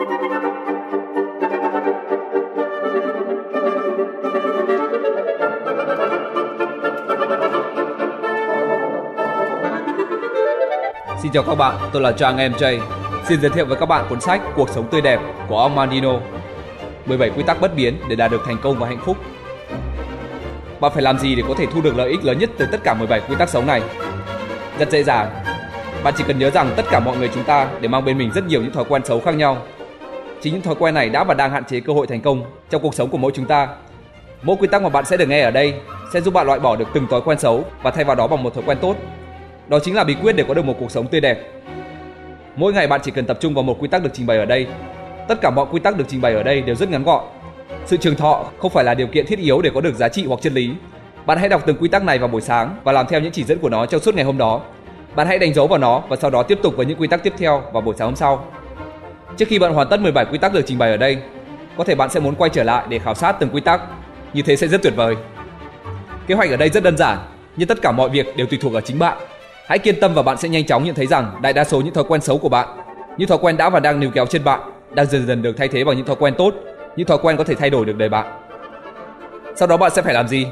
Xin chào các bạn, tôi là Trang MJ. Xin giới thiệu với các bạn cuốn sách Cuộc sống tươi đẹp của ông Mandino. 17 quy tắc bất biến để đạt được thành công và hạnh phúc. Bạn phải làm gì để có thể thu được lợi ích lớn nhất từ tất cả 17 quy tắc sống này? Rất dễ dàng. Bạn chỉ cần nhớ rằng tất cả mọi người chúng ta đều mang bên mình rất nhiều những thói quen xấu khác nhau. Chính những thói quen này đã và đang hạn chế cơ hội thành công trong cuộc sống của mỗi chúng ta. Mỗi quy tắc mà bạn sẽ được nghe ở đây sẽ giúp bạn loại bỏ được từng thói quen xấu và thay vào đó bằng một thói quen tốt. Đó chính là bí quyết để có được một cuộc sống tươi đẹp. Mỗi ngày bạn chỉ cần tập trung vào một quy tắc được trình bày ở đây. Tất cả mọi quy tắc được trình bày ở đây đều rất ngắn gọn. Sự trường thọ không phải là điều kiện thiết yếu để có được giá trị hoặc chân lý. Bạn hãy đọc từng quy tắc này vào buổi sáng và làm theo những chỉ dẫn của nó trong suốt ngày hôm đó. Bạn hãy đánh dấu vào nó và sau đó tiếp tục với những quy tắc tiếp theo vào buổi sáng hôm sau. Trước khi bạn hoàn tất 17 quy tắc được trình bày ở đây, có thể bạn sẽ muốn quay trở lại để khảo sát từng quy tắc. Như thế sẽ rất tuyệt vời. Kế hoạch ở đây rất đơn giản, nhưng tất cả mọi việc đều tùy thuộc ở chính bạn. Hãy kiên tâm và bạn sẽ nhanh chóng nhận thấy rằng đại đa số những thói quen xấu của bạn, những thói quen đã và đang níu kéo trên bạn, đang dần dần được thay thế bằng những thói quen tốt, những thói quen có thể thay đổi được đời bạn. Sau đó bạn sẽ phải làm gì?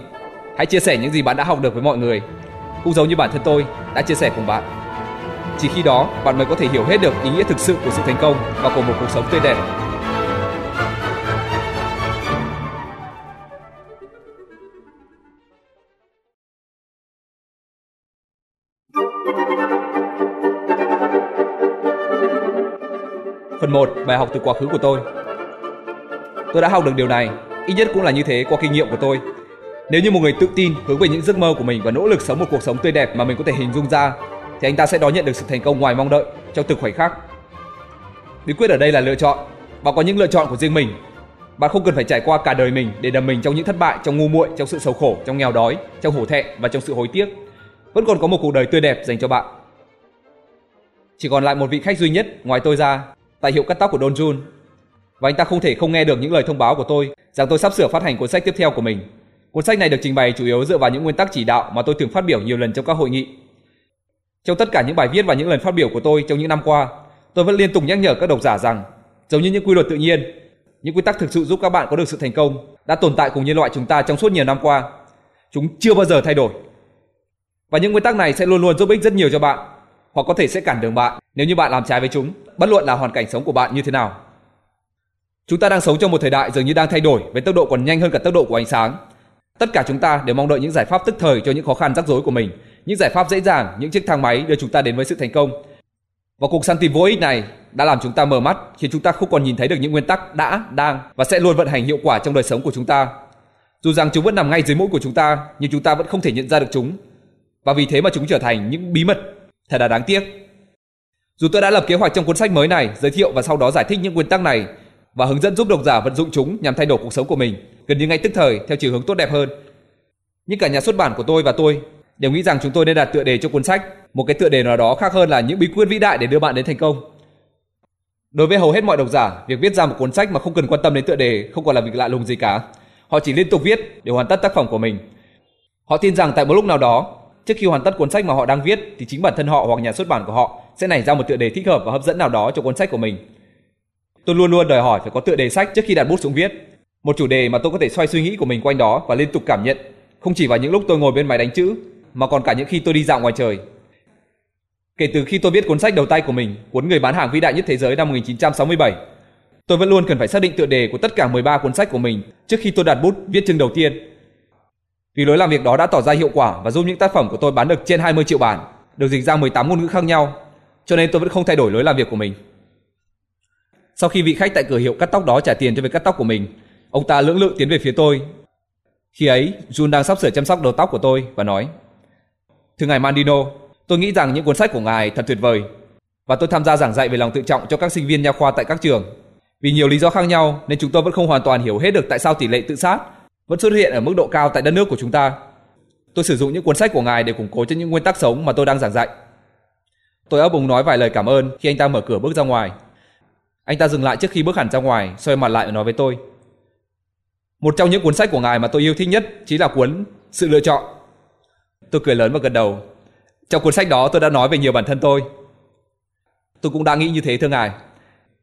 Hãy chia sẻ những gì bạn đã học được với mọi người, cũng giống như bản thân tôi đã chia sẻ cùng bạn. Chỉ khi đó bạn mới có thể hiểu hết được ý nghĩa thực sự của sự thành công và của một cuộc sống tươi đẹp. Phần 1. Bài học từ quá khứ của tôi Tôi đã học được điều này, ít nhất cũng là như thế qua kinh nghiệm của tôi. Nếu như một người tự tin hướng về những giấc mơ của mình và nỗ lực sống một cuộc sống tươi đẹp mà mình có thể hình dung ra, thì anh ta sẽ đón nhận được sự thành công ngoài mong đợi trong từng khoảnh khắc. Bí quyết ở đây là lựa chọn. Bạn có những lựa chọn của riêng mình. Bạn không cần phải trải qua cả đời mình để đầm mình trong những thất bại, trong ngu muội, trong sự xấu khổ, trong nghèo đói, trong hổ thẹn và trong sự hối tiếc. Vẫn còn có một cuộc đời tươi đẹp dành cho bạn. Chỉ còn lại một vị khách duy nhất ngoài tôi ra tại hiệu cắt tóc của Don Jun. Và anh ta không thể không nghe được những lời thông báo của tôi rằng tôi sắp sửa phát hành cuốn sách tiếp theo của mình. Cuốn sách này được trình bày chủ yếu dựa vào những nguyên tắc chỉ đạo mà tôi thường phát biểu nhiều lần trong các hội nghị. Trong tất cả những bài viết và những lần phát biểu của tôi trong những năm qua, tôi vẫn liên tục nhắc nhở các độc giả rằng, giống như những quy luật tự nhiên, những quy tắc thực sự giúp các bạn có được sự thành công đã tồn tại cùng nhân loại chúng ta trong suốt nhiều năm qua. Chúng chưa bao giờ thay đổi. Và những nguyên tắc này sẽ luôn luôn giúp ích rất nhiều cho bạn, hoặc có thể sẽ cản đường bạn nếu như bạn làm trái với chúng, bất luận là hoàn cảnh sống của bạn như thế nào. Chúng ta đang sống trong một thời đại dường như đang thay đổi với tốc độ còn nhanh hơn cả tốc độ của ánh sáng. Tất cả chúng ta đều mong đợi những giải pháp tức thời cho những khó khăn rắc rối của mình, những giải pháp dễ dàng, những chiếc thang máy đưa chúng ta đến với sự thành công. Và cuộc săn tìm vô ích này đã làm chúng ta mờ mắt, khiến chúng ta không còn nhìn thấy được những nguyên tắc đã, đang và sẽ luôn vận hành hiệu quả trong đời sống của chúng ta. Dù rằng chúng vẫn nằm ngay dưới mũi của chúng ta, nhưng chúng ta vẫn không thể nhận ra được chúng. Và vì thế mà chúng trở thành những bí mật thật là đáng tiếc. Dù tôi đã lập kế hoạch trong cuốn sách mới này giới thiệu và sau đó giải thích những nguyên tắc này và hướng dẫn giúp độc giả vận dụng chúng nhằm thay đổi cuộc sống của mình gần như ngay tức thời theo chiều hướng tốt đẹp hơn. Nhưng cả nhà xuất bản của tôi và tôi đều nghĩ rằng chúng tôi nên đặt tựa đề cho cuốn sách một cái tựa đề nào đó khác hơn là những bí quyết vĩ đại để đưa bạn đến thành công. Đối với hầu hết mọi độc giả, việc viết ra một cuốn sách mà không cần quan tâm đến tựa đề không còn là việc lạ lùng gì cả. Họ chỉ liên tục viết để hoàn tất tác phẩm của mình. Họ tin rằng tại một lúc nào đó, trước khi hoàn tất cuốn sách mà họ đang viết thì chính bản thân họ hoặc nhà xuất bản của họ sẽ nảy ra một tựa đề thích hợp và hấp dẫn nào đó cho cuốn sách của mình. Tôi luôn luôn đòi hỏi phải có tựa đề sách trước khi đặt bút xuống viết. Một chủ đề mà tôi có thể xoay suy nghĩ của mình quanh đó và liên tục cảm nhận, không chỉ vào những lúc tôi ngồi bên máy đánh chữ, mà còn cả những khi tôi đi dạo ngoài trời. Kể từ khi tôi viết cuốn sách đầu tay của mình, cuốn Người bán hàng vĩ đại nhất thế giới năm 1967, tôi vẫn luôn cần phải xác định tựa đề của tất cả 13 cuốn sách của mình trước khi tôi đặt bút viết chương đầu tiên. Vì lối làm việc đó đã tỏ ra hiệu quả và giúp những tác phẩm của tôi bán được trên 20 triệu bản, được dịch ra 18 ngôn ngữ khác nhau, cho nên tôi vẫn không thay đổi lối làm việc của mình. Sau khi vị khách tại cửa hiệu cắt tóc đó trả tiền cho việc cắt tóc của mình, ông ta lưỡng lự tiến về phía tôi. Khi ấy, Jun đang sắp sửa chăm sóc đầu tóc của tôi và nói: "Thưa ngài Mandino, tôi nghĩ rằng những cuốn sách của ngài thật tuyệt vời và tôi tham gia giảng dạy về lòng tự trọng cho các sinh viên nha khoa tại các trường. Vì nhiều lý do khác nhau nên chúng tôi vẫn không hoàn toàn hiểu hết được tại sao tỷ lệ tự sát vẫn xuất hiện ở mức độ cao tại đất nước của chúng ta. Tôi sử dụng những cuốn sách của ngài để củng cố cho những nguyên tắc sống mà tôi đang giảng dạy. Tôi ấp úng nói vài lời cảm ơn khi anh ta mở cửa bước ra ngoài. Anh ta dừng lại trước khi bước hẳn ra ngoài, xoay mặt lại và nói với tôi. Một trong những cuốn sách của ngài mà tôi yêu thích nhất chính là cuốn Sự lựa chọn. Tôi cười lớn và gật đầu. Trong cuốn sách đó tôi đã nói về nhiều bản thân tôi. Tôi cũng đã nghĩ như thế thưa ngài.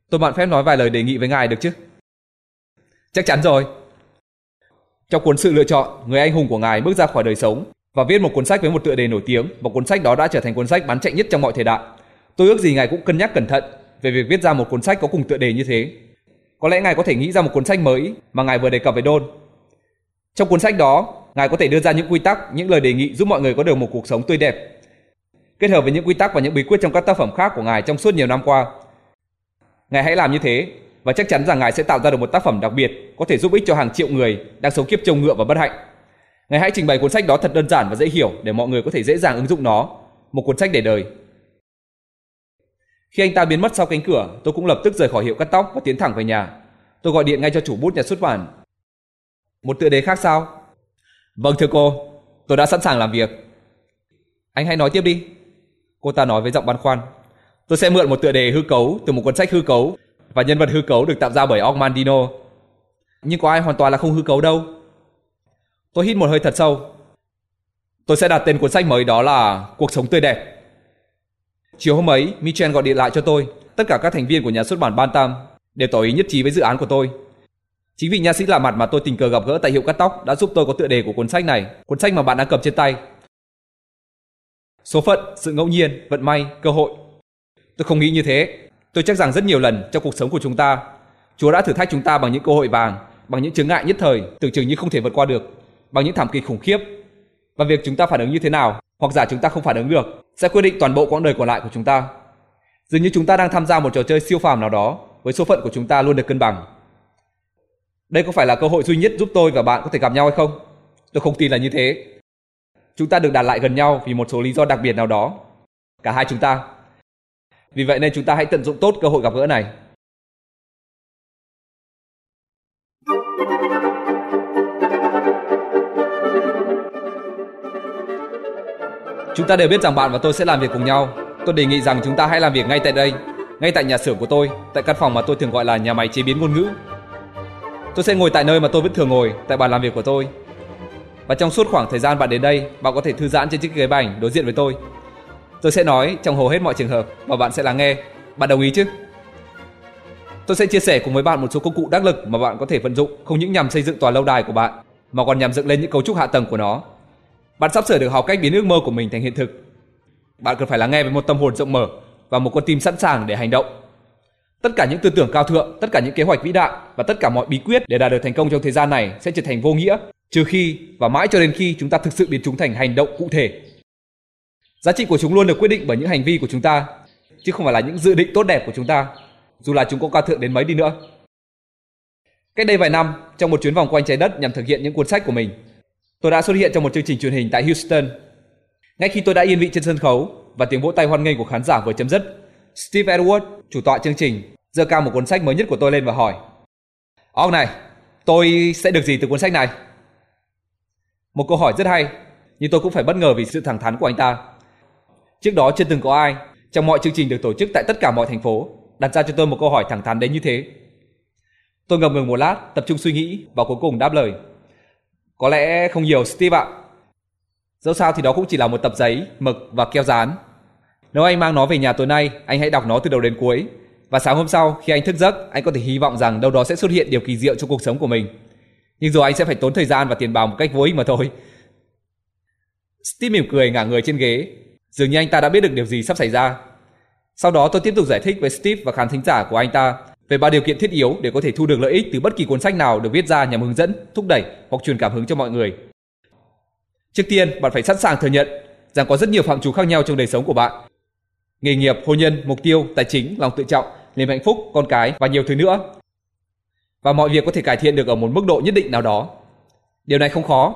Tôi mạn phép nói vài lời đề nghị với ngài được chứ? Chắc chắn rồi. Trong cuốn sự lựa chọn, người anh hùng của ngài bước ra khỏi đời sống và viết một cuốn sách với một tựa đề nổi tiếng và cuốn sách đó đã trở thành cuốn sách bán chạy nhất trong mọi thời đại. Tôi ước gì ngài cũng cân nhắc cẩn thận về việc viết ra một cuốn sách có cùng tựa đề như thế. Có lẽ ngài có thể nghĩ ra một cuốn sách mới mà ngài vừa đề cập với Đôn. Trong cuốn sách đó, ngài có thể đưa ra những quy tắc, những lời đề nghị giúp mọi người có được một cuộc sống tươi đẹp. Kết hợp với những quy tắc và những bí quyết trong các tác phẩm khác của ngài trong suốt nhiều năm qua. Ngài hãy làm như thế và chắc chắn rằng ngài sẽ tạo ra được một tác phẩm đặc biệt có thể giúp ích cho hàng triệu người đang sống kiếp trông ngựa và bất hạnh. Ngài hãy trình bày cuốn sách đó thật đơn giản và dễ hiểu để mọi người có thể dễ dàng ứng dụng nó, một cuốn sách để đời. Khi anh ta biến mất sau cánh cửa, tôi cũng lập tức rời khỏi hiệu cắt tóc và tiến thẳng về nhà. Tôi gọi điện ngay cho chủ bút nhà xuất bản. Một tựa đề khác sao? Vâng thưa cô, tôi đã sẵn sàng làm việc. Anh hãy nói tiếp đi. Cô ta nói với giọng băn khoăn. Tôi sẽ mượn một tựa đề hư cấu từ một cuốn sách hư cấu và nhân vật hư cấu được tạo ra bởi Ogmandino. Nhưng có ai hoàn toàn là không hư cấu đâu. Tôi hít một hơi thật sâu. Tôi sẽ đặt tên cuốn sách mới đó là Cuộc sống tươi đẹp. Chiều hôm ấy, Michel gọi điện lại cho tôi. Tất cả các thành viên của nhà xuất bản Bantam đều tỏ ý nhất trí với dự án của tôi. Chính vị nha sĩ lạ mặt mà tôi tình cờ gặp gỡ tại hiệu cắt tóc đã giúp tôi có tựa đề của cuốn sách này, cuốn sách mà bạn đang cầm trên tay. Số phận, sự ngẫu nhiên, vận may, cơ hội. Tôi không nghĩ như thế. Tôi chắc rằng rất nhiều lần trong cuộc sống của chúng ta, Chúa đã thử thách chúng ta bằng những cơ hội vàng, bằng những chướng ngại nhất thời tưởng chừng như không thể vượt qua được, bằng những thảm kịch khủng khiếp. Và việc chúng ta phản ứng như thế nào, hoặc giả chúng ta không phản ứng được, sẽ quyết định toàn bộ quãng đời còn lại của chúng ta. Dường như chúng ta đang tham gia một trò chơi siêu phàm nào đó, với số phận của chúng ta luôn được cân bằng. Đây có phải là cơ hội duy nhất giúp tôi và bạn có thể gặp nhau hay không? Tôi không tin là như thế. Chúng ta được đặt lại gần nhau vì một số lý do đặc biệt nào đó. Cả hai chúng ta. Vì vậy nên chúng ta hãy tận dụng tốt cơ hội gặp gỡ này. Chúng ta đều biết rằng bạn và tôi sẽ làm việc cùng nhau. Tôi đề nghị rằng chúng ta hãy làm việc ngay tại đây, ngay tại nhà xưởng của tôi, tại căn phòng mà tôi thường gọi là nhà máy chế biến ngôn ngữ. Tôi sẽ ngồi tại nơi mà tôi vẫn thường ngồi, tại bàn làm việc của tôi. Và trong suốt khoảng thời gian bạn đến đây, bạn có thể thư giãn trên chiếc ghế bành đối diện với tôi. Tôi sẽ nói trong hầu hết mọi trường hợp và bạn sẽ lắng nghe. Bạn đồng ý chứ? Tôi sẽ chia sẻ cùng với bạn một số công cụ đắc lực mà bạn có thể vận dụng không những nhằm xây dựng tòa lâu đài của bạn mà còn nhằm dựng lên những cấu trúc hạ tầng của nó. Bạn sắp sửa được học cách biến ước mơ của mình thành hiện thực. Bạn cần phải lắng nghe với một tâm hồn rộng mở và một con tim sẵn sàng để hành động. Tất cả những tư tưởng cao thượng, tất cả những kế hoạch vĩ đại và tất cả mọi bí quyết để đạt được thành công trong thời gian này sẽ trở thành vô nghĩa trừ khi và mãi cho đến khi chúng ta thực sự biến chúng thành hành động cụ thể. Giá trị của chúng luôn được quyết định bởi những hành vi của chúng ta, chứ không phải là những dự định tốt đẹp của chúng ta, dù là chúng có cao thượng đến mấy đi nữa. Cách đây vài năm, trong một chuyến vòng quanh trái đất nhằm thực hiện những cuốn sách của mình, tôi đã xuất hiện trong một chương trình truyền hình tại Houston. Ngay khi tôi đã yên vị trên sân khấu và tiếng vỗ tay hoan nghênh của khán giả vừa chấm dứt, Steve Edward, chủ tọa chương trình, giơ cao một cuốn sách mới nhất của tôi lên và hỏi: "Ông này, tôi sẽ được gì từ cuốn sách này?" Một câu hỏi rất hay, nhưng tôi cũng phải bất ngờ vì sự thẳng thắn của anh ta. Trước đó chưa từng có ai trong mọi chương trình được tổ chức tại tất cả mọi thành phố đặt ra cho tôi một câu hỏi thẳng thắn đến như thế. Tôi ngập ngừng một lát, tập trung suy nghĩ và cuối cùng đáp lời. Có lẽ không nhiều Steve ạ. Dẫu sao thì đó cũng chỉ là một tập giấy, mực và keo dán. Nếu anh mang nó về nhà tối nay, anh hãy đọc nó từ đầu đến cuối. Và sáng hôm sau, khi anh thức giấc, anh có thể hy vọng rằng đâu đó sẽ xuất hiện điều kỳ diệu trong cuộc sống của mình. Nhưng rồi anh sẽ phải tốn thời gian và tiền bào một cách vô ích mà thôi. Steve mỉm cười ngả người trên ghế. Dường như anh ta đã biết được điều gì sắp xảy ra. Sau đó tôi tiếp tục giải thích với Steve và khán thính giả của anh ta về ba điều kiện thiết yếu để có thể thu được lợi ích từ bất kỳ cuốn sách nào được viết ra nhằm hướng dẫn, thúc đẩy hoặc truyền cảm hứng cho mọi người. Trước tiên, bạn phải sẵn sàng thừa nhận rằng có rất nhiều phạm trù khác nhau trong đời sống của bạn. Nghề nghiệp, hôn nhân, mục tiêu, tài chính, lòng tự trọng, niềm hạnh phúc, con cái và nhiều thứ nữa. Và mọi việc có thể cải thiện được ở một mức độ nhất định nào đó. Điều này không khó.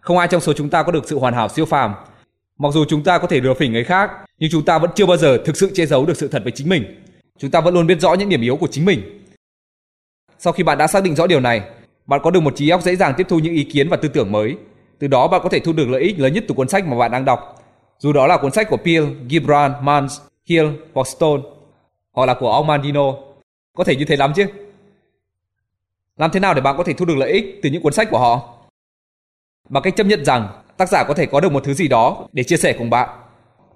Không ai trong số chúng ta có được sự hoàn hảo siêu phàm. Mặc dù chúng ta có thể lừa phỉnh người khác, nhưng chúng ta vẫn chưa bao giờ thực sự che giấu được sự thật với chính mình. Chúng ta vẫn luôn biết rõ những điểm yếu của chính mình. Sau khi bạn đã xác định rõ điều này, bạn có được một trí óc dễ dàng tiếp thu những ý kiến và tư tưởng mới. Từ đó bạn có thể thu được lợi ích lớn nhất từ cuốn sách mà bạn đang đọc. Dù đó là cuốn sách của Peel, Gibran, Mans, Hill hoặc Stone, hoặc là của ông Mandino Có thể như thế lắm chứ? Làm thế nào để bạn có thể thu được lợi ích từ những cuốn sách của họ? Bằng cách chấp nhận rằng tác giả có thể có được một thứ gì đó để chia sẻ cùng bạn.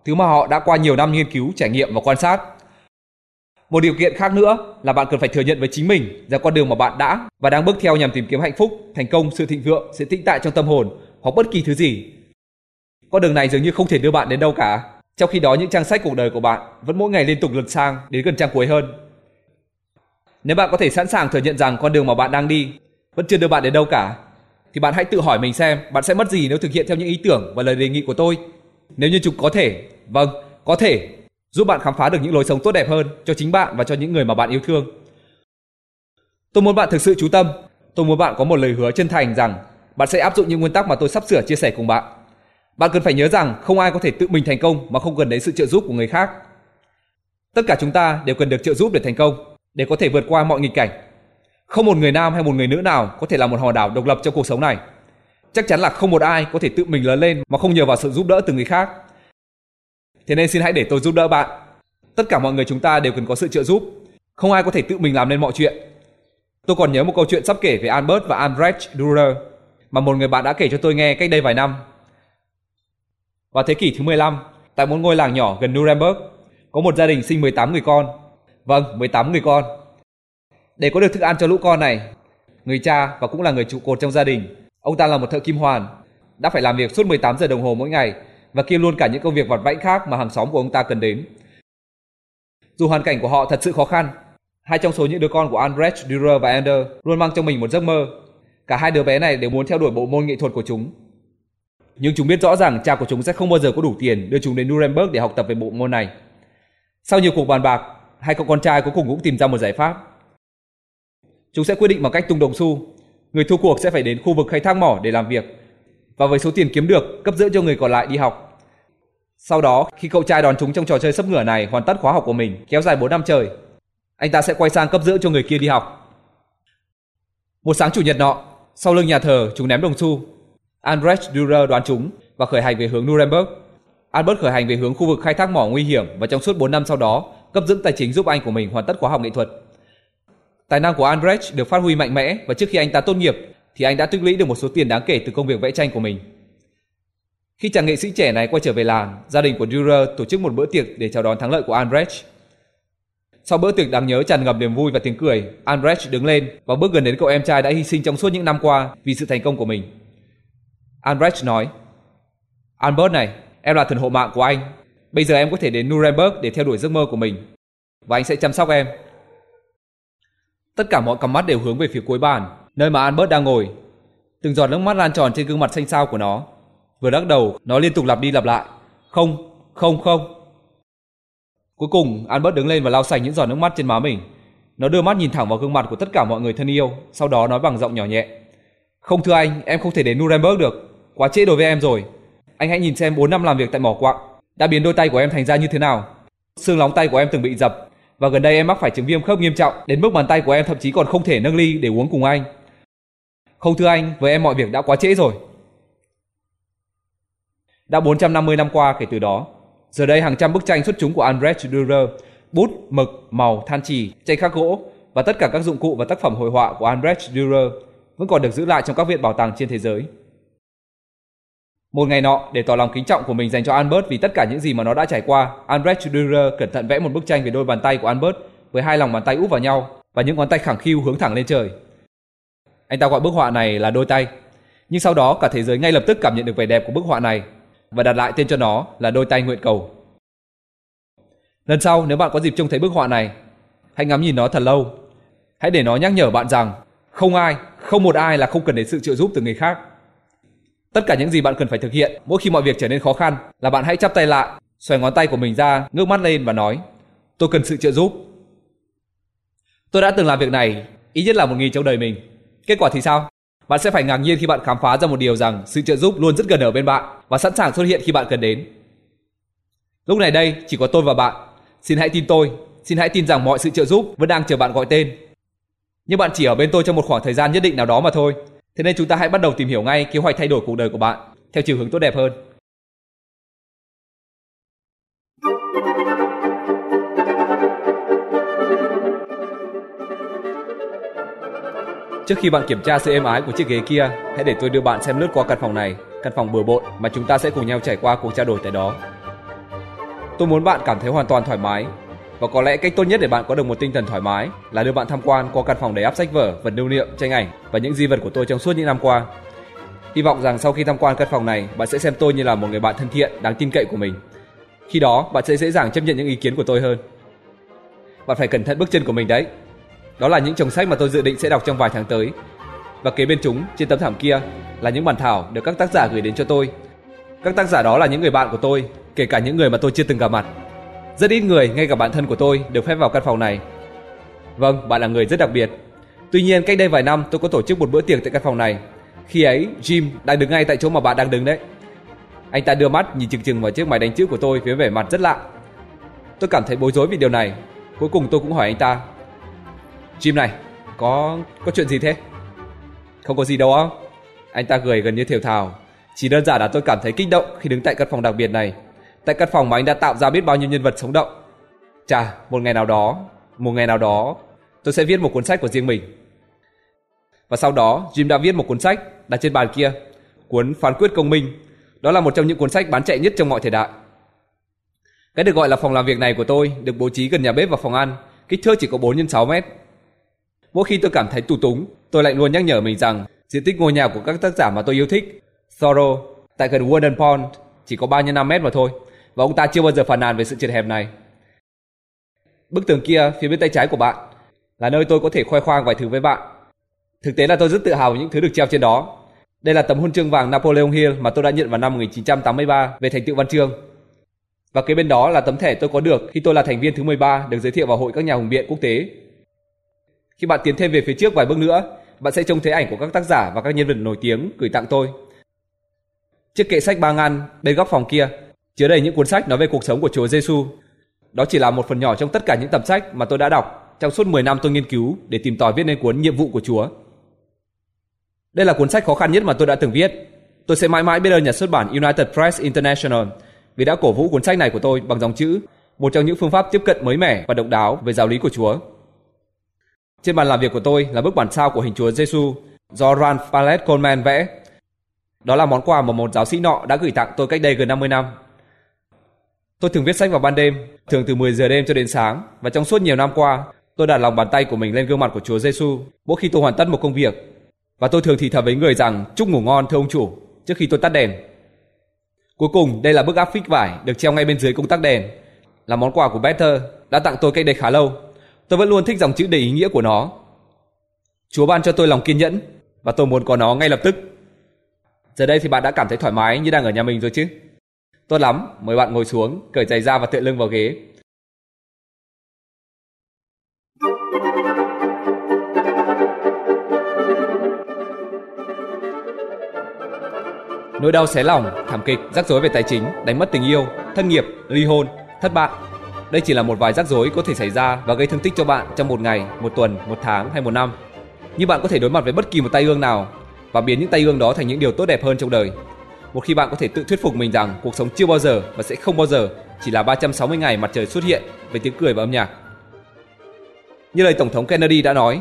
Thứ mà họ đã qua nhiều năm nghiên cứu, trải nghiệm và quan sát. Một điều kiện khác nữa là bạn cần phải thừa nhận với chính mình rằng con đường mà bạn đã và đang bước theo nhằm tìm kiếm hạnh phúc, thành công, sự thịnh vượng, sự tĩnh tại trong tâm hồn hoặc bất kỳ thứ gì. Con đường này dường như không thể đưa bạn đến đâu cả. Trong khi đó những trang sách cuộc đời của bạn vẫn mỗi ngày liên tục lật sang đến gần trang cuối hơn. Nếu bạn có thể sẵn sàng thừa nhận rằng con đường mà bạn đang đi vẫn chưa đưa bạn đến đâu cả, thì bạn hãy tự hỏi mình xem bạn sẽ mất gì nếu thực hiện theo những ý tưởng và lời đề nghị của tôi. Nếu như chúng có thể, vâng, có thể giúp bạn khám phá được những lối sống tốt đẹp hơn cho chính bạn và cho những người mà bạn yêu thương. Tôi muốn bạn thực sự chú tâm. Tôi muốn bạn có một lời hứa chân thành rằng bạn sẽ áp dụng những nguyên tắc mà tôi sắp sửa chia sẻ cùng bạn. Bạn cần phải nhớ rằng không ai có thể tự mình thành công mà không cần đến sự trợ giúp của người khác. Tất cả chúng ta đều cần được trợ giúp để thành công, để có thể vượt qua mọi nghịch cảnh. Không một người nam hay một người nữ nào có thể là một hòn đảo độc lập trong cuộc sống này. Chắc chắn là không một ai có thể tự mình lớn lên mà không nhờ vào sự giúp đỡ từ người khác. Thế nên xin hãy để tôi giúp đỡ bạn. Tất cả mọi người chúng ta đều cần có sự trợ giúp. Không ai có thể tự mình làm nên mọi chuyện. Tôi còn nhớ một câu chuyện sắp kể về Albert và Albrecht Dürer mà một người bạn đã kể cho tôi nghe cách đây vài năm. Vào thế kỷ thứ 15, tại một ngôi làng nhỏ gần Nuremberg, có một gia đình sinh 18 người con. Vâng, 18 người con. Để có được thức ăn cho lũ con này, người cha và cũng là người trụ cột trong gia đình, ông ta là một thợ kim hoàn, đã phải làm việc suốt 18 giờ đồng hồ mỗi ngày và kiêm luôn cả những công việc vặt vãnh khác mà hàng xóm của ông ta cần đến. Dù hoàn cảnh của họ thật sự khó khăn, hai trong số những đứa con của Albrecht Dürer và Ender luôn mang trong mình một giấc mơ. Cả hai đứa bé này đều muốn theo đuổi bộ môn nghệ thuật của chúng. Nhưng chúng biết rõ rằng cha của chúng sẽ không bao giờ có đủ tiền đưa chúng đến Nuremberg để học tập về bộ môn này. Sau nhiều cuộc bàn bạc, hai cậu con trai cuối cùng cũng tìm ra một giải pháp. Chúng sẽ quyết định bằng cách tung đồng xu. Người thua cuộc sẽ phải đến khu vực khai thác mỏ để làm việc và với số tiền kiếm được cấp dưỡng cho người còn lại đi học. Sau đó, khi cậu trai đón chúng trong trò chơi sấp ngửa này hoàn tất khóa học của mình, kéo dài 4 năm trời, anh ta sẽ quay sang cấp dưỡng cho người kia đi học. Một sáng chủ nhật nọ, sau lưng nhà thờ, chúng ném đồng xu. Albrecht Dürer đoán chúng và khởi hành về hướng Nuremberg. Albert khởi hành về hướng khu vực khai thác mỏ nguy hiểm và trong suốt 4 năm sau đó, cấp dưỡng tài chính giúp anh của mình hoàn tất khóa học nghệ thuật. Tài năng của Albrecht được phát huy mạnh mẽ và trước khi anh ta tốt nghiệp thì anh đã tích lũy được một số tiền đáng kể từ công việc vẽ tranh của mình. Khi chàng nghệ sĩ trẻ này quay trở về làng, gia đình của Dürer tổ chức một bữa tiệc để chào đón thắng lợi của Albrecht. Sau bữa tiệc đáng nhớ tràn ngập niềm vui và tiếng cười, Albrecht đứng lên và bước gần đến cậu em trai đã hy sinh trong suốt những năm qua vì sự thành công của mình. Albrecht nói, Albert này, em là thần hộ mạng của anh. Bây giờ em có thể đến Nuremberg để theo đuổi giấc mơ của mình. Và anh sẽ chăm sóc em. Tất cả mọi cặp mắt đều hướng về phía cuối bàn, nơi mà Albert đang ngồi. Từng giọt nước mắt lan tròn trên gương mặt xanh xao của nó. Vừa lắc đầu, nó liên tục lặp đi lặp lại. Không, không, không. Cuối cùng, Albert đứng lên và lau sạch những giọt nước mắt trên má mình. Nó đưa mắt nhìn thẳng vào gương mặt của tất cả mọi người thân yêu, sau đó nói bằng giọng nhỏ nhẹ. Không thưa anh, em không thể đến Nuremberg được. Quá trễ đối với em rồi. Anh hãy nhìn xem 4 năm làm việc tại mỏ quặng đã biến đôi tay của em thành ra như thế nào. Xương lóng tay của em từng bị dập và gần đây em mắc phải chứng viêm khớp nghiêm trọng đến mức bàn tay của em thậm chí còn không thể nâng ly để uống cùng anh. Không thưa anh, với em mọi việc đã quá trễ rồi. Đã 450 năm qua kể từ đó, giờ đây hàng trăm bức tranh xuất chúng của Albrecht Dürer, bút, mực, màu, than chì, tranh khắc gỗ và tất cả các dụng cụ và tác phẩm hội họa của Albrecht Dürer vẫn còn được giữ lại trong các viện bảo tàng trên thế giới. Một ngày nọ, để tỏ lòng kính trọng của mình dành cho Albert vì tất cả những gì mà nó đã trải qua, Albrecht Dürer cẩn thận vẽ một bức tranh về đôi bàn tay của Albert với hai lòng bàn tay úp vào nhau và những ngón tay khẳng khiu hướng thẳng lên trời. Anh ta gọi bức họa này là đôi tay. Nhưng sau đó cả thế giới ngay lập tức cảm nhận được vẻ đẹp của bức họa này và đặt lại tên cho nó là đôi tay nguyện cầu. Lần sau nếu bạn có dịp trông thấy bức họa này, hãy ngắm nhìn nó thật lâu. Hãy để nó nhắc nhở bạn rằng không ai, không một ai là không cần đến sự trợ giúp từ người khác. Tất cả những gì bạn cần phải thực hiện mỗi khi mọi việc trở nên khó khăn là bạn hãy chắp tay lại, xoay ngón tay của mình ra, ngước mắt lên và nói: "Tôi cần sự trợ giúp." Tôi đã từng làm việc này ít nhất là một nghìn trong đời mình. Kết quả thì sao? Bạn sẽ phải ngạc nhiên khi bạn khám phá ra một điều rằng sự trợ giúp luôn rất gần ở bên bạn và sẵn sàng xuất hiện khi bạn cần đến. Lúc này đây chỉ có tôi và bạn. Xin hãy tin tôi, xin hãy tin rằng mọi sự trợ giúp vẫn đang chờ bạn gọi tên. Nhưng bạn chỉ ở bên tôi trong một khoảng thời gian nhất định nào đó mà thôi. Thế nên chúng ta hãy bắt đầu tìm hiểu ngay kế hoạch thay đổi cuộc đời của bạn theo chiều hướng tốt đẹp hơn. Trước khi bạn kiểm tra sự êm ái của chiếc ghế kia, hãy để tôi đưa bạn xem lướt qua căn phòng này, căn phòng bừa bộn mà chúng ta sẽ cùng nhau trải qua cuộc trao đổi tại đó. Tôi muốn bạn cảm thấy hoàn toàn thoải mái. Và có lẽ cách tốt nhất để bạn có được một tinh thần thoải mái là đưa bạn tham quan qua căn phòng đầy áp sách vở, vật lưu niệm, tranh ảnh và những di vật của tôi trong suốt những năm qua. Hy vọng rằng sau khi tham quan căn phòng này, bạn sẽ xem tôi như là một người bạn thân thiện, đáng tin cậy của mình. Khi đó, bạn sẽ dễ dàng chấp nhận những ý kiến của tôi hơn. Bạn phải cẩn thận bước chân của mình đấy. Đó là những chồng sách mà tôi dự định sẽ đọc trong vài tháng tới. Và kế bên chúng, trên tấm thảm kia, là những bản thảo được các tác giả gửi đến cho tôi. Các tác giả đó là những người bạn của tôi, kể cả những người mà tôi chưa từng gặp mặt. Rất ít người, ngay cả bạn thân của tôi, được phép vào căn phòng này. Vâng, bạn là người rất đặc biệt. Tuy nhiên, cách đây vài năm tôi có tổ chức một bữa tiệc tại căn phòng này. Khi ấy, Jim đang đứng ngay tại chỗ mà bạn đang đứng đấy. Anh ta đưa mắt nhìn chừng chừng vào chiếc máy đánh chữ của tôi với vẻ mặt rất lạ. Tôi cảm thấy bối rối vì điều này. Cuối cùng tôi cũng hỏi anh ta. Jim này, có có chuyện gì thế? Không có gì đâu á. Anh ta cười gần như thều thào. Chỉ đơn giản là tôi cảm thấy kích động khi đứng tại căn phòng đặc biệt này. Tại căn phòng mà anh đã tạo ra biết bao nhiêu nhân vật sống động. Chà, một ngày nào đó, một ngày nào đó, tôi sẽ viết một cuốn sách của riêng mình. Và sau đó, Jim đã viết một cuốn sách đặt trên bàn kia, cuốn Phán quyết công minh. Đó là một trong những cuốn sách bán chạy nhất trong mọi thời đại. Cái được gọi là phòng làm việc này của tôi được bố trí gần nhà bếp và phòng ăn, kích thước chỉ có 4 x 6 mét. Mỗi khi tôi cảm thấy tù túng, tôi lại luôn nhắc nhở mình rằng diện tích ngôi nhà của các tác giả mà tôi yêu thích, Thoreau, tại gần Warden Pond, chỉ có 3 x 5 mét mà thôi, và ông ta chưa bao giờ phàn nàn về sự chật hẹp này. Bức tường kia phía bên tay trái của bạn là nơi tôi có thể khoe khoang vài thứ với bạn. Thực tế là tôi rất tự hào về những thứ được treo trên đó. Đây là tấm huân chương vàng Napoleon Hill mà tôi đã nhận vào năm 1983 về thành tựu văn chương. Và kế bên đó là tấm thẻ tôi có được khi tôi là thành viên thứ 13 được giới thiệu vào hội các nhà hùng biện quốc tế. Khi bạn tiến thêm về phía trước vài bước nữa, bạn sẽ trông thấy ảnh của các tác giả và các nhân vật nổi tiếng gửi tặng tôi. Chiếc kệ sách ba ngăn bên góc phòng kia chứa đầy những cuốn sách nói về cuộc sống của Chúa Giêsu. Đó chỉ là một phần nhỏ trong tất cả những tập sách mà tôi đã đọc trong suốt 10 năm tôi nghiên cứu để tìm tòi viết nên cuốn Nhiệm vụ của Chúa. Đây là cuốn sách khó khăn nhất mà tôi đã từng viết. Tôi sẽ mãi mãi biết ơn nhà xuất bản United Press International vì đã cổ vũ cuốn sách này của tôi bằng dòng chữ, một trong những phương pháp tiếp cận mới mẻ và độc đáo về giáo lý của Chúa. Trên bàn làm việc của tôi là bức bản sao của hình Chúa Giêsu do Ralph Pallet Coleman vẽ. Đó là món quà mà một giáo sĩ nọ đã gửi tặng tôi cách đây gần 50 năm. Tôi thường viết sách vào ban đêm, thường từ 10 giờ đêm cho đến sáng và trong suốt nhiều năm qua, tôi đặt lòng bàn tay của mình lên gương mặt của Chúa Giêsu mỗi khi tôi hoàn tất một công việc. Và tôi thường thì thầm với người rằng chúc ngủ ngon thưa ông chủ trước khi tôi tắt đèn. Cuối cùng, đây là bức áp phích vải được treo ngay bên dưới công tắc đèn, là món quà của Better đã tặng tôi cách đây khá lâu. Tôi vẫn luôn thích dòng chữ đầy ý nghĩa của nó. Chúa ban cho tôi lòng kiên nhẫn và tôi muốn có nó ngay lập tức. Giờ đây thì bạn đã cảm thấy thoải mái như đang ở nhà mình rồi chứ? Tốt lắm, mời bạn ngồi xuống, cởi giày ra và tựa lưng vào ghế. Nỗi đau xé lòng, thảm kịch, rắc rối về tài chính, đánh mất tình yêu, thân nghiệp, ly hôn, thất bại. Đây chỉ là một vài rắc rối có thể xảy ra và gây thương tích cho bạn trong một ngày, một tuần, một tháng hay một năm. Nhưng bạn có thể đối mặt với bất kỳ một tai ương nào và biến những tai ương đó thành những điều tốt đẹp hơn trong đời. Một khi bạn có thể tự thuyết phục mình rằng cuộc sống chưa bao giờ và sẽ không bao giờ chỉ là 360 ngày mặt trời xuất hiện với tiếng cười và âm nhạc. Như lời Tổng thống Kennedy đã nói,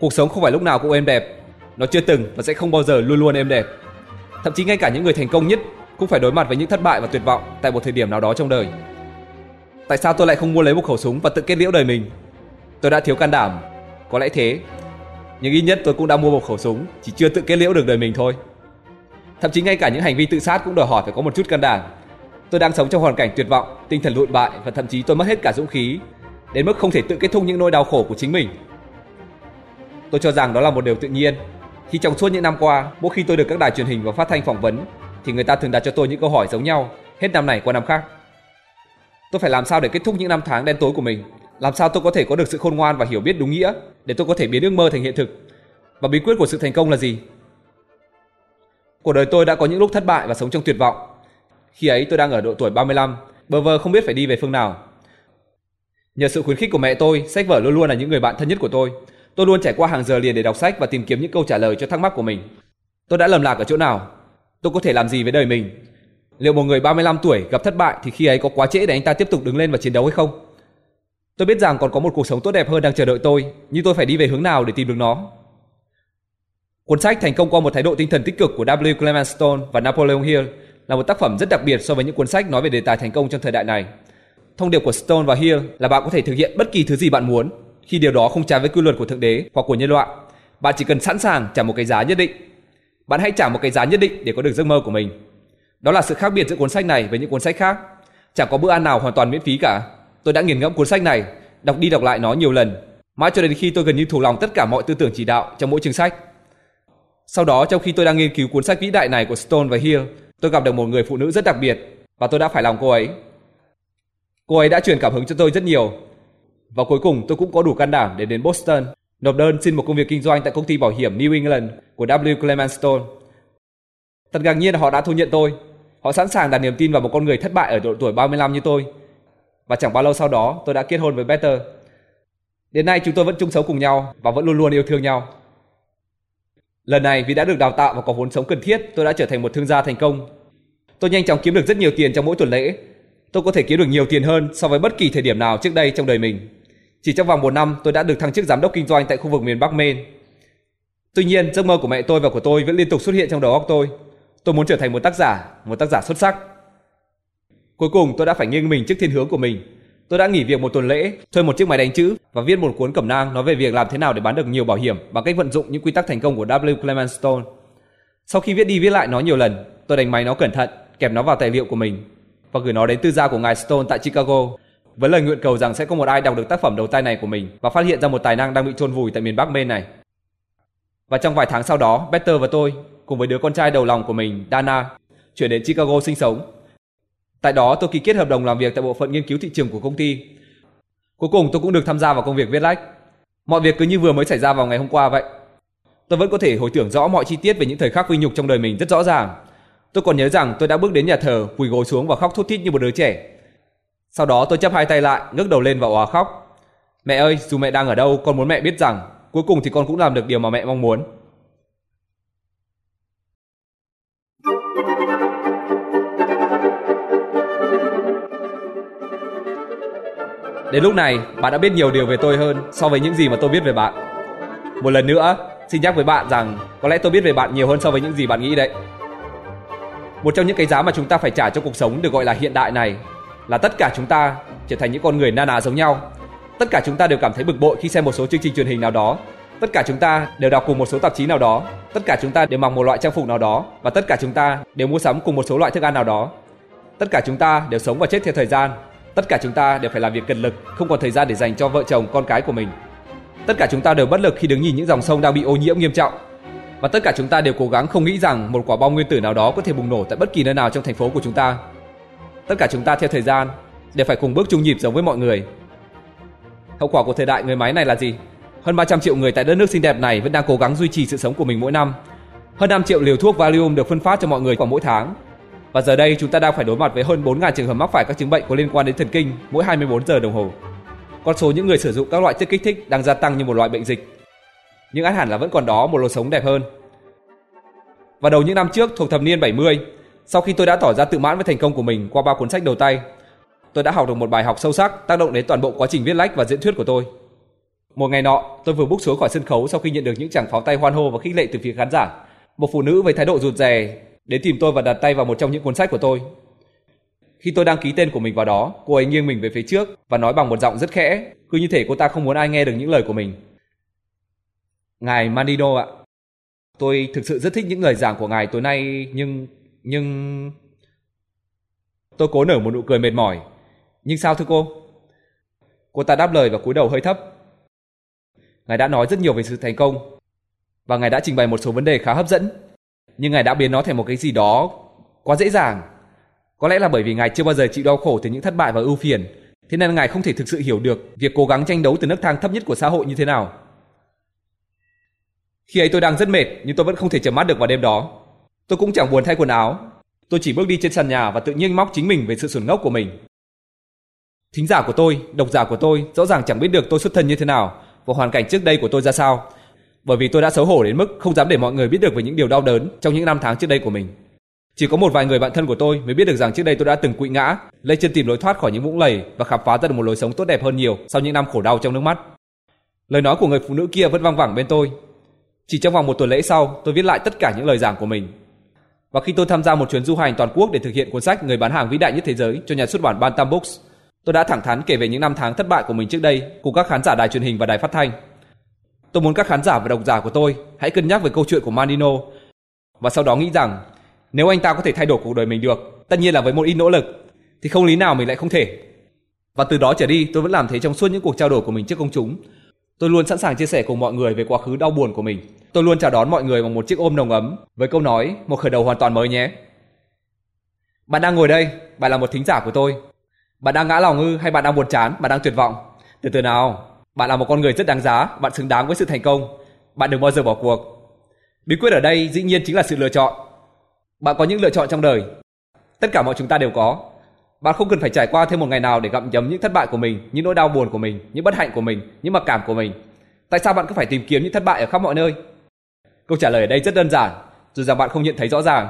cuộc sống không phải lúc nào cũng êm đẹp, nó chưa từng và sẽ không bao giờ luôn luôn êm đẹp. Thậm chí ngay cả những người thành công nhất cũng phải đối mặt với những thất bại và tuyệt vọng tại một thời điểm nào đó trong đời. Tại sao tôi lại không mua lấy một khẩu súng và tự kết liễu đời mình? Tôi đã thiếu can đảm, có lẽ thế. Nhưng ít nhất tôi cũng đã mua một khẩu súng, chỉ chưa tự kết liễu được đời mình thôi. Thậm chí ngay cả những hành vi tự sát cũng đòi hỏi phải có một chút can đảm. Tôi đang sống trong hoàn cảnh tuyệt vọng, tinh thần lụi bại và thậm chí tôi mất hết cả dũng khí, đến mức không thể tự kết thúc những nỗi đau khổ của chính mình. Tôi cho rằng đó là một điều tự nhiên khi trong suốt những năm qua, mỗi khi tôi được các đài truyền hình và phát thanh phỏng vấn, thì người ta thường đặt cho tôi những câu hỏi giống nhau, hết năm này qua năm khác. Tôi phải làm sao để kết thúc những năm tháng đen tối của mình? Làm sao tôi có thể có được sự khôn ngoan và hiểu biết đúng nghĩa để tôi có thể biến ước mơ thành hiện thực? Và bí quyết của sự thành công là gì? Cuộc đời tôi đã có những lúc thất bại và sống trong tuyệt vọng. Khi ấy tôi đang ở độ tuổi 35, bơ vơ không biết phải đi về phương nào. Nhờ sự khuyến khích của mẹ tôi, sách vở luôn luôn là những người bạn thân nhất của tôi Tôi luôn trải qua hàng giờ liền để đọc sách và tìm kiếm những câu trả lời cho thắc mắc của mình. Tôi đã lầm lạc ở chỗ nào? Tôi có thể làm gì với đời mình? Liệu một người 35 tuổi gặp thất bại thì khi ấy có quá trễ để anh ta tiếp tục đứng lên và chiến đấu hay không? Tôi biết rằng còn có một cuộc sống tốt đẹp hơn đang chờ đợi tôi, nhưng tôi phải đi về hướng nào để tìm được nó? Cuốn sách thành công qua một thái độ tinh thần tích cực của W. Clement Stone và Napoleon Hill là một tác phẩm rất đặc biệt so với những cuốn sách nói về đề tài thành công trong thời đại này. thông điệp của Stone và Hill là bạn có thể thực hiện bất kỳ thứ gì bạn muốn khi điều đó không trái với quy luật của thượng đế hoặc của nhân loại. Bạn chỉ cần sẵn sàng trả một cái giá nhất định. Bạn hãy trả một cái giá nhất định để có được giấc mơ của mình. Đó là sự khác biệt giữa cuốn sách này với những cuốn sách khác. Chẳng có bữa ăn nào hoàn toàn miễn phí cả. Tôi đã nghiền ngẫm cuốn sách này, đọc đi đọc lại nó nhiều lần, mãi cho đến khi tôi gần như thuộc lòng tất cả mọi tư tưởng chỉ đạo trong mỗi chương sách. Sau đó, trong khi tôi đang nghiên cứu cuốn sách vĩ đại này của Stone và Hill, tôi gặp được một người phụ nữ rất đặc biệt và tôi đã phải lòng cô ấy. Cô ấy đã truyền cảm hứng cho tôi rất nhiều. Và cuối cùng tôi cũng có đủ can đảm để đến Boston, nộp đơn xin một công việc kinh doanh tại công ty bảo hiểm New England của W. Clement Stone. Thật ngạc nhiên là họ đã thu nhận tôi. Họ sẵn sàng đặt niềm tin vào một con người thất bại ở độ tuổi 35 như tôi. Và chẳng bao lâu sau đó, tôi đã kết hôn với Better. Đến nay chúng tôi vẫn chung sống cùng nhau và vẫn luôn luôn yêu thương nhau. Lần này vì đã được đào tạo và có vốn sống cần thiết, tôi đã trở thành một thương gia thành công. Tôi nhanh chóng kiếm được rất nhiều tiền trong mỗi tuần lễ. Tôi có thể kiếm được nhiều tiền hơn so với bất kỳ thời điểm nào trước đây trong đời mình. Chỉ trong vòng một năm, tôi đã được thăng chức giám đốc kinh doanh tại khu vực miền Bắc Maine. Tuy nhiên, giấc mơ của mẹ tôi và của tôi vẫn liên tục xuất hiện trong đầu óc tôi. Tôi muốn trở thành một tác giả, một tác giả xuất sắc. Cuối cùng tôi đã phải nghiêng mình trước thiên hướng của mình. Tôi đã nghỉ việc một tuần lễ, thuê một chiếc máy đánh chữ và viết một cuốn cẩm nang nói về việc làm thế nào để bán được nhiều bảo hiểm bằng cách vận dụng những quy tắc thành công của W. Clement Stone. Sau khi viết đi viết lại nó nhiều lần, tôi đánh máy nó cẩn thận, kẹp nó vào tài liệu của mình và gửi nó đến tư gia của ngài Stone tại Chicago với lời nguyện cầu rằng sẽ có một ai đọc được tác phẩm đầu tay này của mình và phát hiện ra một tài năng đang bị chôn vùi tại miền Bắc bên này. Và trong vài tháng sau đó, Peter và tôi cùng với đứa con trai đầu lòng của mình, Dana, chuyển đến Chicago sinh sống. Tại đó tôi ký kết hợp đồng làm việc tại bộ phận nghiên cứu thị trường của công ty. Cuối cùng tôi cũng được tham gia vào công việc viết lách. Mọi việc cứ như vừa mới xảy ra vào ngày hôm qua vậy. Tôi vẫn có thể hồi tưởng rõ mọi chi tiết về những thời khắc vinh nhục trong đời mình rất rõ ràng. Tôi còn nhớ rằng tôi đã bước đến nhà thờ, quỳ gối xuống và khóc thút thít như một đứa trẻ. Sau đó tôi chấp hai tay lại, ngước đầu lên và òa khóc. Mẹ ơi, dù mẹ đang ở đâu, con muốn mẹ biết rằng cuối cùng thì con cũng làm được điều mà mẹ mong muốn. Đến lúc này, bạn đã biết nhiều điều về tôi hơn so với những gì mà tôi biết về bạn. Một lần nữa, xin nhắc với bạn rằng có lẽ tôi biết về bạn nhiều hơn so với những gì bạn nghĩ đấy. Một trong những cái giá mà chúng ta phải trả cho cuộc sống được gọi là hiện đại này là tất cả chúng ta trở thành những con người na ná giống nhau. Tất cả chúng ta đều cảm thấy bực bội khi xem một số chương trình truyền hình nào đó. Tất cả chúng ta đều đọc cùng một số tạp chí nào đó. Tất cả chúng ta đều mặc một loại trang phục nào đó và tất cả chúng ta đều mua sắm cùng một số loại thức ăn nào đó. Tất cả chúng ta đều sống và chết theo thời gian Tất cả chúng ta đều phải làm việc cần lực, không còn thời gian để dành cho vợ chồng, con cái của mình. Tất cả chúng ta đều bất lực khi đứng nhìn những dòng sông đang bị ô nhiễm nghiêm trọng. Và tất cả chúng ta đều cố gắng không nghĩ rằng một quả bom nguyên tử nào đó có thể bùng nổ tại bất kỳ nơi nào trong thành phố của chúng ta. Tất cả chúng ta theo thời gian để phải cùng bước chung nhịp giống với mọi người. Hậu quả của thời đại người máy này là gì? Hơn 300 triệu người tại đất nước xinh đẹp này vẫn đang cố gắng duy trì sự sống của mình mỗi năm. Hơn 5 triệu liều thuốc Valium được phân phát cho mọi người khoảng mỗi tháng và giờ đây chúng ta đang phải đối mặt với hơn 4.000 trường hợp mắc phải các chứng bệnh có liên quan đến thần kinh mỗi 24 giờ đồng hồ. Con số những người sử dụng các loại chất kích thích đang gia tăng như một loại bệnh dịch. Nhưng át hẳn là vẫn còn đó một lối sống đẹp hơn. Vào đầu những năm trước thuộc thập niên 70, sau khi tôi đã tỏ ra tự mãn với thành công của mình qua ba cuốn sách đầu tay, tôi đã học được một bài học sâu sắc tác động đến toàn bộ quá trình viết lách và diễn thuyết của tôi. Một ngày nọ, tôi vừa bước xuống khỏi sân khấu sau khi nhận được những tràng pháo tay hoan hô và khích lệ từ phía khán giả. Một phụ nữ với thái độ rụt rè đến tìm tôi và đặt tay vào một trong những cuốn sách của tôi. Khi tôi đăng ký tên của mình vào đó, cô ấy nghiêng mình về phía trước và nói bằng một giọng rất khẽ, cứ như thể cô ta không muốn ai nghe được những lời của mình. Ngài Mandino ạ, tôi thực sự rất thích những lời giảng của ngài tối nay, nhưng nhưng tôi cố nở một nụ cười mệt mỏi. Nhưng sao thưa cô? Cô ta đáp lời và cúi đầu hơi thấp. Ngài đã nói rất nhiều về sự thành công và ngài đã trình bày một số vấn đề khá hấp dẫn nhưng ngài đã biến nó thành một cái gì đó quá dễ dàng. Có lẽ là bởi vì ngài chưa bao giờ chịu đau khổ từ những thất bại và ưu phiền, thế nên ngài không thể thực sự hiểu được việc cố gắng tranh đấu từ nấc thang thấp nhất của xã hội như thế nào. Khi ấy tôi đang rất mệt, nhưng tôi vẫn không thể chợp mắt được vào đêm đó. Tôi cũng chẳng buồn thay quần áo. Tôi chỉ bước đi trên sàn nhà và tự nhiên móc chính mình về sự xuẩn ngốc của mình. Thính giả của tôi, độc giả của tôi rõ ràng chẳng biết được tôi xuất thân như thế nào và hoàn cảnh trước đây của tôi ra sao, bởi vì tôi đã xấu hổ đến mức không dám để mọi người biết được về những điều đau đớn trong những năm tháng trước đây của mình. Chỉ có một vài người bạn thân của tôi mới biết được rằng trước đây tôi đã từng quỵ ngã, lấy chân tìm lối thoát khỏi những vũng lầy và khám phá ra được một lối sống tốt đẹp hơn nhiều sau những năm khổ đau trong nước mắt. Lời nói của người phụ nữ kia vẫn vang vẳng bên tôi. Chỉ trong vòng một tuần lễ sau, tôi viết lại tất cả những lời giảng của mình. Và khi tôi tham gia một chuyến du hành toàn quốc để thực hiện cuốn sách Người bán hàng vĩ đại nhất thế giới cho nhà xuất bản Bantam Books, Tôi đã thẳng thắn kể về những năm tháng thất bại của mình trước đây cùng các khán giả đài truyền hình và đài phát thanh. Tôi muốn các khán giả và độc giả của tôi hãy cân nhắc về câu chuyện của Manino và sau đó nghĩ rằng nếu anh ta có thể thay đổi cuộc đời mình được, tất nhiên là với một ít nỗ lực, thì không lý nào mình lại không thể. Và từ đó trở đi, tôi vẫn làm thế trong suốt những cuộc trao đổi của mình trước công chúng. Tôi luôn sẵn sàng chia sẻ cùng mọi người về quá khứ đau buồn của mình. Tôi luôn chào đón mọi người bằng một chiếc ôm nồng ấm với câu nói một khởi đầu hoàn toàn mới nhé. Bạn đang ngồi đây, bạn là một thính giả của tôi. Bạn đang ngã lòng ư hay bạn đang buồn chán, bạn đang tuyệt vọng? Từ từ nào, bạn là một con người rất đáng giá, bạn xứng đáng với sự thành công. Bạn đừng bao giờ bỏ cuộc. Bí quyết ở đây dĩ nhiên chính là sự lựa chọn. Bạn có những lựa chọn trong đời. Tất cả mọi chúng ta đều có. Bạn không cần phải trải qua thêm một ngày nào để gặm nhấm những thất bại của mình, những nỗi đau buồn của mình, những bất hạnh của mình, những mặc cảm của mình. Tại sao bạn cứ phải tìm kiếm những thất bại ở khắp mọi nơi? Câu trả lời ở đây rất đơn giản, dù rằng bạn không nhận thấy rõ ràng.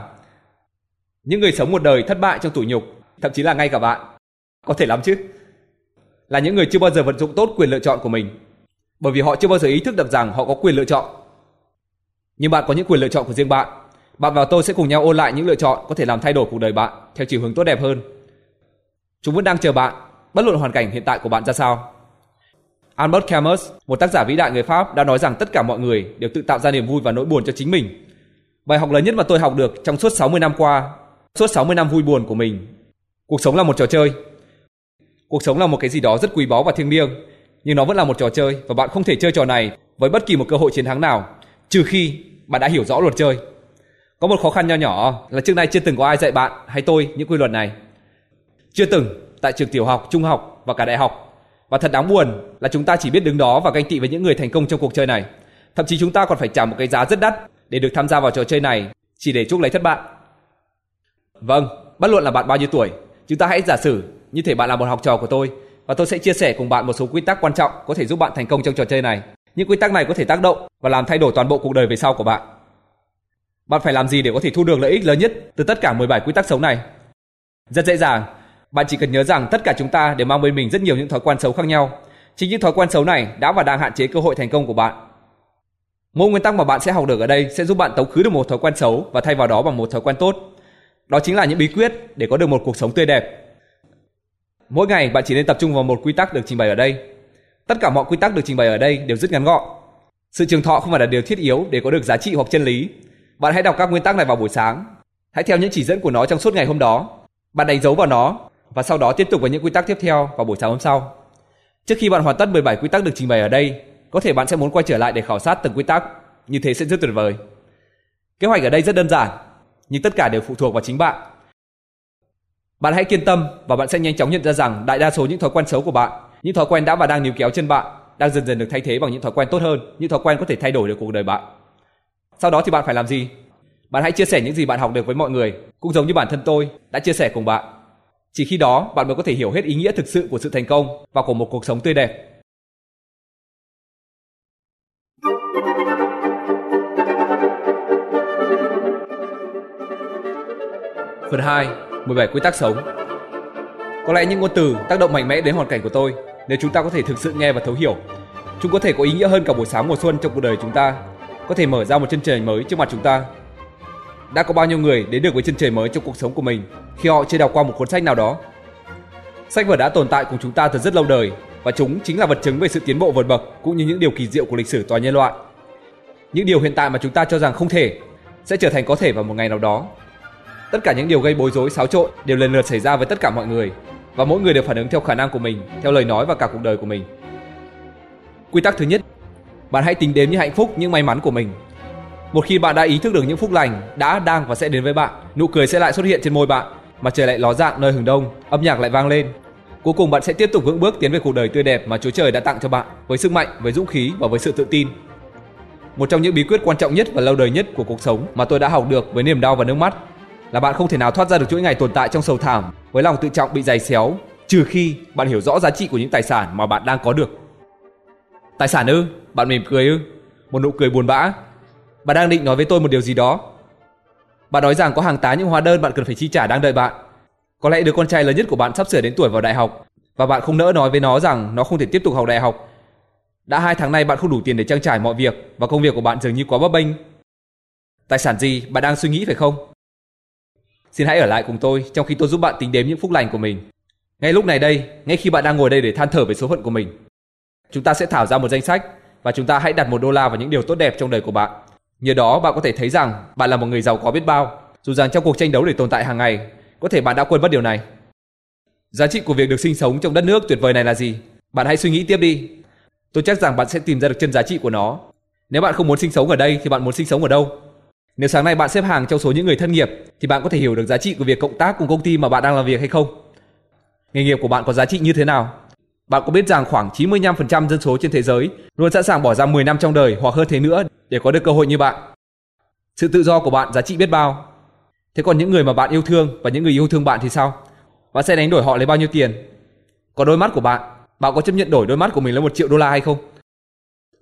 Những người sống một đời thất bại trong tủi nhục, thậm chí là ngay cả bạn, có thể lắm chứ. Là những người chưa bao giờ vận dụng tốt quyền lựa chọn của mình, bởi vì họ chưa bao giờ ý thức được rằng họ có quyền lựa chọn. Nhưng bạn có những quyền lựa chọn của riêng bạn. Bạn và tôi sẽ cùng nhau ôn lại những lựa chọn có thể làm thay đổi cuộc đời bạn theo chiều hướng tốt đẹp hơn. Chúng vẫn đang chờ bạn, bất luận hoàn cảnh hiện tại của bạn ra sao. Albert Camus, một tác giả vĩ đại người Pháp đã nói rằng tất cả mọi người đều tự tạo ra niềm vui và nỗi buồn cho chính mình. Bài học lớn nhất mà tôi học được trong suốt 60 năm qua, suốt 60 năm vui buồn của mình. Cuộc sống là một trò chơi. Cuộc sống là một cái gì đó rất quý báu và thiêng liêng, nhưng nó vẫn là một trò chơi và bạn không thể chơi trò này với bất kỳ một cơ hội chiến thắng nào, trừ khi bạn đã hiểu rõ luật chơi. Có một khó khăn nho nhỏ là trước nay chưa từng có ai dạy bạn hay tôi những quy luật này. Chưa từng tại trường tiểu học, trung học và cả đại học. Và thật đáng buồn là chúng ta chỉ biết đứng đó và ganh tị với những người thành công trong cuộc chơi này. Thậm chí chúng ta còn phải trả một cái giá rất đắt để được tham gia vào trò chơi này chỉ để chuốc lấy thất bại. Vâng, bất luận là bạn bao nhiêu tuổi, chúng ta hãy giả sử như thể bạn là một học trò của tôi và tôi sẽ chia sẻ cùng bạn một số quy tắc quan trọng có thể giúp bạn thành công trong trò chơi này. Những quy tắc này có thể tác động và làm thay đổi toàn bộ cuộc đời về sau của bạn. Bạn phải làm gì để có thể thu được lợi ích lớn nhất từ tất cả 17 quy tắc sống này? Rất dễ dàng, bạn chỉ cần nhớ rằng tất cả chúng ta đều mang bên mình rất nhiều những thói quen xấu khác nhau. Chính những thói quen xấu này đã và đang hạn chế cơ hội thành công của bạn. Mỗi nguyên tắc mà bạn sẽ học được ở đây sẽ giúp bạn tống khứ được một thói quen xấu và thay vào đó bằng một thói quen tốt. Đó chính là những bí quyết để có được một cuộc sống tươi đẹp. Mỗi ngày bạn chỉ nên tập trung vào một quy tắc được trình bày ở đây. Tất cả mọi quy tắc được trình bày ở đây đều rất ngắn gọn. Sự trường thọ không phải là điều thiết yếu để có được giá trị hoặc chân lý. Bạn hãy đọc các nguyên tắc này vào buổi sáng. Hãy theo những chỉ dẫn của nó trong suốt ngày hôm đó. Bạn đánh dấu vào nó và sau đó tiếp tục với những quy tắc tiếp theo vào buổi sáng hôm sau. Trước khi bạn hoàn tất 17 quy tắc được trình bày ở đây, có thể bạn sẽ muốn quay trở lại để khảo sát từng quy tắc, như thế sẽ rất tuyệt vời. Kế hoạch ở đây rất đơn giản, nhưng tất cả đều phụ thuộc vào chính bạn. Bạn hãy kiên tâm và bạn sẽ nhanh chóng nhận ra rằng đại đa số những thói quen xấu của bạn, những thói quen đã và đang níu kéo chân bạn, đang dần dần được thay thế bằng những thói quen tốt hơn, những thói quen có thể thay đổi được cuộc đời bạn. Sau đó thì bạn phải làm gì? Bạn hãy chia sẻ những gì bạn học được với mọi người, cũng giống như bản thân tôi đã chia sẻ cùng bạn. Chỉ khi đó bạn mới có thể hiểu hết ý nghĩa thực sự của sự thành công và của một cuộc sống tươi đẹp. Phần 2. 17 quy tắc sống Có lẽ những ngôn từ tác động mạnh mẽ đến hoàn cảnh của tôi nếu chúng ta có thể thực sự nghe và thấu hiểu. Chúng có thể có ý nghĩa hơn cả buổi sáng mùa xuân trong cuộc đời chúng ta, có thể mở ra một chân trời mới trước mặt chúng ta đã có bao nhiêu người đến được với chân trời mới trong cuộc sống của mình khi họ chưa đọc qua một cuốn sách nào đó. Sách vở đã tồn tại cùng chúng ta từ rất lâu đời và chúng chính là vật chứng về sự tiến bộ vượt bậc cũng như những điều kỳ diệu của lịch sử toàn nhân loại. Những điều hiện tại mà chúng ta cho rằng không thể sẽ trở thành có thể vào một ngày nào đó. Tất cả những điều gây bối rối xáo trộn đều lần lượt xảy ra với tất cả mọi người và mỗi người đều phản ứng theo khả năng của mình, theo lời nói và cả cuộc đời của mình. Quy tắc thứ nhất, bạn hãy tính đến những hạnh phúc, những may mắn của mình một khi bạn đã ý thức được những phúc lành đã, đang và sẽ đến với bạn, nụ cười sẽ lại xuất hiện trên môi bạn, mặt trời lại ló dạng nơi hừng đông, âm nhạc lại vang lên. Cuối cùng bạn sẽ tiếp tục vững bước tiến về cuộc đời tươi đẹp mà Chúa Trời đã tặng cho bạn với sức mạnh, với dũng khí và với sự tự tin. Một trong những bí quyết quan trọng nhất và lâu đời nhất của cuộc sống mà tôi đã học được với niềm đau và nước mắt là bạn không thể nào thoát ra được chuỗi ngày tồn tại trong sầu thảm với lòng tự trọng bị dày xéo trừ khi bạn hiểu rõ giá trị của những tài sản mà bạn đang có được. Tài sản ư? Bạn mỉm cười ư? Một nụ cười buồn bã Bạn đang định nói với tôi một điều gì đó bạn nói rằng có hàng tá những hóa đơn bạn cần phải chi trả đang đợi bạn. Có lẽ đứa con trai lớn nhất của bạn sắp sửa đến tuổi vào đại học và bạn không nỡ nói với nó rằng nó không thể tiếp tục học đại học. Đã hai tháng nay bạn không đủ tiền để trang trải mọi việc và công việc của bạn dường như quá bấp bênh. Tài sản gì bạn đang suy nghĩ phải không? Xin hãy ở lại cùng tôi trong khi tôi giúp bạn tính đếm những phúc lành của mình. Ngay lúc này đây, ngay khi bạn đang ngồi đây để than thở về số phận của mình, chúng ta sẽ thảo ra một danh sách và chúng ta hãy đặt một đô la vào những điều tốt đẹp trong đời của bạn. Nhờ đó bạn có thể thấy rằng bạn là một người giàu có biết bao, dù rằng trong cuộc tranh đấu để tồn tại hàng ngày, có thể bạn đã quên mất điều này. Giá trị của việc được sinh sống trong đất nước tuyệt vời này là gì? Bạn hãy suy nghĩ tiếp đi. Tôi chắc rằng bạn sẽ tìm ra được chân giá trị của nó. Nếu bạn không muốn sinh sống ở đây thì bạn muốn sinh sống ở đâu? Nếu sáng nay bạn xếp hàng trong số những người thất nghiệp thì bạn có thể hiểu được giá trị của việc cộng tác cùng công ty mà bạn đang làm việc hay không? Nghề nghiệp của bạn có giá trị như thế nào? Bạn có biết rằng khoảng 95% dân số trên thế giới luôn sẵn sàng bỏ ra 10 năm trong đời hoặc hơn thế nữa để có được cơ hội như bạn? Sự tự do của bạn giá trị biết bao. Thế còn những người mà bạn yêu thương và những người yêu thương bạn thì sao? Bạn sẽ đánh đổi họ lấy bao nhiêu tiền? Có đôi mắt của bạn, bạn có chấp nhận đổi đôi mắt của mình lấy một triệu đô la hay không?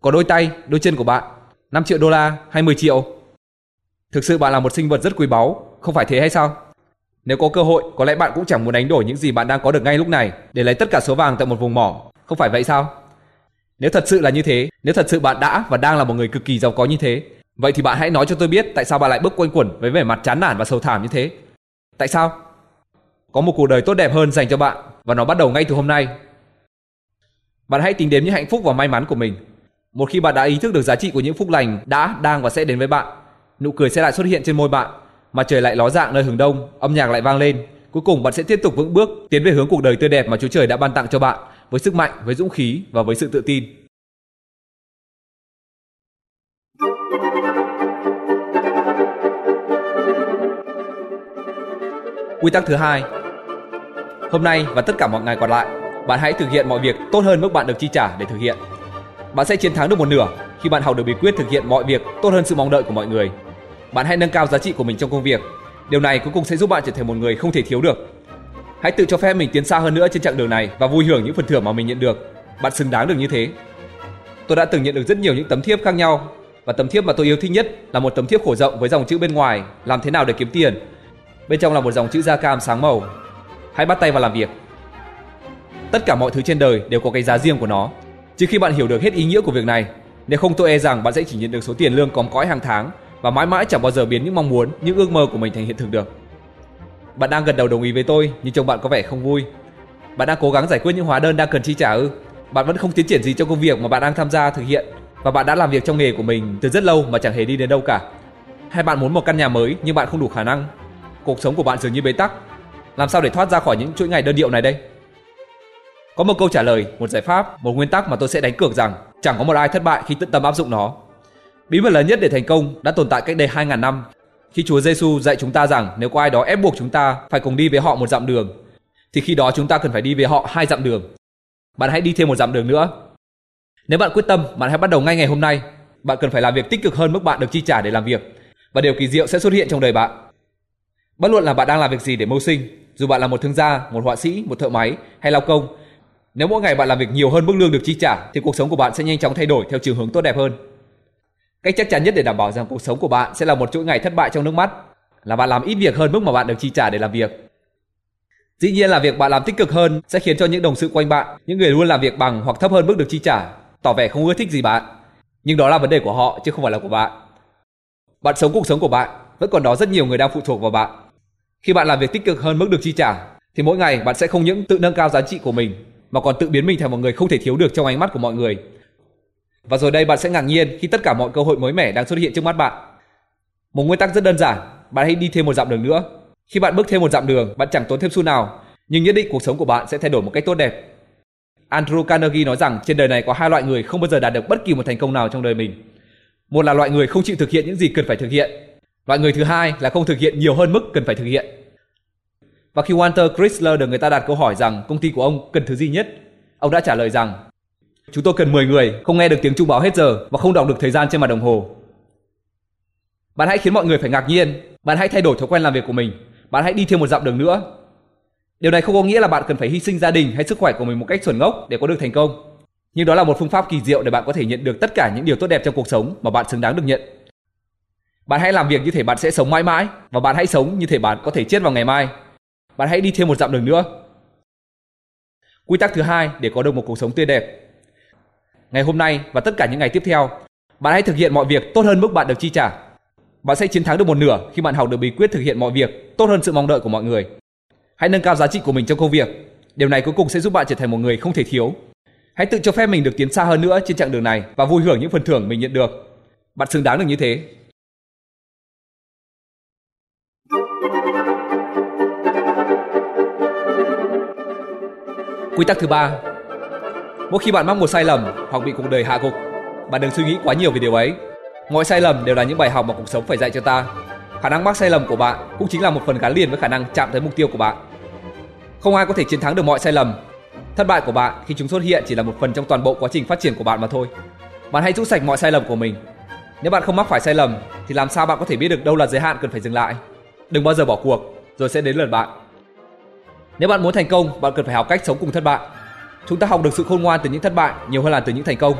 Có đôi tay, đôi chân của bạn, 5 triệu đô la hay 10 triệu? Thực sự bạn là một sinh vật rất quý báu, không phải thế hay sao? Nếu có cơ hội, có lẽ bạn cũng chẳng muốn đánh đổi những gì bạn đang có được ngay lúc này để lấy tất cả số vàng tại một vùng mỏ, không phải vậy sao? Nếu thật sự là như thế, nếu thật sự bạn đã và đang là một người cực kỳ giàu có như thế, vậy thì bạn hãy nói cho tôi biết tại sao bạn lại bước quanh quẩn với vẻ mặt chán nản và sầu thảm như thế. Tại sao? Có một cuộc đời tốt đẹp hơn dành cho bạn và nó bắt đầu ngay từ hôm nay. Bạn hãy tính đến những hạnh phúc và may mắn của mình. Một khi bạn đã ý thức được giá trị của những phúc lành đã, đang và sẽ đến với bạn, nụ cười sẽ lại xuất hiện trên môi bạn mặt trời lại ló dạng nơi hướng đông, âm nhạc lại vang lên. Cuối cùng bạn sẽ tiếp tục vững bước tiến về hướng cuộc đời tươi đẹp mà Chúa Trời đã ban tặng cho bạn với sức mạnh, với dũng khí và với sự tự tin. Quy tắc thứ hai. Hôm nay và tất cả mọi ngày còn lại, bạn hãy thực hiện mọi việc tốt hơn mức bạn được chi trả để thực hiện. Bạn sẽ chiến thắng được một nửa khi bạn học được bí quyết thực hiện mọi việc tốt hơn sự mong đợi của mọi người bạn hãy nâng cao giá trị của mình trong công việc. Điều này cuối cùng sẽ giúp bạn trở thành một người không thể thiếu được. Hãy tự cho phép mình tiến xa hơn nữa trên chặng đường này và vui hưởng những phần thưởng mà mình nhận được. Bạn xứng đáng được như thế. Tôi đã từng nhận được rất nhiều những tấm thiếp khác nhau và tấm thiếp mà tôi yêu thích nhất là một tấm thiếp khổ rộng với dòng chữ bên ngoài làm thế nào để kiếm tiền. Bên trong là một dòng chữ da cam sáng màu. Hãy bắt tay vào làm việc. Tất cả mọi thứ trên đời đều có cái giá riêng của nó. Chỉ khi bạn hiểu được hết ý nghĩa của việc này, nếu không tôi e rằng bạn sẽ chỉ nhận được số tiền lương cóm cõi hàng tháng và mãi mãi chẳng bao giờ biến những mong muốn, những ước mơ của mình thành hiện thực được. Bạn đang gật đầu đồng ý với tôi, nhưng trông bạn có vẻ không vui. Bạn đang cố gắng giải quyết những hóa đơn đang cần chi trả ư? Bạn vẫn không tiến triển gì trong công việc mà bạn đang tham gia thực hiện và bạn đã làm việc trong nghề của mình từ rất lâu mà chẳng hề đi đến đâu cả. Hay bạn muốn một căn nhà mới nhưng bạn không đủ khả năng? Cuộc sống của bạn dường như bế tắc. Làm sao để thoát ra khỏi những chuỗi ngày đơn điệu này đây? Có một câu trả lời, một giải pháp, một nguyên tắc mà tôi sẽ đánh cược rằng chẳng có một ai thất bại khi tận tâm áp dụng nó. Bí mật lớn nhất để thành công đã tồn tại cách đây 2.000 năm. Khi Chúa Giêsu dạy chúng ta rằng nếu có ai đó ép buộc chúng ta phải cùng đi với họ một dặm đường, thì khi đó chúng ta cần phải đi với họ hai dặm đường. Bạn hãy đi thêm một dặm đường nữa. Nếu bạn quyết tâm, bạn hãy bắt đầu ngay ngày hôm nay. Bạn cần phải làm việc tích cực hơn mức bạn được chi trả để làm việc, và điều kỳ diệu sẽ xuất hiện trong đời bạn. Bất luận là bạn đang làm việc gì để mưu sinh, dù bạn là một thương gia, một họa sĩ, một thợ máy hay lao công, nếu mỗi ngày bạn làm việc nhiều hơn mức lương được chi trả thì cuộc sống của bạn sẽ nhanh chóng thay đổi theo chiều hướng tốt đẹp hơn. Cách chắc chắn nhất để đảm bảo rằng cuộc sống của bạn sẽ là một chuỗi ngày thất bại trong nước mắt là bạn làm ít việc hơn mức mà bạn được chi trả để làm việc. Dĩ nhiên là việc bạn làm tích cực hơn sẽ khiến cho những đồng sự quanh bạn, những người luôn làm việc bằng hoặc thấp hơn mức được chi trả, tỏ vẻ không ưa thích gì bạn. Nhưng đó là vấn đề của họ chứ không phải là của bạn. Bạn sống cuộc sống của bạn, vẫn còn đó rất nhiều người đang phụ thuộc vào bạn. Khi bạn làm việc tích cực hơn mức được chi trả, thì mỗi ngày bạn sẽ không những tự nâng cao giá trị của mình, mà còn tự biến mình thành một người không thể thiếu được trong ánh mắt của mọi người và rồi đây bạn sẽ ngạc nhiên khi tất cả mọi cơ hội mới mẻ đang xuất hiện trước mắt bạn. Một nguyên tắc rất đơn giản, bạn hãy đi thêm một dặm đường nữa. Khi bạn bước thêm một dặm đường, bạn chẳng tốn thêm xu nào, nhưng nhất định cuộc sống của bạn sẽ thay đổi một cách tốt đẹp. Andrew Carnegie nói rằng trên đời này có hai loại người không bao giờ đạt được bất kỳ một thành công nào trong đời mình. Một là loại người không chịu thực hiện những gì cần phải thực hiện. Loại người thứ hai là không thực hiện nhiều hơn mức cần phải thực hiện. Và khi Walter Chrysler được người ta đặt câu hỏi rằng công ty của ông cần thứ gì nhất, ông đã trả lời rằng Chúng tôi cần 10 người không nghe được tiếng chuông báo hết giờ và không đọc được thời gian trên mặt đồng hồ. Bạn hãy khiến mọi người phải ngạc nhiên, bạn hãy thay đổi thói quen làm việc của mình, bạn hãy đi thêm một dặm đường nữa. Điều này không có nghĩa là bạn cần phải hy sinh gia đình hay sức khỏe của mình một cách chuẩn ngốc để có được thành công. Nhưng đó là một phương pháp kỳ diệu để bạn có thể nhận được tất cả những điều tốt đẹp trong cuộc sống mà bạn xứng đáng được nhận. Bạn hãy làm việc như thể bạn sẽ sống mãi mãi và bạn hãy sống như thể bạn có thể chết vào ngày mai. Bạn hãy đi thêm một dặm đường nữa. Quy tắc thứ hai để có được một cuộc sống tươi đẹp ngày hôm nay và tất cả những ngày tiếp theo. Bạn hãy thực hiện mọi việc tốt hơn mức bạn được chi trả. Bạn sẽ chiến thắng được một nửa khi bạn học được bí quyết thực hiện mọi việc tốt hơn sự mong đợi của mọi người. Hãy nâng cao giá trị của mình trong công việc. Điều này cuối cùng sẽ giúp bạn trở thành một người không thể thiếu. Hãy tự cho phép mình được tiến xa hơn nữa trên chặng đường này và vui hưởng những phần thưởng mình nhận được. Bạn xứng đáng được như thế. Quy tắc thứ ba Mỗi khi bạn mắc một sai lầm hoặc bị cuộc đời hạ gục, bạn đừng suy nghĩ quá nhiều về điều ấy. Mọi sai lầm đều là những bài học mà cuộc sống phải dạy cho ta. Khả năng mắc sai lầm của bạn cũng chính là một phần gắn liền với khả năng chạm tới mục tiêu của bạn. Không ai có thể chiến thắng được mọi sai lầm. Thất bại của bạn khi chúng xuất hiện chỉ là một phần trong toàn bộ quá trình phát triển của bạn mà thôi. Bạn hãy rũ sạch mọi sai lầm của mình. Nếu bạn không mắc phải sai lầm thì làm sao bạn có thể biết được đâu là giới hạn cần phải dừng lại? Đừng bao giờ bỏ cuộc, rồi sẽ đến lượt bạn. Nếu bạn muốn thành công, bạn cần phải học cách sống cùng thất bại. Chúng ta học được sự khôn ngoan từ những thất bại nhiều hơn là từ những thành công.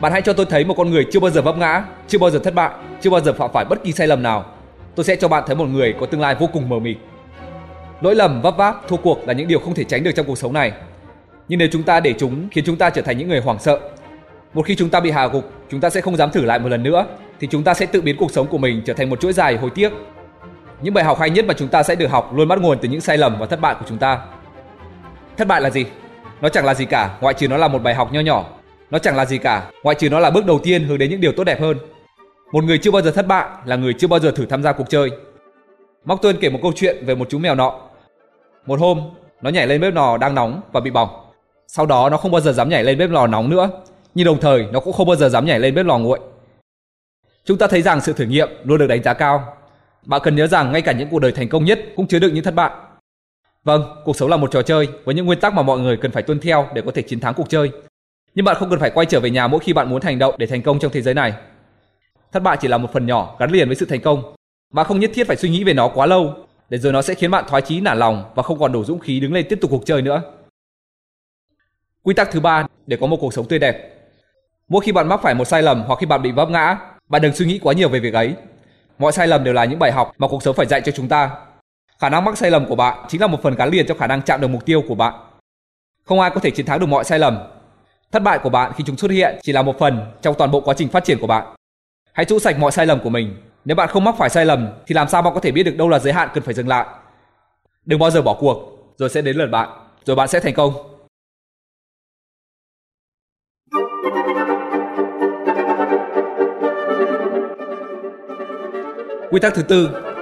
Bạn hãy cho tôi thấy một con người chưa bao giờ vấp ngã, chưa bao giờ thất bại, chưa bao giờ phạm phải bất kỳ sai lầm nào. Tôi sẽ cho bạn thấy một người có tương lai vô cùng mờ mịt. Lỗi lầm, vấp váp, thua cuộc là những điều không thể tránh được trong cuộc sống này. Nhưng nếu chúng ta để chúng khiến chúng ta trở thành những người hoảng sợ, một khi chúng ta bị hạ gục, chúng ta sẽ không dám thử lại một lần nữa, thì chúng ta sẽ tự biến cuộc sống của mình trở thành một chuỗi dài hối tiếc. Những bài học hay nhất mà chúng ta sẽ được học luôn bắt nguồn từ những sai lầm và thất bại của chúng ta. Thất bại là gì? Nó chẳng là gì cả, ngoại trừ nó là một bài học nho nhỏ. Nó chẳng là gì cả, ngoại trừ nó là bước đầu tiên hướng đến những điều tốt đẹp hơn. Một người chưa bao giờ thất bại là người chưa bao giờ thử tham gia cuộc chơi. Móc Tuân kể một câu chuyện về một chú mèo nọ. Một hôm, nó nhảy lên bếp lò đang nóng và bị bỏng. Sau đó nó không bao giờ dám nhảy lên bếp lò nóng nữa, nhưng đồng thời nó cũng không bao giờ dám nhảy lên bếp lò nguội. Chúng ta thấy rằng sự thử nghiệm luôn được đánh giá cao. Bạn cần nhớ rằng ngay cả những cuộc đời thành công nhất cũng chứa đựng những thất bại. Vâng, cuộc sống là một trò chơi với những nguyên tắc mà mọi người cần phải tuân theo để có thể chiến thắng cuộc chơi. Nhưng bạn không cần phải quay trở về nhà mỗi khi bạn muốn hành động để thành công trong thế giới này. Thất bại chỉ là một phần nhỏ gắn liền với sự thành công. Bạn không nhất thiết phải suy nghĩ về nó quá lâu, để rồi nó sẽ khiến bạn thoái chí nản lòng và không còn đủ dũng khí đứng lên tiếp tục cuộc chơi nữa. Quy tắc thứ ba để có một cuộc sống tươi đẹp. Mỗi khi bạn mắc phải một sai lầm hoặc khi bạn bị vấp ngã, bạn đừng suy nghĩ quá nhiều về việc ấy. Mọi sai lầm đều là những bài học mà cuộc sống phải dạy cho chúng ta. Khả năng mắc sai lầm của bạn chính là một phần gắn liền trong khả năng chạm được mục tiêu của bạn. Không ai có thể chiến thắng được mọi sai lầm. Thất bại của bạn khi chúng xuất hiện chỉ là một phần trong toàn bộ quá trình phát triển của bạn. Hãy rũ sạch mọi sai lầm của mình. Nếu bạn không mắc phải sai lầm thì làm sao bạn có thể biết được đâu là giới hạn cần phải dừng lại. Đừng bao giờ bỏ cuộc, rồi sẽ đến lượt bạn, rồi bạn sẽ thành công. Quy tắc thứ tư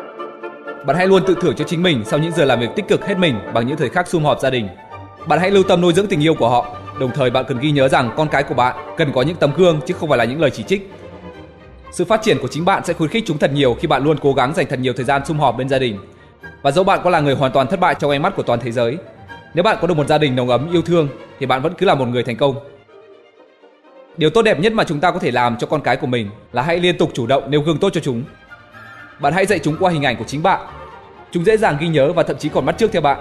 bạn hãy luôn tự thưởng cho chính mình sau những giờ làm việc tích cực hết mình bằng những thời khắc sum họp gia đình. Bạn hãy lưu tâm nuôi dưỡng tình yêu của họ, đồng thời bạn cần ghi nhớ rằng con cái của bạn cần có những tấm gương chứ không phải là những lời chỉ trích. Sự phát triển của chính bạn sẽ khuyến khích chúng thật nhiều khi bạn luôn cố gắng dành thật nhiều thời gian sum họp bên gia đình. Và dẫu bạn có là người hoàn toàn thất bại trong ánh mắt của toàn thế giới, nếu bạn có được một gia đình nồng ấm yêu thương thì bạn vẫn cứ là một người thành công. Điều tốt đẹp nhất mà chúng ta có thể làm cho con cái của mình là hãy liên tục chủ động nêu gương tốt cho chúng bạn hãy dạy chúng qua hình ảnh của chính bạn. Chúng dễ dàng ghi nhớ và thậm chí còn bắt chước theo bạn.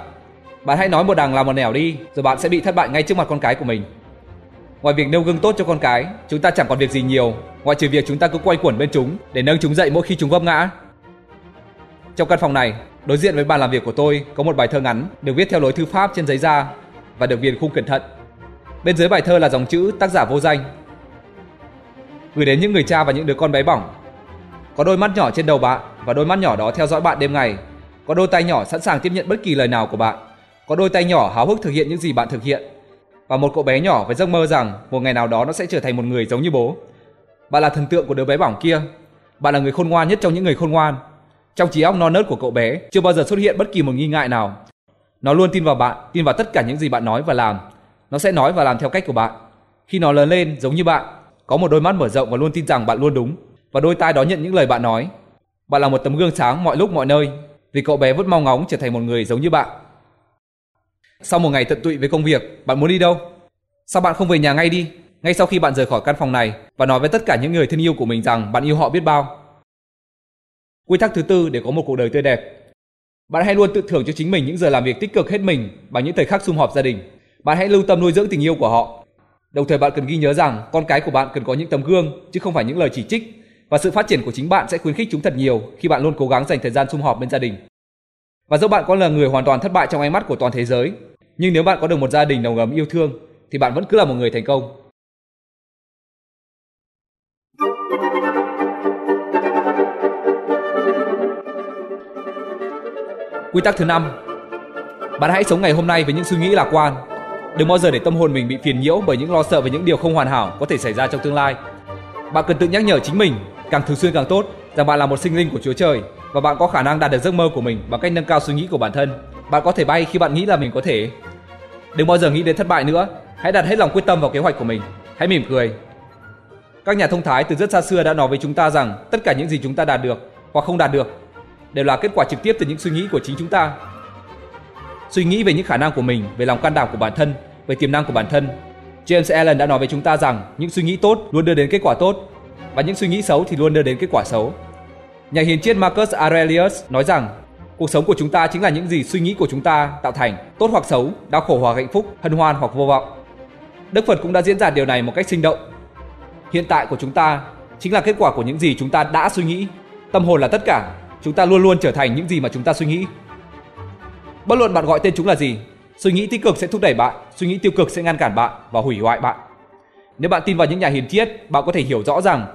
Bạn hãy nói một đằng làm một nẻo đi, rồi bạn sẽ bị thất bại ngay trước mặt con cái của mình. Ngoài việc nêu gương tốt cho con cái, chúng ta chẳng còn việc gì nhiều, ngoại trừ việc chúng ta cứ quay quẩn bên chúng để nâng chúng dậy mỗi khi chúng vấp ngã. Trong căn phòng này, đối diện với bàn làm việc của tôi có một bài thơ ngắn được viết theo lối thư pháp trên giấy da và được viền khung cẩn thận. Bên dưới bài thơ là dòng chữ tác giả vô danh. Gửi đến những người cha và những đứa con bé bỏng có đôi mắt nhỏ trên đầu bạn và đôi mắt nhỏ đó theo dõi bạn đêm ngày. Có đôi tay nhỏ sẵn sàng tiếp nhận bất kỳ lời nào của bạn. Có đôi tay nhỏ háo hức thực hiện những gì bạn thực hiện. Và một cậu bé nhỏ với giấc mơ rằng một ngày nào đó nó sẽ trở thành một người giống như bố. Bạn là thần tượng của đứa bé bỏng kia. Bạn là người khôn ngoan nhất trong những người khôn ngoan. Trong trí óc non nớt của cậu bé chưa bao giờ xuất hiện bất kỳ một nghi ngại nào. Nó luôn tin vào bạn, tin vào tất cả những gì bạn nói và làm. Nó sẽ nói và làm theo cách của bạn. Khi nó lớn lên giống như bạn, có một đôi mắt mở rộng và luôn tin rằng bạn luôn đúng và đôi tai đó nhận những lời bạn nói. Bạn là một tấm gương sáng mọi lúc mọi nơi, vì cậu bé vẫn mong ngóng trở thành một người giống như bạn. Sau một ngày tận tụy với công việc, bạn muốn đi đâu? Sao bạn không về nhà ngay đi, ngay sau khi bạn rời khỏi căn phòng này và nói với tất cả những người thân yêu của mình rằng bạn yêu họ biết bao? Quy tắc thứ tư để có một cuộc đời tươi đẹp. Bạn hãy luôn tự thưởng cho chính mình những giờ làm việc tích cực hết mình bằng những thời khắc sum họp gia đình. Bạn hãy lưu tâm nuôi dưỡng tình yêu của họ. Đồng thời bạn cần ghi nhớ rằng con cái của bạn cần có những tấm gương chứ không phải những lời chỉ trích và sự phát triển của chính bạn sẽ khuyến khích chúng thật nhiều khi bạn luôn cố gắng dành thời gian sum họp bên gia đình. Và dẫu bạn có là người hoàn toàn thất bại trong ánh mắt của toàn thế giới, nhưng nếu bạn có được một gia đình nồng ấm yêu thương thì bạn vẫn cứ là một người thành công. Quy tắc thứ năm Bạn hãy sống ngày hôm nay với những suy nghĩ lạc quan. Đừng bao giờ để tâm hồn mình bị phiền nhiễu bởi những lo sợ về những điều không hoàn hảo có thể xảy ra trong tương lai. Bạn cần tự nhắc nhở chính mình, càng thường xuyên càng tốt, rằng bạn là một sinh linh của Chúa Trời và bạn có khả năng đạt được giấc mơ của mình bằng cách nâng cao suy nghĩ của bản thân. Bạn có thể bay khi bạn nghĩ là mình có thể. Đừng bao giờ nghĩ đến thất bại nữa. Hãy đặt hết lòng quyết tâm vào kế hoạch của mình. Hãy mỉm cười. Các nhà thông thái từ rất xa xưa đã nói với chúng ta rằng tất cả những gì chúng ta đạt được hoặc không đạt được đều là kết quả trực tiếp từ những suy nghĩ của chính chúng ta. Suy nghĩ về những khả năng của mình, về lòng can đảm của bản thân, về tiềm năng của bản thân. James Allen đã nói với chúng ta rằng những suy nghĩ tốt luôn đưa đến kết quả tốt và những suy nghĩ xấu thì luôn đưa đến kết quả xấu. Nhà hiền triết Marcus Aurelius nói rằng cuộc sống của chúng ta chính là những gì suy nghĩ của chúng ta tạo thành, tốt hoặc xấu, đau khổ hoặc hạnh phúc, hân hoan hoặc vô vọng. Đức Phật cũng đã diễn giải điều này một cách sinh động. Hiện tại của chúng ta chính là kết quả của những gì chúng ta đã suy nghĩ. Tâm hồn là tất cả, chúng ta luôn luôn trở thành những gì mà chúng ta suy nghĩ. Bất luận bạn gọi tên chúng là gì, suy nghĩ tích cực sẽ thúc đẩy bạn, suy nghĩ tiêu cực sẽ ngăn cản bạn và hủy hoại bạn. Nếu bạn tin vào những nhà hiền triết, bạn có thể hiểu rõ rằng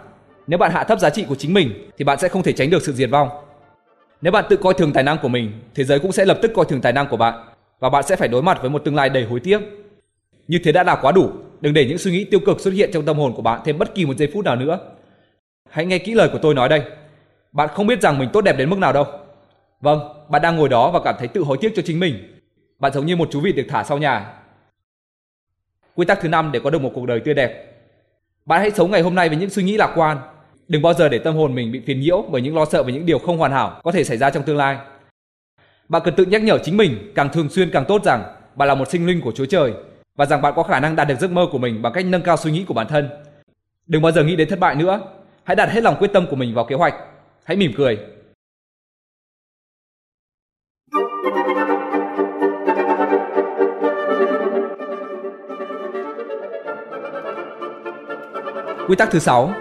nếu bạn hạ thấp giá trị của chính mình thì bạn sẽ không thể tránh được sự diệt vong. Nếu bạn tự coi thường tài năng của mình, thế giới cũng sẽ lập tức coi thường tài năng của bạn và bạn sẽ phải đối mặt với một tương lai đầy hối tiếc. Như thế đã là quá đủ, đừng để những suy nghĩ tiêu cực xuất hiện trong tâm hồn của bạn thêm bất kỳ một giây phút nào nữa. Hãy nghe kỹ lời của tôi nói đây. Bạn không biết rằng mình tốt đẹp đến mức nào đâu. Vâng, bạn đang ngồi đó và cảm thấy tự hối tiếc cho chính mình. Bạn giống như một chú vịt được thả sau nhà. Quy tắc thứ năm để có được một cuộc đời tươi đẹp. Bạn hãy sống ngày hôm nay với những suy nghĩ lạc quan, Đừng bao giờ để tâm hồn mình bị phiền nhiễu bởi những lo sợ về những điều không hoàn hảo có thể xảy ra trong tương lai. Bạn cần tự nhắc nhở chính mình càng thường xuyên càng tốt rằng bạn là một sinh linh của Chúa Trời và rằng bạn có khả năng đạt được giấc mơ của mình bằng cách nâng cao suy nghĩ của bản thân. Đừng bao giờ nghĩ đến thất bại nữa. Hãy đặt hết lòng quyết tâm của mình vào kế hoạch. Hãy mỉm cười. Quy tắc thứ 6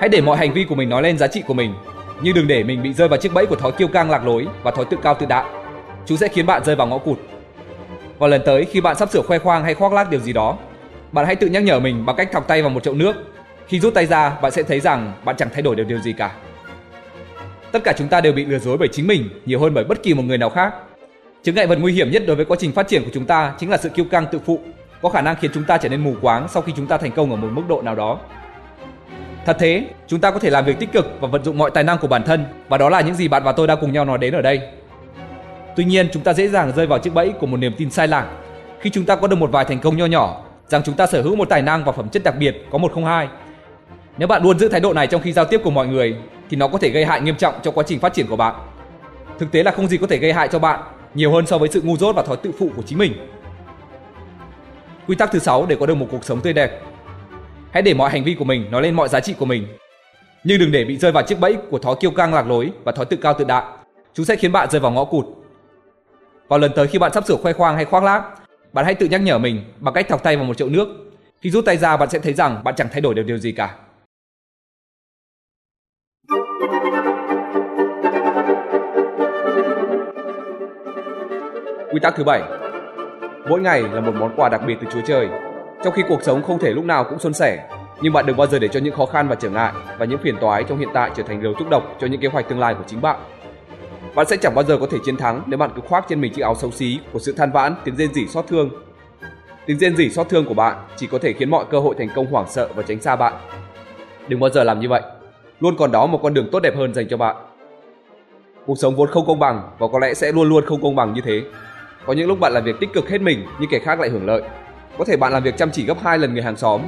Hãy để mọi hành vi của mình nói lên giá trị của mình, nhưng đừng để mình bị rơi vào chiếc bẫy của thói kiêu căng lạc lối và thói tự cao tự đại. Chúng sẽ khiến bạn rơi vào ngõ cụt. Vào lần tới khi bạn sắp sửa khoe khoang hay khoác lác điều gì đó, bạn hãy tự nhắc nhở mình bằng cách thọc tay vào một chậu nước. Khi rút tay ra, bạn sẽ thấy rằng bạn chẳng thay đổi được điều gì cả. Tất cả chúng ta đều bị lừa dối bởi chính mình nhiều hơn bởi bất kỳ một người nào khác. Chứng ngại vật nguy hiểm nhất đối với quá trình phát triển của chúng ta chính là sự kiêu căng tự phụ, có khả năng khiến chúng ta trở nên mù quáng sau khi chúng ta thành công ở một mức độ nào đó. Thật thế, chúng ta có thể làm việc tích cực và vận dụng mọi tài năng của bản thân và đó là những gì bạn và tôi đang cùng nhau nói đến ở đây. Tuy nhiên, chúng ta dễ dàng rơi vào chiếc bẫy của một niềm tin sai lạc khi chúng ta có được một vài thành công nho nhỏ rằng chúng ta sở hữu một tài năng và phẩm chất đặc biệt có một không hai. Nếu bạn luôn giữ thái độ này trong khi giao tiếp cùng mọi người thì nó có thể gây hại nghiêm trọng cho quá trình phát triển của bạn. Thực tế là không gì có thể gây hại cho bạn nhiều hơn so với sự ngu dốt và thói tự phụ của chính mình. Quy tắc thứ 6 để có được một cuộc sống tươi đẹp Hãy để mọi hành vi của mình nói lên mọi giá trị của mình. Nhưng đừng để bị rơi vào chiếc bẫy của thói kiêu căng lạc lối và thói tự cao tự đại. Chúng sẽ khiến bạn rơi vào ngõ cụt. Vào lần tới khi bạn sắp sửa khoe khoang hay khoác lác, bạn hãy tự nhắc nhở mình bằng cách thọc tay vào một chậu nước. Khi rút tay ra bạn sẽ thấy rằng bạn chẳng thay đổi được điều gì cả. Quy tắc thứ bảy Mỗi ngày là một món quà đặc biệt từ Chúa Trời trong khi cuộc sống không thể lúc nào cũng xuân sẻ, nhưng bạn đừng bao giờ để cho những khó khăn và trở ngại và những phiền toái trong hiện tại trở thành liều thuốc độc cho những kế hoạch tương lai của chính bạn. Bạn sẽ chẳng bao giờ có thể chiến thắng nếu bạn cứ khoác trên mình chiếc áo xấu xí của sự than vãn, tiếng rên rỉ xót thương. Tiếng rên rỉ xót thương của bạn chỉ có thể khiến mọi cơ hội thành công hoảng sợ và tránh xa bạn. Đừng bao giờ làm như vậy. Luôn còn đó một con đường tốt đẹp hơn dành cho bạn. Cuộc sống vốn không công bằng và có lẽ sẽ luôn luôn không công bằng như thế. Có những lúc bạn làm việc tích cực hết mình nhưng kẻ khác lại hưởng lợi có thể bạn làm việc chăm chỉ gấp hai lần người hàng xóm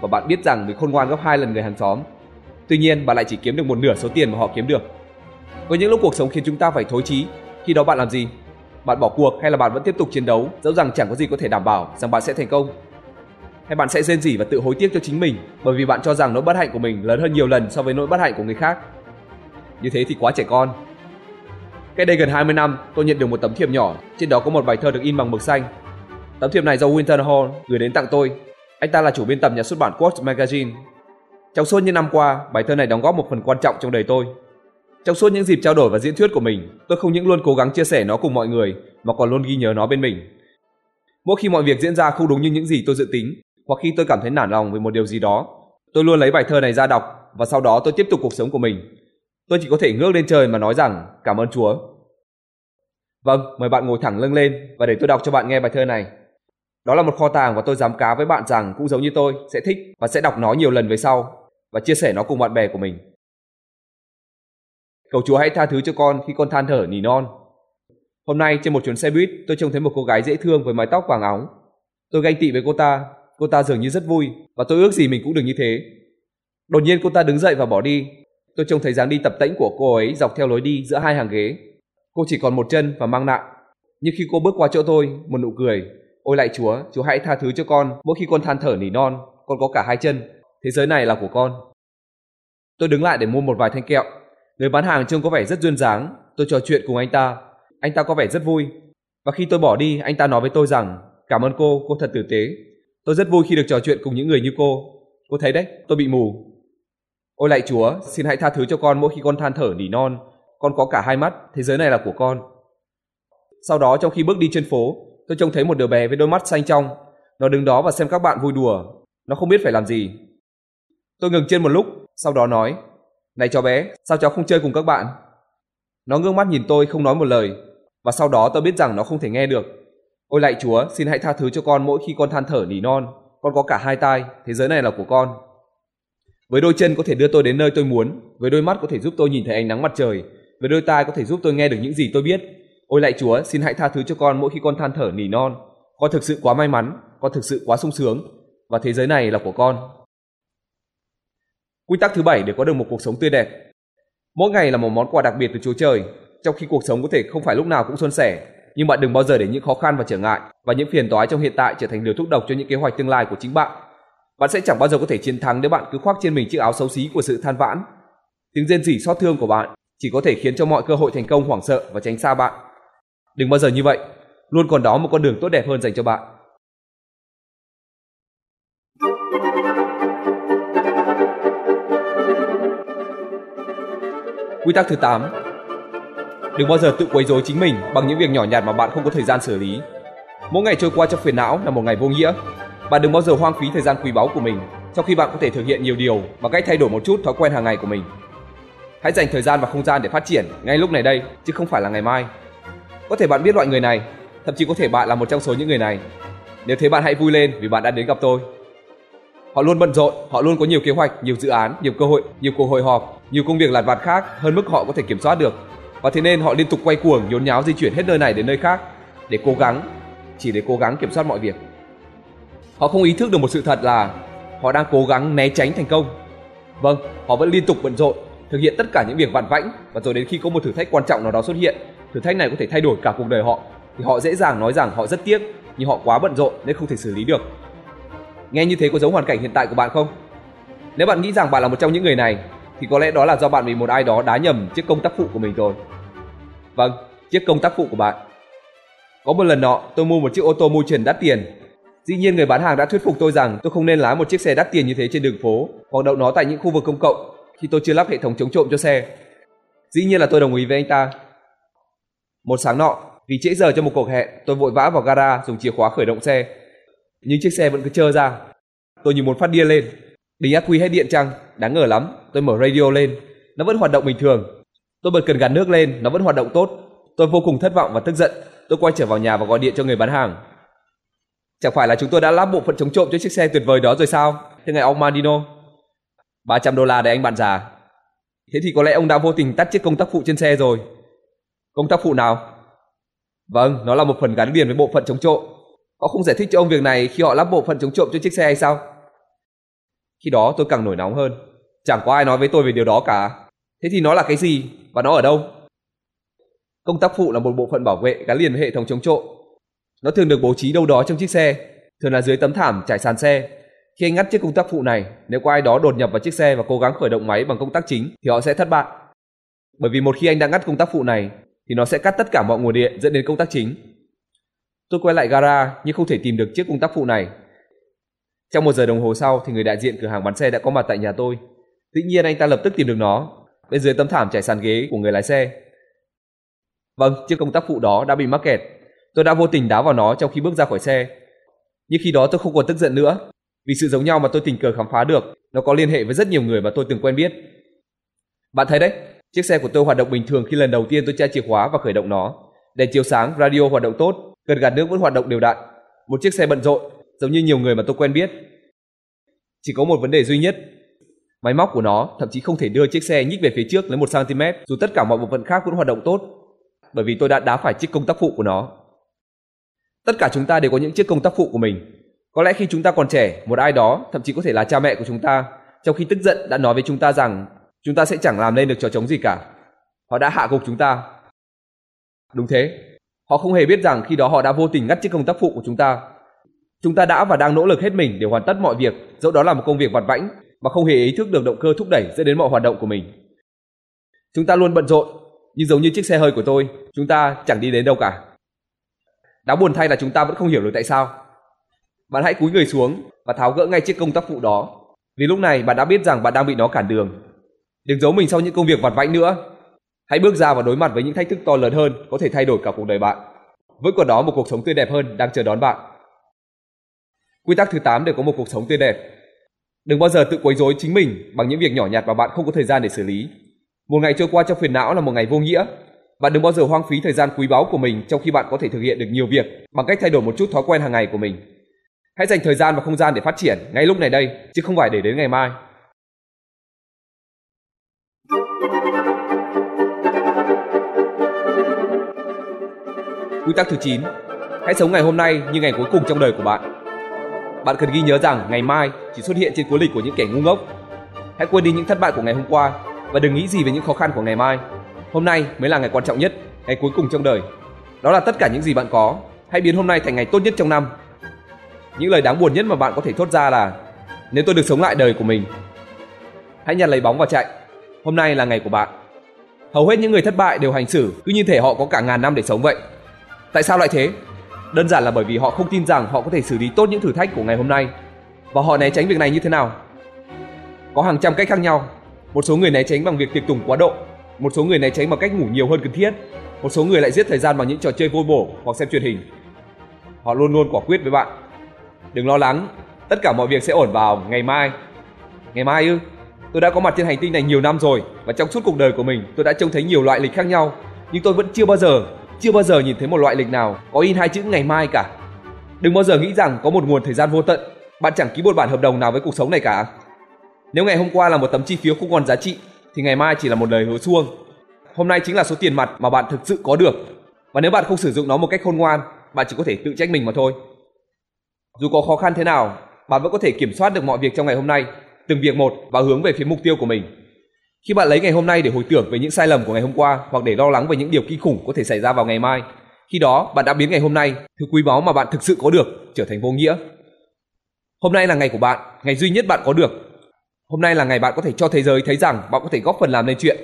và bạn biết rằng mình khôn ngoan gấp hai lần người hàng xóm. Tuy nhiên, bạn lại chỉ kiếm được một nửa số tiền mà họ kiếm được. Có những lúc cuộc sống khiến chúng ta phải thối chí, khi đó bạn làm gì? Bạn bỏ cuộc hay là bạn vẫn tiếp tục chiến đấu, dẫu rằng chẳng có gì có thể đảm bảo rằng bạn sẽ thành công? Hay bạn sẽ rên rỉ và tự hối tiếc cho chính mình bởi vì bạn cho rằng nỗi bất hạnh của mình lớn hơn nhiều lần so với nỗi bất hạnh của người khác? Như thế thì quá trẻ con. Cách đây gần 20 năm, tôi nhận được một tấm thiệp nhỏ, trên đó có một bài thơ được in bằng mực xanh Tấm thiệp này do Winter Hall gửi đến tặng tôi. Anh ta là chủ biên tập nhà xuất bản Quartz Magazine. Trong suốt những năm qua, bài thơ này đóng góp một phần quan trọng trong đời tôi. Trong suốt những dịp trao đổi và diễn thuyết của mình, tôi không những luôn cố gắng chia sẻ nó cùng mọi người, mà còn luôn ghi nhớ nó bên mình. Mỗi khi mọi việc diễn ra không đúng như những gì tôi dự tính, hoặc khi tôi cảm thấy nản lòng về một điều gì đó, tôi luôn lấy bài thơ này ra đọc và sau đó tôi tiếp tục cuộc sống của mình. Tôi chỉ có thể ngước lên trời mà nói rằng cảm ơn Chúa Vâng, mời bạn ngồi thẳng lưng lên và để tôi đọc cho bạn nghe bài thơ này. Đó là một kho tàng và tôi dám cá với bạn rằng cũng giống như tôi sẽ thích và sẽ đọc nó nhiều lần về sau và chia sẻ nó cùng bạn bè của mình. Cầu Chúa hãy tha thứ cho con khi con than thở nỉ non. Hôm nay trên một chuyến xe buýt, tôi trông thấy một cô gái dễ thương với mái tóc vàng óng. Tôi ganh tị với cô ta, cô ta dường như rất vui và tôi ước gì mình cũng được như thế. Đột nhiên cô ta đứng dậy và bỏ đi. Tôi trông thấy dáng đi tập tễnh của cô ấy dọc theo lối đi giữa hai hàng ghế. Cô chỉ còn một chân và mang nặng. Nhưng khi cô bước qua chỗ tôi, một nụ cười. Ôi lại Chúa, Chúa hãy tha thứ cho con mỗi khi con than thở nỉ non, con có cả hai chân. Thế giới này là của con. Tôi đứng lại để mua một vài thanh kẹo. Người bán hàng trông có vẻ rất duyên dáng. Tôi trò chuyện cùng anh ta. Anh ta có vẻ rất vui. Và khi tôi bỏ đi, anh ta nói với tôi rằng Cảm ơn cô, cô thật tử tế. Tôi rất vui khi được trò chuyện cùng những người như cô. Cô thấy đấy, tôi bị mù. Ôi lạy Chúa, xin hãy tha thứ cho con mỗi khi con than thở nỉ non. Con có cả hai mắt, thế giới này là của con. Sau đó trong khi bước đi trên phố, tôi trông thấy một đứa bé với đôi mắt xanh trong. Nó đứng đó và xem các bạn vui đùa. Nó không biết phải làm gì. Tôi ngừng trên một lúc, sau đó nói, Này cháu bé, sao cháu không chơi cùng các bạn? Nó ngước mắt nhìn tôi không nói một lời, và sau đó tôi biết rằng nó không thể nghe được. Ôi lạy Chúa, xin hãy tha thứ cho con mỗi khi con than thở nỉ non. Con có cả hai tai, thế giới này là của con. Với đôi chân có thể đưa tôi đến nơi tôi muốn, với đôi mắt có thể giúp tôi nhìn thấy ánh nắng mặt trời, với đôi tai có thể giúp tôi nghe được những gì tôi biết. Ôi lạy Chúa, xin hãy tha thứ cho con mỗi khi con than thở nỉ non. Con thực sự quá may mắn, con thực sự quá sung sướng, và thế giới này là của con. Quy tắc thứ bảy để có được một cuộc sống tươi đẹp. Mỗi ngày là một món quà đặc biệt từ Chúa Trời, trong khi cuộc sống có thể không phải lúc nào cũng suôn sẻ, nhưng bạn đừng bao giờ để những khó khăn và trở ngại và những phiền toái trong hiện tại trở thành liều thuốc độc cho những kế hoạch tương lai của chính bạn. Bạn sẽ chẳng bao giờ có thể chiến thắng nếu bạn cứ khoác trên mình chiếc áo xấu xí của sự than vãn. Tiếng rên rỉ xót thương của bạn chỉ có thể khiến cho mọi cơ hội thành công hoảng sợ và tránh xa bạn. Đừng bao giờ như vậy, luôn còn đó một con đường tốt đẹp hơn dành cho bạn. Quy tắc thứ 8 Đừng bao giờ tự quấy rối chính mình bằng những việc nhỏ nhặt mà bạn không có thời gian xử lý. Mỗi ngày trôi qua trong phiền não là một ngày vô nghĩa. Bạn đừng bao giờ hoang phí thời gian quý báu của mình, trong khi bạn có thể thực hiện nhiều điều bằng cách thay đổi một chút thói quen hàng ngày của mình. Hãy dành thời gian và không gian để phát triển ngay lúc này đây, chứ không phải là ngày mai. Có thể bạn biết loại người này, thậm chí có thể bạn là một trong số những người này. Nếu thế bạn hãy vui lên vì bạn đã đến gặp tôi. Họ luôn bận rộn, họ luôn có nhiều kế hoạch, nhiều dự án, nhiều cơ hội, nhiều cuộc hội họp, nhiều công việc lặt vặt khác hơn mức họ có thể kiểm soát được và thế nên họ liên tục quay cuồng nhốn nháo di chuyển hết nơi này đến nơi khác để cố gắng chỉ để cố gắng kiểm soát mọi việc họ không ý thức được một sự thật là họ đang cố gắng né tránh thành công vâng họ vẫn liên tục bận rộn thực hiện tất cả những việc vặt vãnh và rồi đến khi có một thử thách quan trọng nào đó xuất hiện thử thách này có thể thay đổi cả cuộc đời họ thì họ dễ dàng nói rằng họ rất tiếc nhưng họ quá bận rộn nên không thể xử lý được nghe như thế có giống hoàn cảnh hiện tại của bạn không nếu bạn nghĩ rằng bạn là một trong những người này thì có lẽ đó là do bạn bị một ai đó đá nhầm chiếc công tác phụ của mình rồi. Vâng, chiếc công tác phụ của bạn. Có một lần nọ, tôi mua một chiếc ô tô môi trần đắt tiền. Dĩ nhiên người bán hàng đã thuyết phục tôi rằng tôi không nên lái một chiếc xe đắt tiền như thế trên đường phố hoặc đậu nó tại những khu vực công cộng khi tôi chưa lắp hệ thống chống trộm cho xe. Dĩ nhiên là tôi đồng ý với anh ta. Một sáng nọ, vì trễ giờ cho một cuộc hẹn, tôi vội vã vào gara dùng chìa khóa khởi động xe. Nhưng chiếc xe vẫn cứ trơ ra. Tôi như muốn phát điên lên. Bình ác quy hết điện chăng? Đáng ngờ lắm. Tôi mở radio lên, nó vẫn hoạt động bình thường. Tôi bật cần gạt nước lên, nó vẫn hoạt động tốt. Tôi vô cùng thất vọng và tức giận. Tôi quay trở vào nhà và gọi điện cho người bán hàng. Chẳng phải là chúng tôi đã lắp bộ phận chống trộm cho chiếc xe tuyệt vời đó rồi sao? Thưa ngài ông Mandino. 300 đô la để anh bạn già. Thế thì có lẽ ông đã vô tình tắt chiếc công tắc phụ trên xe rồi. Công tắc phụ nào? Vâng, nó là một phần gắn liền với bộ phận chống trộm. Họ không giải thích cho ông việc này khi họ lắp bộ phận chống trộm cho chiếc xe hay sao? Khi đó tôi càng nổi nóng hơn. Chẳng có ai nói với tôi về điều đó cả. Thế thì nó là cái gì và nó ở đâu? Công tắc phụ là một bộ phận bảo vệ gắn liền với hệ thống chống trộm. Nó thường được bố trí đâu đó trong chiếc xe, thường là dưới tấm thảm trải sàn xe. Khi anh ngắt chiếc công tắc phụ này, nếu có ai đó đột nhập vào chiếc xe và cố gắng khởi động máy bằng công tắc chính thì họ sẽ thất bại. Bởi vì một khi anh đã ngắt công tắc phụ này thì nó sẽ cắt tất cả mọi nguồn điện dẫn đến công tắc chính. Tôi quay lại gara nhưng không thể tìm được chiếc công tắc phụ này. Trong một giờ đồng hồ sau thì người đại diện cửa hàng bán xe đã có mặt tại nhà tôi. Dĩ nhiên anh ta lập tức tìm được nó, bên dưới tấm thảm trải sàn ghế của người lái xe. Vâng, chiếc công tắc phụ đó đã bị mắc kẹt. Tôi đã vô tình đá vào nó trong khi bước ra khỏi xe. Nhưng khi đó tôi không còn tức giận nữa, vì sự giống nhau mà tôi tình cờ khám phá được, nó có liên hệ với rất nhiều người mà tôi từng quen biết. Bạn thấy đấy, chiếc xe của tôi hoạt động bình thường khi lần đầu tiên tôi tra chìa khóa và khởi động nó. đèn chiếu sáng, radio hoạt động tốt, cần gạt nước vẫn hoạt động đều đặn, một chiếc xe bận rộn, giống như nhiều người mà tôi quen biết. Chỉ có một vấn đề duy nhất, máy móc của nó thậm chí không thể đưa chiếc xe nhích về phía trước lấy một cm dù tất cả mọi bộ phận khác vẫn hoạt động tốt, bởi vì tôi đã đá phải chiếc công tắc phụ của nó. Tất cả chúng ta đều có những chiếc công tác phụ của mình. Có lẽ khi chúng ta còn trẻ, một ai đó, thậm chí có thể là cha mẹ của chúng ta, trong khi tức giận đã nói với chúng ta rằng chúng ta sẽ chẳng làm nên được trò trống gì cả. Họ đã hạ gục chúng ta. Đúng thế, họ không hề biết rằng khi đó họ đã vô tình ngắt chiếc công tác phụ của chúng ta. Chúng ta đã và đang nỗ lực hết mình để hoàn tất mọi việc, dẫu đó là một công việc vặt vãnh mà không hề ý thức được động cơ thúc đẩy dẫn đến mọi hoạt động của mình. Chúng ta luôn bận rộn, nhưng giống như chiếc xe hơi của tôi, chúng ta chẳng đi đến đâu cả. Đáng buồn thay là chúng ta vẫn không hiểu được tại sao. Bạn hãy cúi người xuống và tháo gỡ ngay chiếc công tắc phụ đó, vì lúc này bạn đã biết rằng bạn đang bị nó cản đường. Đừng giấu mình sau những công việc vặt vãnh nữa. Hãy bước ra và đối mặt với những thách thức to lớn hơn có thể thay đổi cả cuộc đời bạn. Vẫn còn đó một cuộc sống tươi đẹp hơn đang chờ đón bạn. Quy tắc thứ 8 để có một cuộc sống tươi đẹp. Đừng bao giờ tự quấy rối chính mình bằng những việc nhỏ nhặt mà bạn không có thời gian để xử lý. Một ngày trôi qua trong phiền não là một ngày vô nghĩa. Bạn đừng bao giờ hoang phí thời gian quý báu của mình trong khi bạn có thể thực hiện được nhiều việc bằng cách thay đổi một chút thói quen hàng ngày của mình. Hãy dành thời gian và không gian để phát triển ngay lúc này đây, chứ không phải để đến ngày mai. Quy tắc thứ 9. Hãy sống ngày hôm nay như ngày cuối cùng trong đời của bạn. Bạn cần ghi nhớ rằng ngày mai chỉ xuất hiện trên cuốn lịch của những kẻ ngu ngốc. Hãy quên đi những thất bại của ngày hôm qua và đừng nghĩ gì về những khó khăn của ngày mai. Hôm nay mới là ngày quan trọng nhất, ngày cuối cùng trong đời. Đó là tất cả những gì bạn có. Hãy biến hôm nay thành ngày tốt nhất trong năm. Những lời đáng buồn nhất mà bạn có thể thốt ra là nếu tôi được sống lại đời của mình. Hãy nhặt lấy bóng và chạy. Hôm nay là ngày của bạn. Hầu hết những người thất bại đều hành xử cứ như thể họ có cả ngàn năm để sống vậy. Tại sao lại thế? Đơn giản là bởi vì họ không tin rằng họ có thể xử lý tốt những thử thách của ngày hôm nay. Và họ né tránh việc này như thế nào? Có hàng trăm cách khác nhau. Một số người né tránh bằng việc tiệc tùng quá độ, một số người né tránh bằng cách ngủ nhiều hơn cần thiết, một số người lại giết thời gian bằng những trò chơi vô bổ hoặc xem truyền hình. Họ luôn luôn quả quyết với bạn. Đừng lo lắng, tất cả mọi việc sẽ ổn vào ngày mai. Ngày mai ư? Tôi đã có mặt trên hành tinh này nhiều năm rồi và trong suốt cuộc đời của mình tôi đã trông thấy nhiều loại lịch khác nhau, nhưng tôi vẫn chưa bao giờ chưa bao giờ nhìn thấy một loại lịch nào có in hai chữ ngày mai cả. Đừng bao giờ nghĩ rằng có một nguồn thời gian vô tận, bạn chẳng ký một bản hợp đồng nào với cuộc sống này cả. Nếu ngày hôm qua là một tấm chi phiếu không còn giá trị, thì ngày mai chỉ là một lời hứa suông. Hôm nay chính là số tiền mặt mà bạn thực sự có được. Và nếu bạn không sử dụng nó một cách khôn ngoan, bạn chỉ có thể tự trách mình mà thôi. Dù có khó khăn thế nào, bạn vẫn có thể kiểm soát được mọi việc trong ngày hôm nay, từng việc một và hướng về phía mục tiêu của mình. Khi bạn lấy ngày hôm nay để hồi tưởng về những sai lầm của ngày hôm qua hoặc để lo lắng về những điều kinh khủng có thể xảy ra vào ngày mai, khi đó bạn đã biến ngày hôm nay, thứ quý báu mà bạn thực sự có được, trở thành vô nghĩa. Hôm nay là ngày của bạn, ngày duy nhất bạn có được. Hôm nay là ngày bạn có thể cho thế giới thấy rằng bạn có thể góp phần làm nên chuyện.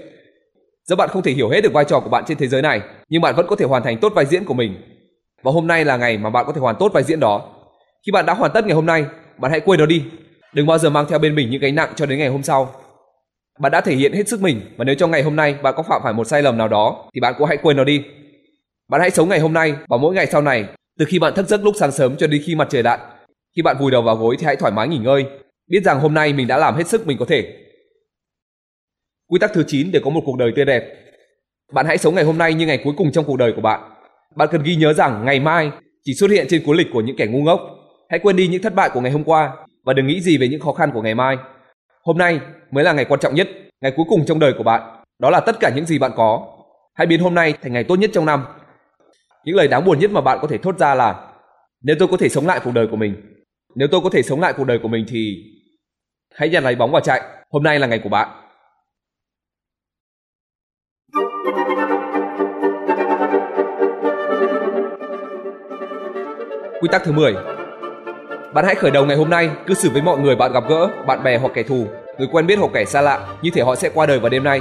Dẫu bạn không thể hiểu hết được vai trò của bạn trên thế giới này, nhưng bạn vẫn có thể hoàn thành tốt vai diễn của mình. Và hôm nay là ngày mà bạn có thể hoàn tốt vai diễn đó. Khi bạn đã hoàn tất ngày hôm nay, bạn hãy quên nó đi. Đừng bao giờ mang theo bên mình những gánh nặng cho đến ngày hôm sau bạn đã thể hiện hết sức mình và nếu trong ngày hôm nay bạn có phạm phải một sai lầm nào đó thì bạn cũng hãy quên nó đi. Bạn hãy sống ngày hôm nay và mỗi ngày sau này, từ khi bạn thức giấc lúc sáng sớm cho đến khi mặt trời lặn. Khi bạn vùi đầu vào gối thì hãy thoải mái nghỉ ngơi, biết rằng hôm nay mình đã làm hết sức mình có thể. Quy tắc thứ 9 để có một cuộc đời tươi đẹp. Bạn hãy sống ngày hôm nay như ngày cuối cùng trong cuộc đời của bạn. Bạn cần ghi nhớ rằng ngày mai chỉ xuất hiện trên cuốn lịch của những kẻ ngu ngốc. Hãy quên đi những thất bại của ngày hôm qua và đừng nghĩ gì về những khó khăn của ngày mai. Hôm nay mới là ngày quan trọng nhất, ngày cuối cùng trong đời của bạn. Đó là tất cả những gì bạn có. Hãy biến hôm nay thành ngày tốt nhất trong năm. Những lời đáng buồn nhất mà bạn có thể thốt ra là nếu tôi có thể sống lại cuộc đời của mình, nếu tôi có thể sống lại cuộc đời của mình thì hãy nhặt lấy bóng và chạy. Hôm nay là ngày của bạn. Quy tắc thứ 10 bạn hãy khởi đầu ngày hôm nay, cư xử với mọi người bạn gặp gỡ, bạn bè hoặc kẻ thù, người quen biết hoặc kẻ xa lạ, như thể họ sẽ qua đời vào đêm nay.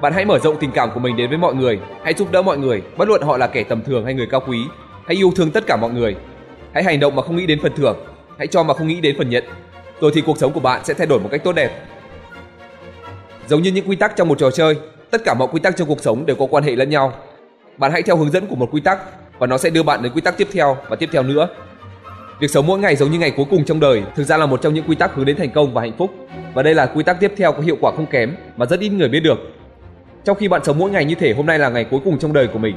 Bạn hãy mở rộng tình cảm của mình đến với mọi người, hãy giúp đỡ mọi người, bất luận họ là kẻ tầm thường hay người cao quý. Hãy yêu thương tất cả mọi người. Hãy hành động mà không nghĩ đến phần thưởng, hãy cho mà không nghĩ đến phần nhận. Rồi thì cuộc sống của bạn sẽ thay đổi một cách tốt đẹp. Giống như những quy tắc trong một trò chơi, tất cả mọi quy tắc trong cuộc sống đều có quan hệ lẫn nhau. Bạn hãy theo hướng dẫn của một quy tắc và nó sẽ đưa bạn đến quy tắc tiếp theo và tiếp theo nữa Việc sống mỗi ngày giống như ngày cuối cùng trong đời thực ra là một trong những quy tắc hướng đến thành công và hạnh phúc. Và đây là quy tắc tiếp theo có hiệu quả không kém mà rất ít người biết được. Trong khi bạn sống mỗi ngày như thể hôm nay là ngày cuối cùng trong đời của mình,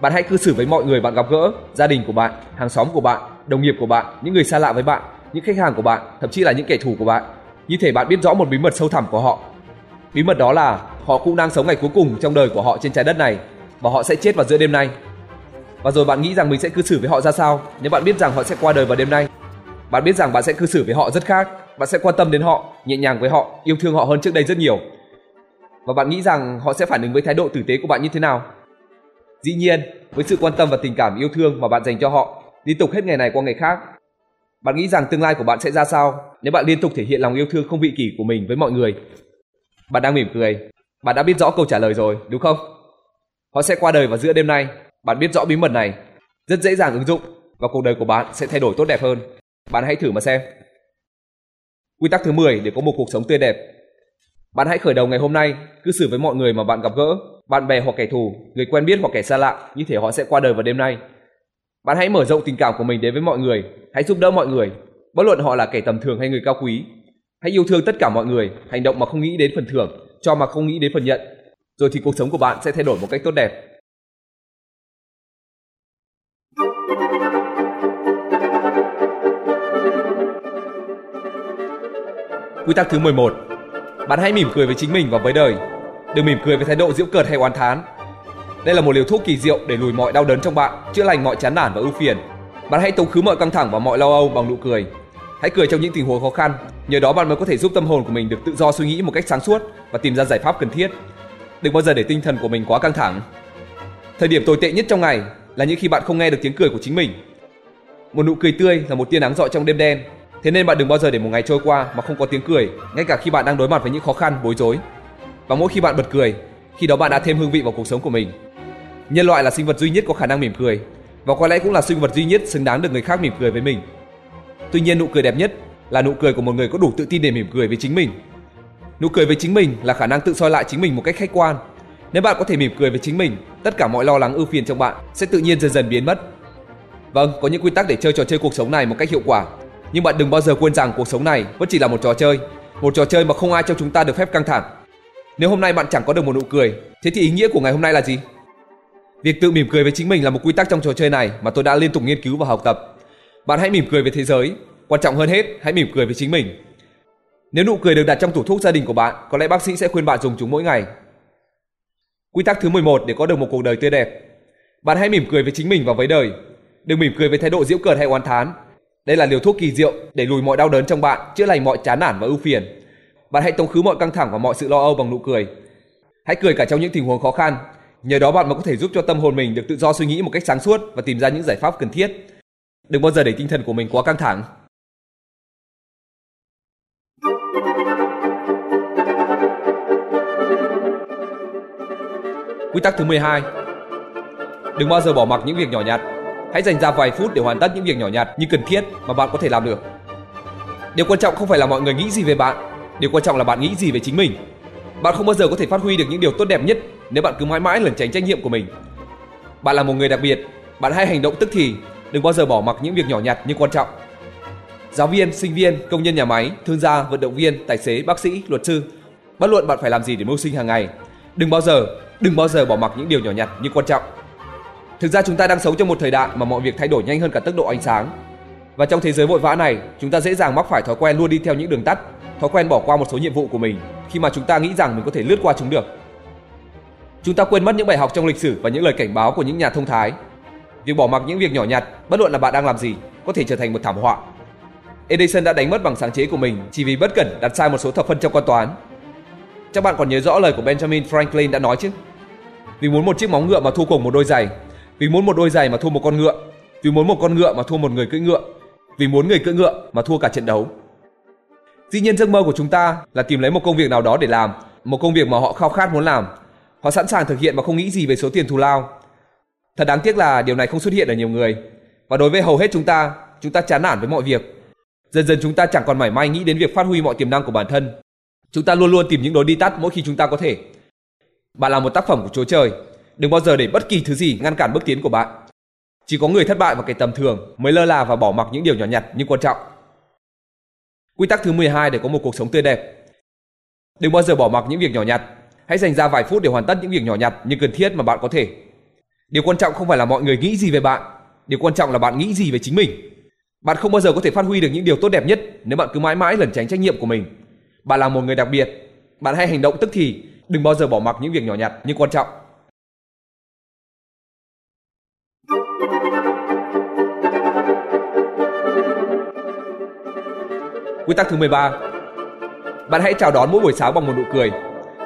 bạn hãy cư xử với mọi người bạn gặp gỡ, gia đình của bạn, hàng xóm của bạn, đồng nghiệp của bạn, những người xa lạ với bạn, những khách hàng của bạn, thậm chí là những kẻ thù của bạn. Như thể bạn biết rõ một bí mật sâu thẳm của họ. Bí mật đó là họ cũng đang sống ngày cuối cùng trong đời của họ trên trái đất này và họ sẽ chết vào giữa đêm nay. Và rồi bạn nghĩ rằng mình sẽ cư xử với họ ra sao nếu bạn biết rằng họ sẽ qua đời vào đêm nay. Bạn biết rằng bạn sẽ cư xử với họ rất khác, bạn sẽ quan tâm đến họ, nhẹ nhàng với họ, yêu thương họ hơn trước đây rất nhiều. Và bạn nghĩ rằng họ sẽ phản ứng với thái độ tử tế của bạn như thế nào? Dĩ nhiên, với sự quan tâm và tình cảm yêu thương mà bạn dành cho họ, liên tục hết ngày này qua ngày khác, bạn nghĩ rằng tương lai của bạn sẽ ra sao nếu bạn liên tục thể hiện lòng yêu thương không vị kỷ của mình với mọi người? Bạn đang mỉm cười, bạn đã biết rõ câu trả lời rồi, đúng không? Họ sẽ qua đời vào giữa đêm nay, bạn biết rõ bí mật này, rất dễ dàng ứng dụng và cuộc đời của bạn sẽ thay đổi tốt đẹp hơn. Bạn hãy thử mà xem. Quy tắc thứ 10 để có một cuộc sống tươi đẹp. Bạn hãy khởi đầu ngày hôm nay, cư xử với mọi người mà bạn gặp gỡ, bạn bè hoặc kẻ thù, người quen biết hoặc kẻ xa lạ, như thể họ sẽ qua đời vào đêm nay. Bạn hãy mở rộng tình cảm của mình đến với mọi người, hãy giúp đỡ mọi người, bất luận họ là kẻ tầm thường hay người cao quý. Hãy yêu thương tất cả mọi người, hành động mà không nghĩ đến phần thưởng, cho mà không nghĩ đến phần nhận. Rồi thì cuộc sống của bạn sẽ thay đổi một cách tốt đẹp. Quy tắc thứ 11 Bạn hãy mỉm cười với chính mình và với đời Đừng mỉm cười với thái độ giễu cợt hay oán thán. Đây là một liều thuốc kỳ diệu để lùi mọi đau đớn trong bạn Chữa lành mọi chán nản và ưu phiền. Bạn hãy tống khứ mọi căng thẳng và mọi lo âu bằng nụ cười. Hãy cười trong những tình huống khó khăn Nhờ đó bạn mới có thể giúp tâm hồn của mình được tự do suy nghĩ một cách sáng suốt Và tìm ra giải pháp cần thiết. Đừng bao giờ để tinh thần của mình quá căng thẳng. Thời điểm tồi tệ nhất trong ngày là những khi bạn không nghe được tiếng cười của chính mình. Một nụ cười tươi là một tia nắng rọi trong đêm đen. Thế nên bạn đừng bao giờ để một ngày trôi qua mà không có tiếng cười, ngay cả khi bạn đang đối mặt với những khó khăn, bối rối. Và mỗi khi bạn bật cười, khi đó bạn đã thêm hương vị vào cuộc sống của mình. Nhân loại là sinh vật duy nhất có khả năng mỉm cười, và có lẽ cũng là sinh vật duy nhất xứng đáng được người khác mỉm cười với mình. Tuy nhiên nụ cười đẹp nhất là nụ cười của một người có đủ tự tin để mỉm cười với chính mình. Nụ cười với chính mình là khả năng tự soi lại chính mình một cách khách quan. Nếu bạn có thể mỉm cười với chính mình, tất cả mọi lo lắng ưu phiền trong bạn sẽ tự nhiên dần dần biến mất. Vâng, có những quy tắc để chơi trò chơi cuộc sống này một cách hiệu quả nhưng bạn đừng bao giờ quên rằng cuộc sống này vẫn chỉ là một trò chơi, một trò chơi mà không ai trong chúng ta được phép căng thẳng. Nếu hôm nay bạn chẳng có được một nụ cười, thế thì ý nghĩa của ngày hôm nay là gì? Việc tự mỉm cười với chính mình là một quy tắc trong trò chơi này mà tôi đã liên tục nghiên cứu và học tập. Bạn hãy mỉm cười với thế giới, quan trọng hơn hết, hãy mỉm cười với chính mình. Nếu nụ cười được đặt trong tủ thuốc gia đình của bạn, có lẽ bác sĩ sẽ khuyên bạn dùng chúng mỗi ngày. Quy tắc thứ 11 để có được một cuộc đời tươi đẹp. Bạn hãy mỉm cười với chính mình và với đời. Đừng mỉm cười với thái độ giễu cợt hay oán thán, đây là liều thuốc kỳ diệu để lùi mọi đau đớn trong bạn, chữa lành mọi chán nản và ưu phiền. Bạn hãy tống khứ mọi căng thẳng và mọi sự lo âu bằng nụ cười. Hãy cười cả trong những tình huống khó khăn. Nhờ đó bạn mới có thể giúp cho tâm hồn mình được tự do suy nghĩ một cách sáng suốt và tìm ra những giải pháp cần thiết. Đừng bao giờ để tinh thần của mình quá căng thẳng. Quy tắc thứ 12 Đừng bao giờ bỏ mặc những việc nhỏ nhặt Hãy dành ra vài phút để hoàn tất những việc nhỏ nhặt nhưng cần thiết mà bạn có thể làm được. Điều quan trọng không phải là mọi người nghĩ gì về bạn, điều quan trọng là bạn nghĩ gì về chính mình. Bạn không bao giờ có thể phát huy được những điều tốt đẹp nhất nếu bạn cứ mãi mãi lẩn tránh trách nhiệm của mình. Bạn là một người đặc biệt, bạn hãy hành động tức thì, đừng bao giờ bỏ mặc những việc nhỏ nhặt nhưng quan trọng. Giáo viên, sinh viên, công nhân nhà máy, thương gia, vận động viên, tài xế, bác sĩ, luật sư, bất luận bạn phải làm gì để mưu sinh hàng ngày, đừng bao giờ, đừng bao giờ bỏ mặc những điều nhỏ nhặt nhưng quan trọng. Thực ra chúng ta đang sống trong một thời đại mà mọi việc thay đổi nhanh hơn cả tốc độ ánh sáng. Và trong thế giới vội vã này, chúng ta dễ dàng mắc phải thói quen luôn đi theo những đường tắt, thói quen bỏ qua một số nhiệm vụ của mình khi mà chúng ta nghĩ rằng mình có thể lướt qua chúng được. Chúng ta quên mất những bài học trong lịch sử và những lời cảnh báo của những nhà thông thái. Việc bỏ mặc những việc nhỏ nhặt, bất luận là bạn đang làm gì, có thể trở thành một thảm họa. Edison đã đánh mất bằng sáng chế của mình chỉ vì bất cẩn đặt sai một số thập phân trong con toán. Chắc bạn còn nhớ rõ lời của Benjamin Franklin đã nói chứ? Vì muốn một chiếc móng ngựa mà thua cùng một đôi giày vì muốn một đôi giày mà thua một con ngựa, vì muốn một con ngựa mà thua một người cưỡi ngựa, vì muốn người cưỡi ngựa mà thua cả trận đấu. Dĩ nhiên giấc mơ của chúng ta là tìm lấy một công việc nào đó để làm, một công việc mà họ khao khát muốn làm. Họ sẵn sàng thực hiện mà không nghĩ gì về số tiền thù lao. Thật đáng tiếc là điều này không xuất hiện ở nhiều người. Và đối với hầu hết chúng ta, chúng ta chán nản với mọi việc. Dần dần chúng ta chẳng còn mảy may nghĩ đến việc phát huy mọi tiềm năng của bản thân. Chúng ta luôn luôn tìm những lối đi tắt mỗi khi chúng ta có thể. Bạn là một tác phẩm của Chúa Trời Đừng bao giờ để bất kỳ thứ gì ngăn cản bước tiến của bạn. Chỉ có người thất bại và kẻ tầm thường mới lơ là và bỏ mặc những điều nhỏ nhặt nhưng quan trọng. Quy tắc thứ 12 để có một cuộc sống tươi đẹp. Đừng bao giờ bỏ mặc những việc nhỏ nhặt. Hãy dành ra vài phút để hoàn tất những việc nhỏ nhặt nhưng cần thiết mà bạn có thể. Điều quan trọng không phải là mọi người nghĩ gì về bạn, điều quan trọng là bạn nghĩ gì về chính mình. Bạn không bao giờ có thể phát huy được những điều tốt đẹp nhất nếu bạn cứ mãi mãi lẩn tránh trách nhiệm của mình. Bạn là một người đặc biệt, bạn hãy hành động tức thì, đừng bao giờ bỏ mặc những việc nhỏ nhặt nhưng quan trọng. Quy tắc thứ 13 Bạn hãy chào đón mỗi buổi sáng bằng một nụ cười.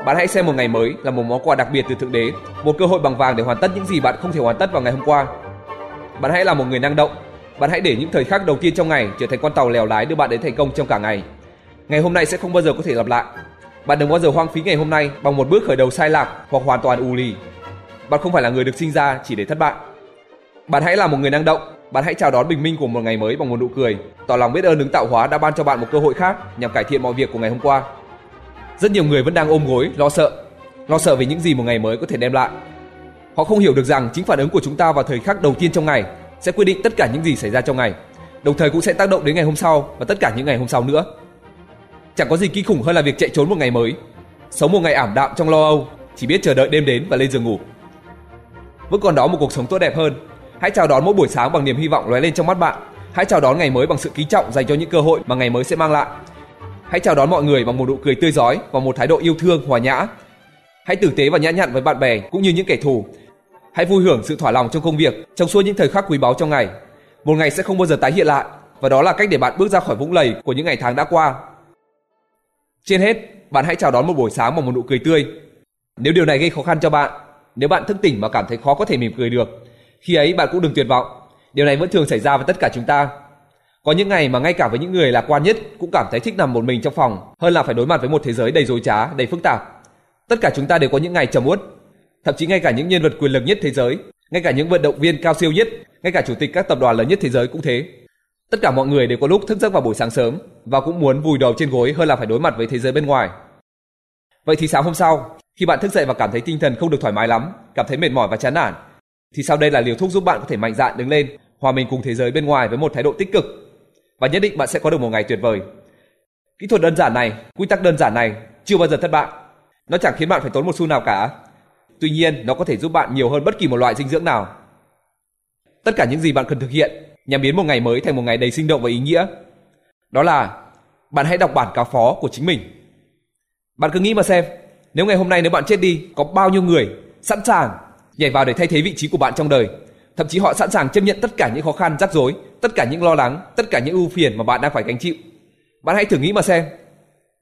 Bạn hãy xem một ngày mới là một món quà đặc biệt từ Thượng Đế, một cơ hội bằng vàng để hoàn tất những gì bạn không thể hoàn tất vào ngày hôm qua. Bạn hãy là một người năng động. Bạn hãy để những thời khắc đầu tiên trong ngày trở thành con tàu lèo lái đưa bạn đến thành công trong cả ngày. Ngày hôm nay sẽ không bao giờ có thể lặp lại. Bạn đừng bao giờ hoang phí ngày hôm nay bằng một bước khởi đầu sai lạc hoặc hoàn toàn u lì. Bạn không phải là người được sinh ra chỉ để thất bại. Bạn hãy là một người năng động, bạn hãy chào đón bình minh của một ngày mới bằng một nụ cười, tỏ lòng biết ơn đứng tạo hóa đã ban cho bạn một cơ hội khác nhằm cải thiện mọi việc của ngày hôm qua. Rất nhiều người vẫn đang ôm gối, lo sợ, lo sợ về những gì một ngày mới có thể đem lại. Họ không hiểu được rằng chính phản ứng của chúng ta vào thời khắc đầu tiên trong ngày sẽ quyết định tất cả những gì xảy ra trong ngày, đồng thời cũng sẽ tác động đến ngày hôm sau và tất cả những ngày hôm sau nữa. Chẳng có gì kinh khủng hơn là việc chạy trốn một ngày mới, sống một ngày ảm đạm trong lo âu, chỉ biết chờ đợi đêm đến và lên giường ngủ. Vẫn còn đó một cuộc sống tốt đẹp hơn. Hãy chào đón mỗi buổi sáng bằng niềm hy vọng lóe lên trong mắt bạn. Hãy chào đón ngày mới bằng sự kính trọng dành cho những cơ hội mà ngày mới sẽ mang lại. Hãy chào đón mọi người bằng một nụ cười tươi rói và một thái độ yêu thương hòa nhã. Hãy tử tế và nhã nhặn với bạn bè cũng như những kẻ thù. Hãy vui hưởng sự thỏa lòng trong công việc trong suốt những thời khắc quý báu trong ngày. Một ngày sẽ không bao giờ tái hiện lại và đó là cách để bạn bước ra khỏi vũng lầy của những ngày tháng đã qua trên hết, bạn hãy chào đón một buổi sáng bằng một nụ cười tươi. Nếu điều này gây khó khăn cho bạn, nếu bạn thức tỉnh mà cảm thấy khó có thể mỉm cười được, khi ấy bạn cũng đừng tuyệt vọng. Điều này vẫn thường xảy ra với tất cả chúng ta. Có những ngày mà ngay cả với những người lạc quan nhất cũng cảm thấy thích nằm một mình trong phòng hơn là phải đối mặt với một thế giới đầy dối trá, đầy phức tạp. Tất cả chúng ta đều có những ngày trầm uất. Thậm chí ngay cả những nhân vật quyền lực nhất thế giới, ngay cả những vận động viên cao siêu nhất, ngay cả chủ tịch các tập đoàn lớn nhất thế giới cũng thế. Tất cả mọi người đều có lúc thức giấc vào buổi sáng sớm và cũng muốn vùi đầu trên gối hơn là phải đối mặt với thế giới bên ngoài. Vậy thì sáng hôm sau, khi bạn thức dậy và cảm thấy tinh thần không được thoải mái lắm, cảm thấy mệt mỏi và chán nản, thì sau đây là liều thuốc giúp bạn có thể mạnh dạn đứng lên, hòa mình cùng thế giới bên ngoài với một thái độ tích cực. Và nhất định bạn sẽ có được một ngày tuyệt vời. Kỹ thuật đơn giản này, quy tắc đơn giản này chưa bao giờ thất bại. Nó chẳng khiến bạn phải tốn một xu nào cả. Tuy nhiên, nó có thể giúp bạn nhiều hơn bất kỳ một loại dinh dưỡng nào. Tất cả những gì bạn cần thực hiện nhằm biến một ngày mới thành một ngày đầy sinh động và ý nghĩa. Đó là bạn hãy đọc bản cáo phó của chính mình. Bạn cứ nghĩ mà xem, nếu ngày hôm nay nếu bạn chết đi, có bao nhiêu người sẵn sàng nhảy vào để thay thế vị trí của bạn trong đời. Thậm chí họ sẵn sàng chấp nhận tất cả những khó khăn, rắc rối, tất cả những lo lắng, tất cả những ưu phiền mà bạn đang phải gánh chịu. Bạn hãy thử nghĩ mà xem.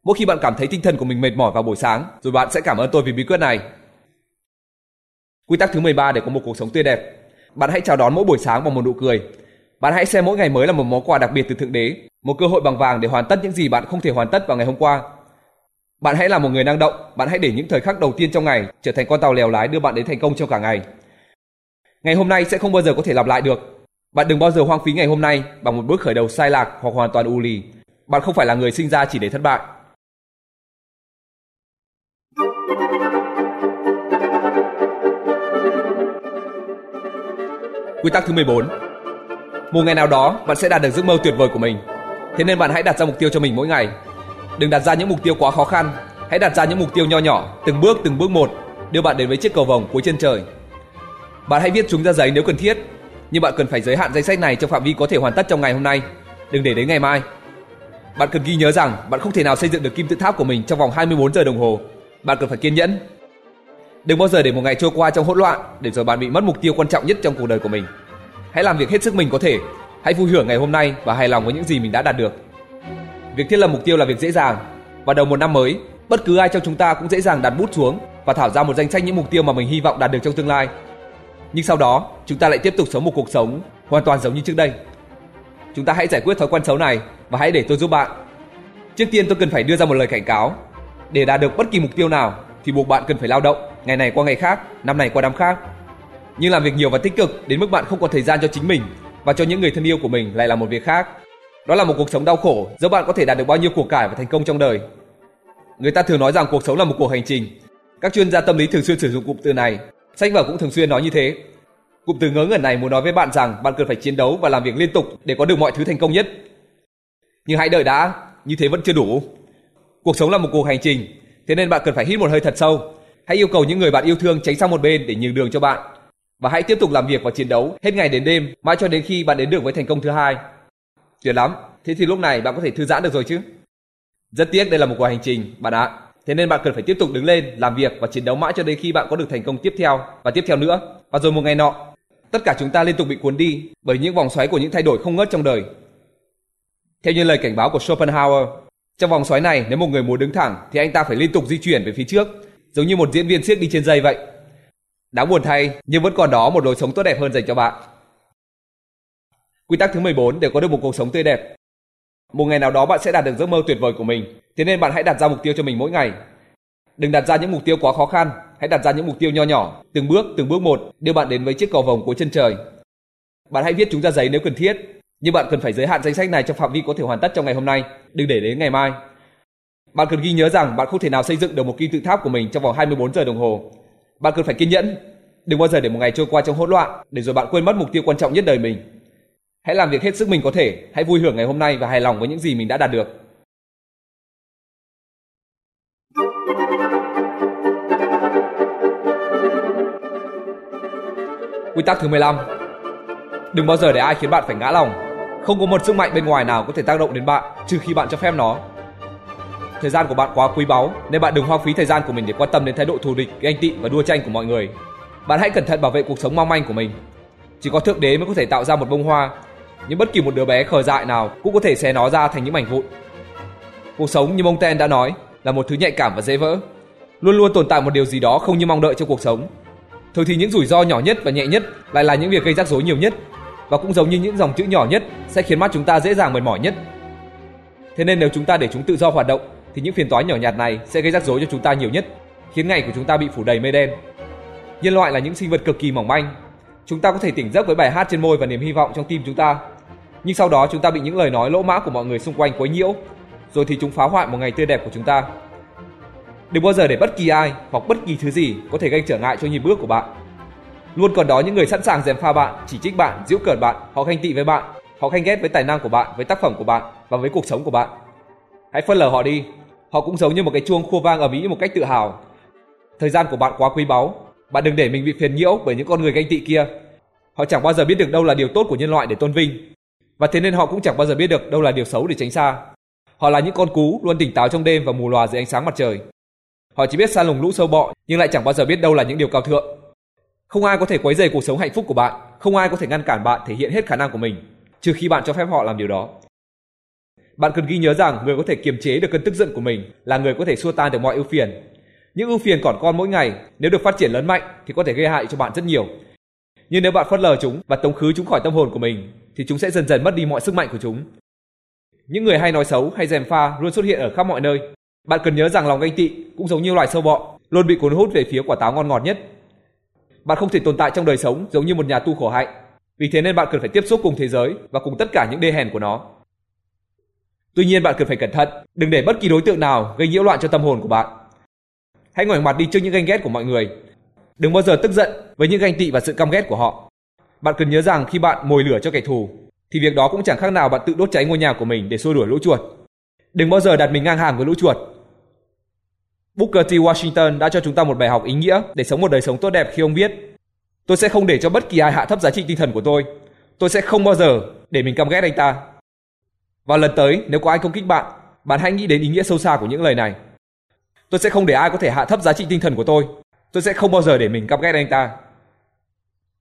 Mỗi khi bạn cảm thấy tinh thần của mình mệt mỏi vào buổi sáng, rồi bạn sẽ cảm ơn tôi vì bí quyết này. Quy tắc thứ 13 để có một cuộc sống tươi đẹp. Bạn hãy chào đón mỗi buổi sáng bằng một nụ cười, bạn hãy xem mỗi ngày mới là một món quà đặc biệt từ Thượng Đế, một cơ hội bằng vàng để hoàn tất những gì bạn không thể hoàn tất vào ngày hôm qua. Bạn hãy là một người năng động, bạn hãy để những thời khắc đầu tiên trong ngày trở thành con tàu lèo lái đưa bạn đến thành công trong cả ngày. Ngày hôm nay sẽ không bao giờ có thể lặp lại được. Bạn đừng bao giờ hoang phí ngày hôm nay bằng một bước khởi đầu sai lạc hoặc hoàn toàn u lì. Bạn không phải là người sinh ra chỉ để thất bại. Quy tắc thứ 14 một ngày nào đó bạn sẽ đạt được giấc mơ tuyệt vời của mình. Thế nên bạn hãy đặt ra mục tiêu cho mình mỗi ngày. Đừng đặt ra những mục tiêu quá khó khăn, hãy đặt ra những mục tiêu nho nhỏ, từng bước từng bước một, đưa bạn đến với chiếc cầu vồng cuối chân trời. Bạn hãy viết chúng ra giấy nếu cần thiết, nhưng bạn cần phải giới hạn danh sách này trong phạm vi có thể hoàn tất trong ngày hôm nay, đừng để đến ngày mai. Bạn cần ghi nhớ rằng bạn không thể nào xây dựng được kim tự tháp của mình trong vòng 24 giờ đồng hồ. Bạn cần phải kiên nhẫn. Đừng bao giờ để một ngày trôi qua trong hỗn loạn để rồi bạn bị mất mục tiêu quan trọng nhất trong cuộc đời của mình. Hãy làm việc hết sức mình có thể. Hãy vui hưởng ngày hôm nay và hài lòng với những gì mình đã đạt được. Việc thiết lập mục tiêu là việc dễ dàng. Vào đầu một năm mới, bất cứ ai trong chúng ta cũng dễ dàng đặt bút xuống và thảo ra một danh sách những mục tiêu mà mình hy vọng đạt được trong tương lai. Nhưng sau đó, chúng ta lại tiếp tục sống một cuộc sống hoàn toàn giống như trước đây. Chúng ta hãy giải quyết thói quen xấu này và hãy để tôi giúp bạn. Trước tiên tôi cần phải đưa ra một lời cảnh cáo. Để đạt được bất kỳ mục tiêu nào thì buộc bạn cần phải lao động ngày này qua ngày khác, năm này qua năm khác nhưng làm việc nhiều và tích cực đến mức bạn không có thời gian cho chính mình và cho những người thân yêu của mình lại là một việc khác. Đó là một cuộc sống đau khổ, dẫu bạn có thể đạt được bao nhiêu của cải và thành công trong đời. Người ta thường nói rằng cuộc sống là một cuộc hành trình. Các chuyên gia tâm lý thường xuyên sử dụng cụm từ này. Sách vở cũng thường xuyên nói như thế. Cụm từ ngớ ngẩn này muốn nói với bạn rằng bạn cần phải chiến đấu và làm việc liên tục để có được mọi thứ thành công nhất. Nhưng hãy đợi đã, như thế vẫn chưa đủ. Cuộc sống là một cuộc hành trình, thế nên bạn cần phải hít một hơi thật sâu. Hãy yêu cầu những người bạn yêu thương tránh sang một bên để nhường đường cho bạn và hãy tiếp tục làm việc và chiến đấu hết ngày đến đêm mãi cho đến khi bạn đến được với thành công thứ hai. Tuyệt lắm, thế thì lúc này bạn có thể thư giãn được rồi chứ? Rất tiếc đây là một cuộc hành trình, bạn ạ. Thế nên bạn cần phải tiếp tục đứng lên, làm việc và chiến đấu mãi cho đến khi bạn có được thành công tiếp theo và tiếp theo nữa. Và rồi một ngày nọ, tất cả chúng ta liên tục bị cuốn đi bởi những vòng xoáy của những thay đổi không ngớt trong đời. Theo như lời cảnh báo của Schopenhauer, trong vòng xoáy này nếu một người muốn đứng thẳng thì anh ta phải liên tục di chuyển về phía trước, giống như một diễn viên siếc đi trên dây vậy. Đáng buồn thay, nhưng vẫn còn đó một lối sống tốt đẹp hơn dành cho bạn. Quy tắc thứ 14 để có được một cuộc sống tươi đẹp. Một ngày nào đó bạn sẽ đạt được giấc mơ tuyệt vời của mình, thế nên bạn hãy đặt ra mục tiêu cho mình mỗi ngày. Đừng đặt ra những mục tiêu quá khó khăn, hãy đặt ra những mục tiêu nho nhỏ, từng bước từng bước một đưa bạn đến với chiếc cầu vồng cuối chân trời. Bạn hãy viết chúng ra giấy nếu cần thiết, nhưng bạn cần phải giới hạn danh sách này trong phạm vi có thể hoàn tất trong ngày hôm nay, đừng để đến ngày mai. Bạn cần ghi nhớ rằng bạn không thể nào xây dựng được một kim tự tháp của mình trong vòng 24 giờ đồng hồ. Bạn cần phải kiên nhẫn, đừng bao giờ để một ngày trôi qua trong hỗn loạn để rồi bạn quên mất mục tiêu quan trọng nhất đời mình. Hãy làm việc hết sức mình có thể, hãy vui hưởng ngày hôm nay và hài lòng với những gì mình đã đạt được. Quy tắc thứ 15 Đừng bao giờ để ai khiến bạn phải ngã lòng. Không có một sức mạnh bên ngoài nào có thể tác động đến bạn trừ khi bạn cho phép nó. Thời gian của bạn quá quý báu nên bạn đừng hoang phí thời gian của mình để quan tâm đến thái độ thù địch, ganh tị và đua tranh của mọi người. Bạn hãy cẩn thận bảo vệ cuộc sống mong manh của mình. Chỉ có thượng đế mới có thể tạo ra một bông hoa, nhưng bất kỳ một đứa bé khờ dại nào cũng có thể xé nó ra thành những mảnh vụn. Cuộc sống như Montaigne đã nói là một thứ nhạy cảm và dễ vỡ. Luôn luôn tồn tại một điều gì đó không như mong đợi trong cuộc sống. Thường thì những rủi ro nhỏ nhất và nhẹ nhất lại là những việc gây rắc rối nhiều nhất và cũng giống như những dòng chữ nhỏ nhất sẽ khiến mắt chúng ta dễ dàng mệt mỏi nhất. Thế nên nếu chúng ta để chúng tự do hoạt động thì những phiền toái nhỏ nhặt này sẽ gây rắc rối cho chúng ta nhiều nhất, khiến ngày của chúng ta bị phủ đầy mây đen. Nhân loại là những sinh vật cực kỳ mỏng manh. Chúng ta có thể tỉnh giấc với bài hát trên môi và niềm hy vọng trong tim chúng ta. Nhưng sau đó chúng ta bị những lời nói lỗ mã của mọi người xung quanh quấy nhiễu, rồi thì chúng phá hoại một ngày tươi đẹp của chúng ta. Đừng bao giờ để bất kỳ ai hoặc bất kỳ thứ gì có thể gây trở ngại cho nhịp bước của bạn. Luôn còn đó những người sẵn sàng dèm pha bạn, chỉ trích bạn, giễu cợt bạn, họ ganh tị với bạn, họ ganh ghét với tài năng của bạn, với tác phẩm của bạn và với cuộc sống của bạn. Hãy phân lờ họ đi. Họ cũng giống như một cái chuông khua vang ở Mỹ một cách tự hào. Thời gian của bạn quá quý báu, bạn đừng để mình bị phiền nhiễu bởi những con người ganh tị kia. Họ chẳng bao giờ biết được đâu là điều tốt của nhân loại để tôn vinh, và thế nên họ cũng chẳng bao giờ biết được đâu là điều xấu để tránh xa. Họ là những con cú luôn tỉnh táo trong đêm và mù lòa dưới ánh sáng mặt trời. Họ chỉ biết xa lùng lũ sâu bọ nhưng lại chẳng bao giờ biết đâu là những điều cao thượng. Không ai có thể quấy rầy cuộc sống hạnh phúc của bạn, không ai có thể ngăn cản bạn thể hiện hết khả năng của mình, trừ khi bạn cho phép họ làm điều đó. Bạn cần ghi nhớ rằng người có thể kiềm chế được cơn tức giận của mình là người có thể xua tan được mọi ưu phiền. Những ưu phiền còn con mỗi ngày nếu được phát triển lớn mạnh thì có thể gây hại cho bạn rất nhiều. Nhưng nếu bạn phớt lờ chúng và tống khứ chúng khỏi tâm hồn của mình thì chúng sẽ dần dần mất đi mọi sức mạnh của chúng. Những người hay nói xấu hay dèm pha luôn xuất hiện ở khắp mọi nơi. Bạn cần nhớ rằng lòng ganh tị cũng giống như loài sâu bọ, luôn bị cuốn hút về phía quả táo ngon ngọt nhất. Bạn không thể tồn tại trong đời sống giống như một nhà tu khổ hạnh. Vì thế nên bạn cần phải tiếp xúc cùng thế giới và cùng tất cả những đê hèn của nó. Tuy nhiên bạn cần phải cẩn thận, đừng để bất kỳ đối tượng nào gây nhiễu loạn cho tâm hồn của bạn. Hãy ngoảnh mặt đi trước những ganh ghét của mọi người. Đừng bao giờ tức giận với những ganh tị và sự căm ghét của họ. Bạn cần nhớ rằng khi bạn mồi lửa cho kẻ thù, thì việc đó cũng chẳng khác nào bạn tự đốt cháy ngôi nhà của mình để xua đuổi lũ chuột. Đừng bao giờ đặt mình ngang hàng với lũ chuột. Booker T. Washington đã cho chúng ta một bài học ý nghĩa để sống một đời sống tốt đẹp khi ông viết Tôi sẽ không để cho bất kỳ ai hạ thấp giá trị tinh thần của tôi. Tôi sẽ không bao giờ để mình căm ghét anh ta. Và lần tới, nếu có ai công kích bạn, bạn hãy nghĩ đến ý nghĩa sâu xa của những lời này. Tôi sẽ không để ai có thể hạ thấp giá trị tinh thần của tôi. Tôi sẽ không bao giờ để mình căm ghét anh ta.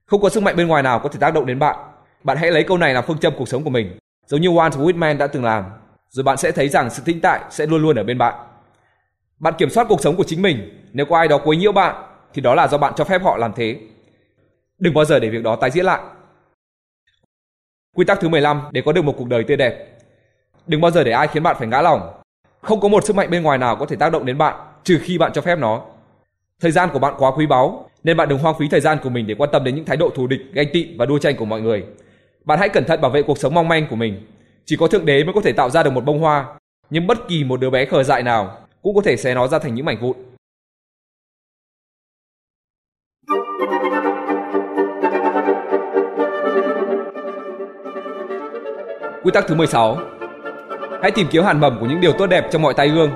Không có sức mạnh bên ngoài nào có thể tác động đến bạn. Bạn hãy lấy câu này làm phương châm cuộc sống của mình, giống như Walt Whitman đã từng làm. Rồi bạn sẽ thấy rằng sự tĩnh tại sẽ luôn luôn ở bên bạn. Bạn kiểm soát cuộc sống của chính mình. Nếu có ai đó quấy nhiễu bạn, thì đó là do bạn cho phép họ làm thế. Đừng bao giờ để việc đó tái diễn lại. Quy tắc thứ 15 để có được một cuộc đời tươi đẹp. Đừng bao giờ để ai khiến bạn phải ngã lòng. Không có một sức mạnh bên ngoài nào có thể tác động đến bạn trừ khi bạn cho phép nó. Thời gian của bạn quá quý báu nên bạn đừng hoang phí thời gian của mình để quan tâm đến những thái độ thù địch, ganh tị và đua tranh của mọi người. Bạn hãy cẩn thận bảo vệ cuộc sống mong manh của mình. Chỉ có thượng đế mới có thể tạo ra được một bông hoa, nhưng bất kỳ một đứa bé khờ dại nào cũng có thể xé nó ra thành những mảnh vụn. Quy tắc thứ 16 Hãy tìm kiếm hàn mầm của những điều tốt đẹp trong mọi tai gương.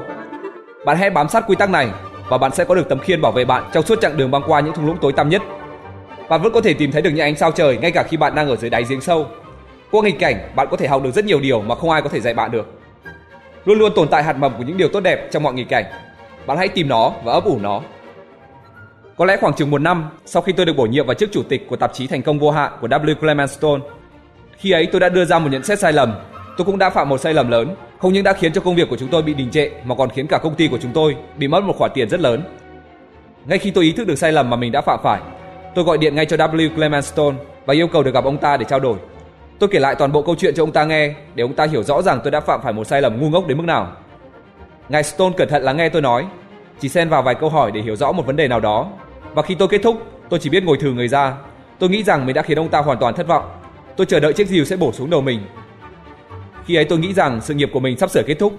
Bạn hãy bám sát quy tắc này và bạn sẽ có được tấm khiên bảo vệ bạn trong suốt chặng đường băng qua những thung lũng tối tăm nhất. bạn vẫn có thể tìm thấy được những ánh sao trời ngay cả khi bạn đang ở dưới đáy giếng sâu. Qua nghịch cảnh, bạn có thể học được rất nhiều điều mà không ai có thể dạy bạn được. Luôn luôn tồn tại hạt mầm của những điều tốt đẹp trong mọi nghịch cảnh. Bạn hãy tìm nó và ấp ủ nó. Có lẽ khoảng chừng một năm sau khi tôi được bổ nhiệm vào chức chủ tịch của tạp chí thành công vô hạn của W. Clement Stone, khi ấy tôi đã đưa ra một nhận xét sai lầm. Tôi cũng đã phạm một sai lầm lớn, không những đã khiến cho công việc của chúng tôi bị đình trệ mà còn khiến cả công ty của chúng tôi bị mất một khoản tiền rất lớn. Ngay khi tôi ý thức được sai lầm mà mình đã phạm phải, tôi gọi điện ngay cho W. Clement Stone và yêu cầu được gặp ông ta để trao đổi. Tôi kể lại toàn bộ câu chuyện cho ông ta nghe để ông ta hiểu rõ rằng tôi đã phạm phải một sai lầm ngu ngốc đến mức nào. Ngài Stone cẩn thận lắng nghe tôi nói, chỉ xen vào vài câu hỏi để hiểu rõ một vấn đề nào đó. Và khi tôi kết thúc, tôi chỉ biết ngồi thừ người ra. Tôi nghĩ rằng mình đã khiến ông ta hoàn toàn thất vọng. Tôi chờ đợi chiếc rìu sẽ bổ xuống đầu mình. Khi ấy tôi nghĩ rằng sự nghiệp của mình sắp sửa kết thúc.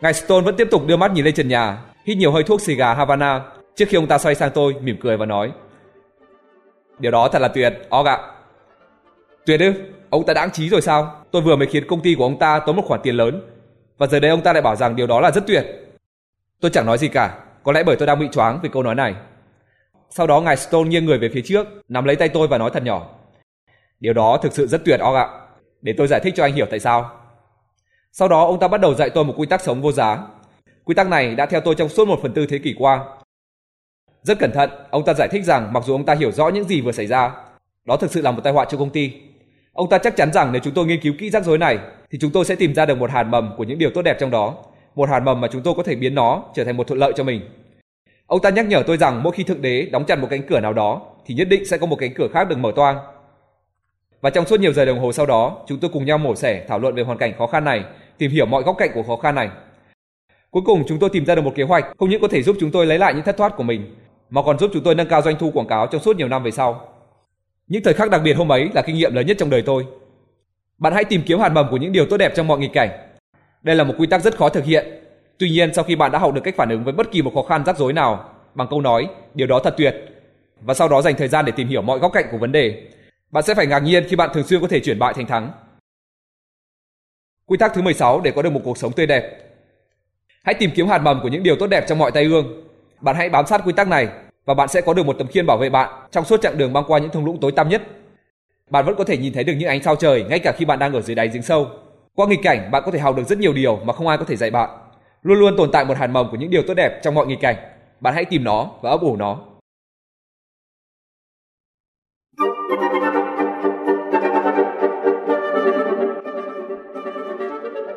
Ngài Stone vẫn tiếp tục đưa mắt nhìn lên trần nhà, hít nhiều hơi thuốc xì gà Havana trước khi ông ta xoay sang tôi mỉm cười và nói: "Điều đó thật là tuyệt, Og ạ." "Tuyệt ư? Ông ta đáng trí rồi sao? Tôi vừa mới khiến công ty của ông ta tốn một khoản tiền lớn và giờ đây ông ta lại bảo rằng điều đó là rất tuyệt." Tôi chẳng nói gì cả, có lẽ bởi tôi đang bị choáng vì câu nói này. Sau đó ngài Stone nghiêng người về phía trước, nắm lấy tay tôi và nói thật nhỏ. Điều đó thực sự rất tuyệt Og ạ. Để tôi giải thích cho anh hiểu tại sao. Sau đó ông ta bắt đầu dạy tôi một quy tắc sống vô giá. Quy tắc này đã theo tôi trong suốt một phần tư thế kỷ qua. Rất cẩn thận, ông ta giải thích rằng mặc dù ông ta hiểu rõ những gì vừa xảy ra, đó thực sự là một tai họa cho công ty. Ông ta chắc chắn rằng nếu chúng tôi nghiên cứu kỹ rắc rối này, thì chúng tôi sẽ tìm ra được một hạt mầm của những điều tốt đẹp trong đó, một hạt mầm mà chúng tôi có thể biến nó trở thành một thuận lợi cho mình. Ông ta nhắc nhở tôi rằng mỗi khi thượng đế đóng chặt một cánh cửa nào đó, thì nhất định sẽ có một cánh cửa khác được mở toang. Và trong suốt nhiều giờ đồng hồ sau đó, chúng tôi cùng nhau mổ xẻ thảo luận về hoàn cảnh khó khăn này, tìm hiểu mọi góc cạnh của khó khăn này. Cuối cùng chúng tôi tìm ra được một kế hoạch không những có thể giúp chúng tôi lấy lại những thất thoát của mình, mà còn giúp chúng tôi nâng cao doanh thu quảng cáo trong suốt nhiều năm về sau. Những thời khắc đặc biệt hôm ấy là kinh nghiệm lớn nhất trong đời tôi. Bạn hãy tìm kiếm hạt mầm của những điều tốt đẹp trong mọi nghịch cảnh. Đây là một quy tắc rất khó thực hiện. Tuy nhiên, sau khi bạn đã học được cách phản ứng với bất kỳ một khó khăn rắc rối nào bằng câu nói điều đó thật tuyệt và sau đó dành thời gian để tìm hiểu mọi góc cạnh của vấn đề, bạn sẽ phải ngạc nhiên khi bạn thường xuyên có thể chuyển bại thành thắng. Quy tắc thứ 16 để có được một cuộc sống tươi đẹp. Hãy tìm kiếm hạt mầm của những điều tốt đẹp trong mọi tay ương. Bạn hãy bám sát quy tắc này và bạn sẽ có được một tấm khiên bảo vệ bạn trong suốt chặng đường băng qua những thung lũng tối tăm nhất. Bạn vẫn có thể nhìn thấy được những ánh sao trời ngay cả khi bạn đang ở dưới đáy giếng sâu. Qua nghịch cảnh, bạn có thể học được rất nhiều điều mà không ai có thể dạy bạn. Luôn luôn tồn tại một hạt mầm của những điều tốt đẹp trong mọi nghịch cảnh. Bạn hãy tìm nó và ấp ủ nó.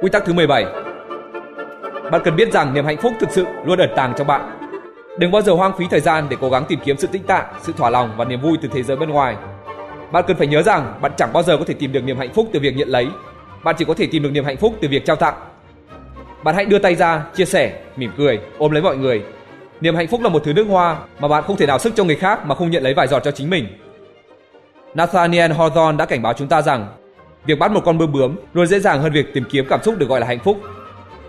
Quy tắc thứ 17 Bạn cần biết rằng niềm hạnh phúc thực sự luôn ẩn tàng trong bạn. Đừng bao giờ hoang phí thời gian để cố gắng tìm kiếm sự tĩnh tạ, sự thỏa lòng và niềm vui từ thế giới bên ngoài. Bạn cần phải nhớ rằng bạn chẳng bao giờ có thể tìm được niềm hạnh phúc từ việc nhận lấy. Bạn chỉ có thể tìm được niềm hạnh phúc từ việc trao tặng. Bạn hãy đưa tay ra, chia sẻ, mỉm cười, ôm lấy mọi người. Niềm hạnh phúc là một thứ nước hoa mà bạn không thể nào sức cho người khác mà không nhận lấy vài giọt cho chính mình. Nathaniel Hawthorne đã cảnh báo chúng ta rằng việc bắt một con bướm bướm luôn dễ dàng hơn việc tìm kiếm cảm xúc được gọi là hạnh phúc.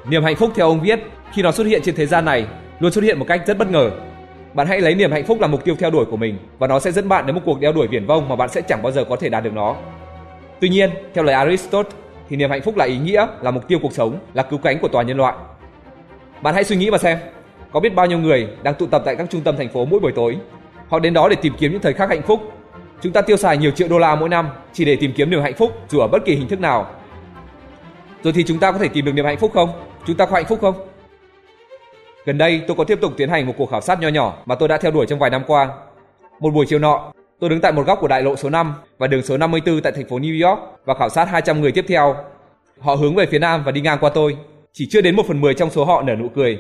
Niềm hạnh phúc theo ông viết, khi nó xuất hiện trên thế gian này, luôn xuất hiện một cách rất bất ngờ. Bạn hãy lấy niềm hạnh phúc làm mục tiêu theo đuổi của mình và nó sẽ dẫn bạn đến một cuộc đeo đuổi viển vông mà bạn sẽ chẳng bao giờ có thể đạt được nó. Tuy nhiên, theo lời Aristotle, thì niềm hạnh phúc là ý nghĩa, là mục tiêu cuộc sống, là cứu cánh của toàn nhân loại. Bạn hãy suy nghĩ mà xem, có biết bao nhiêu người đang tụ tập tại các trung tâm thành phố mỗi buổi tối. Họ đến đó để tìm kiếm những thời khắc hạnh phúc. Chúng ta tiêu xài nhiều triệu đô la mỗi năm chỉ để tìm kiếm niềm hạnh phúc dù ở bất kỳ hình thức nào. Rồi thì chúng ta có thể tìm được niềm hạnh phúc không? Chúng ta có hạnh phúc không? Gần đây tôi có tiếp tục tiến hành một cuộc khảo sát nho nhỏ mà tôi đã theo đuổi trong vài năm qua. Một buổi chiều nọ, tôi đứng tại một góc của đại lộ số 5 và đường số 54 tại thành phố New York và khảo sát 200 người tiếp theo. Họ hướng về phía nam và đi ngang qua tôi. Chỉ chưa đến một phần 10 trong số họ nở nụ cười.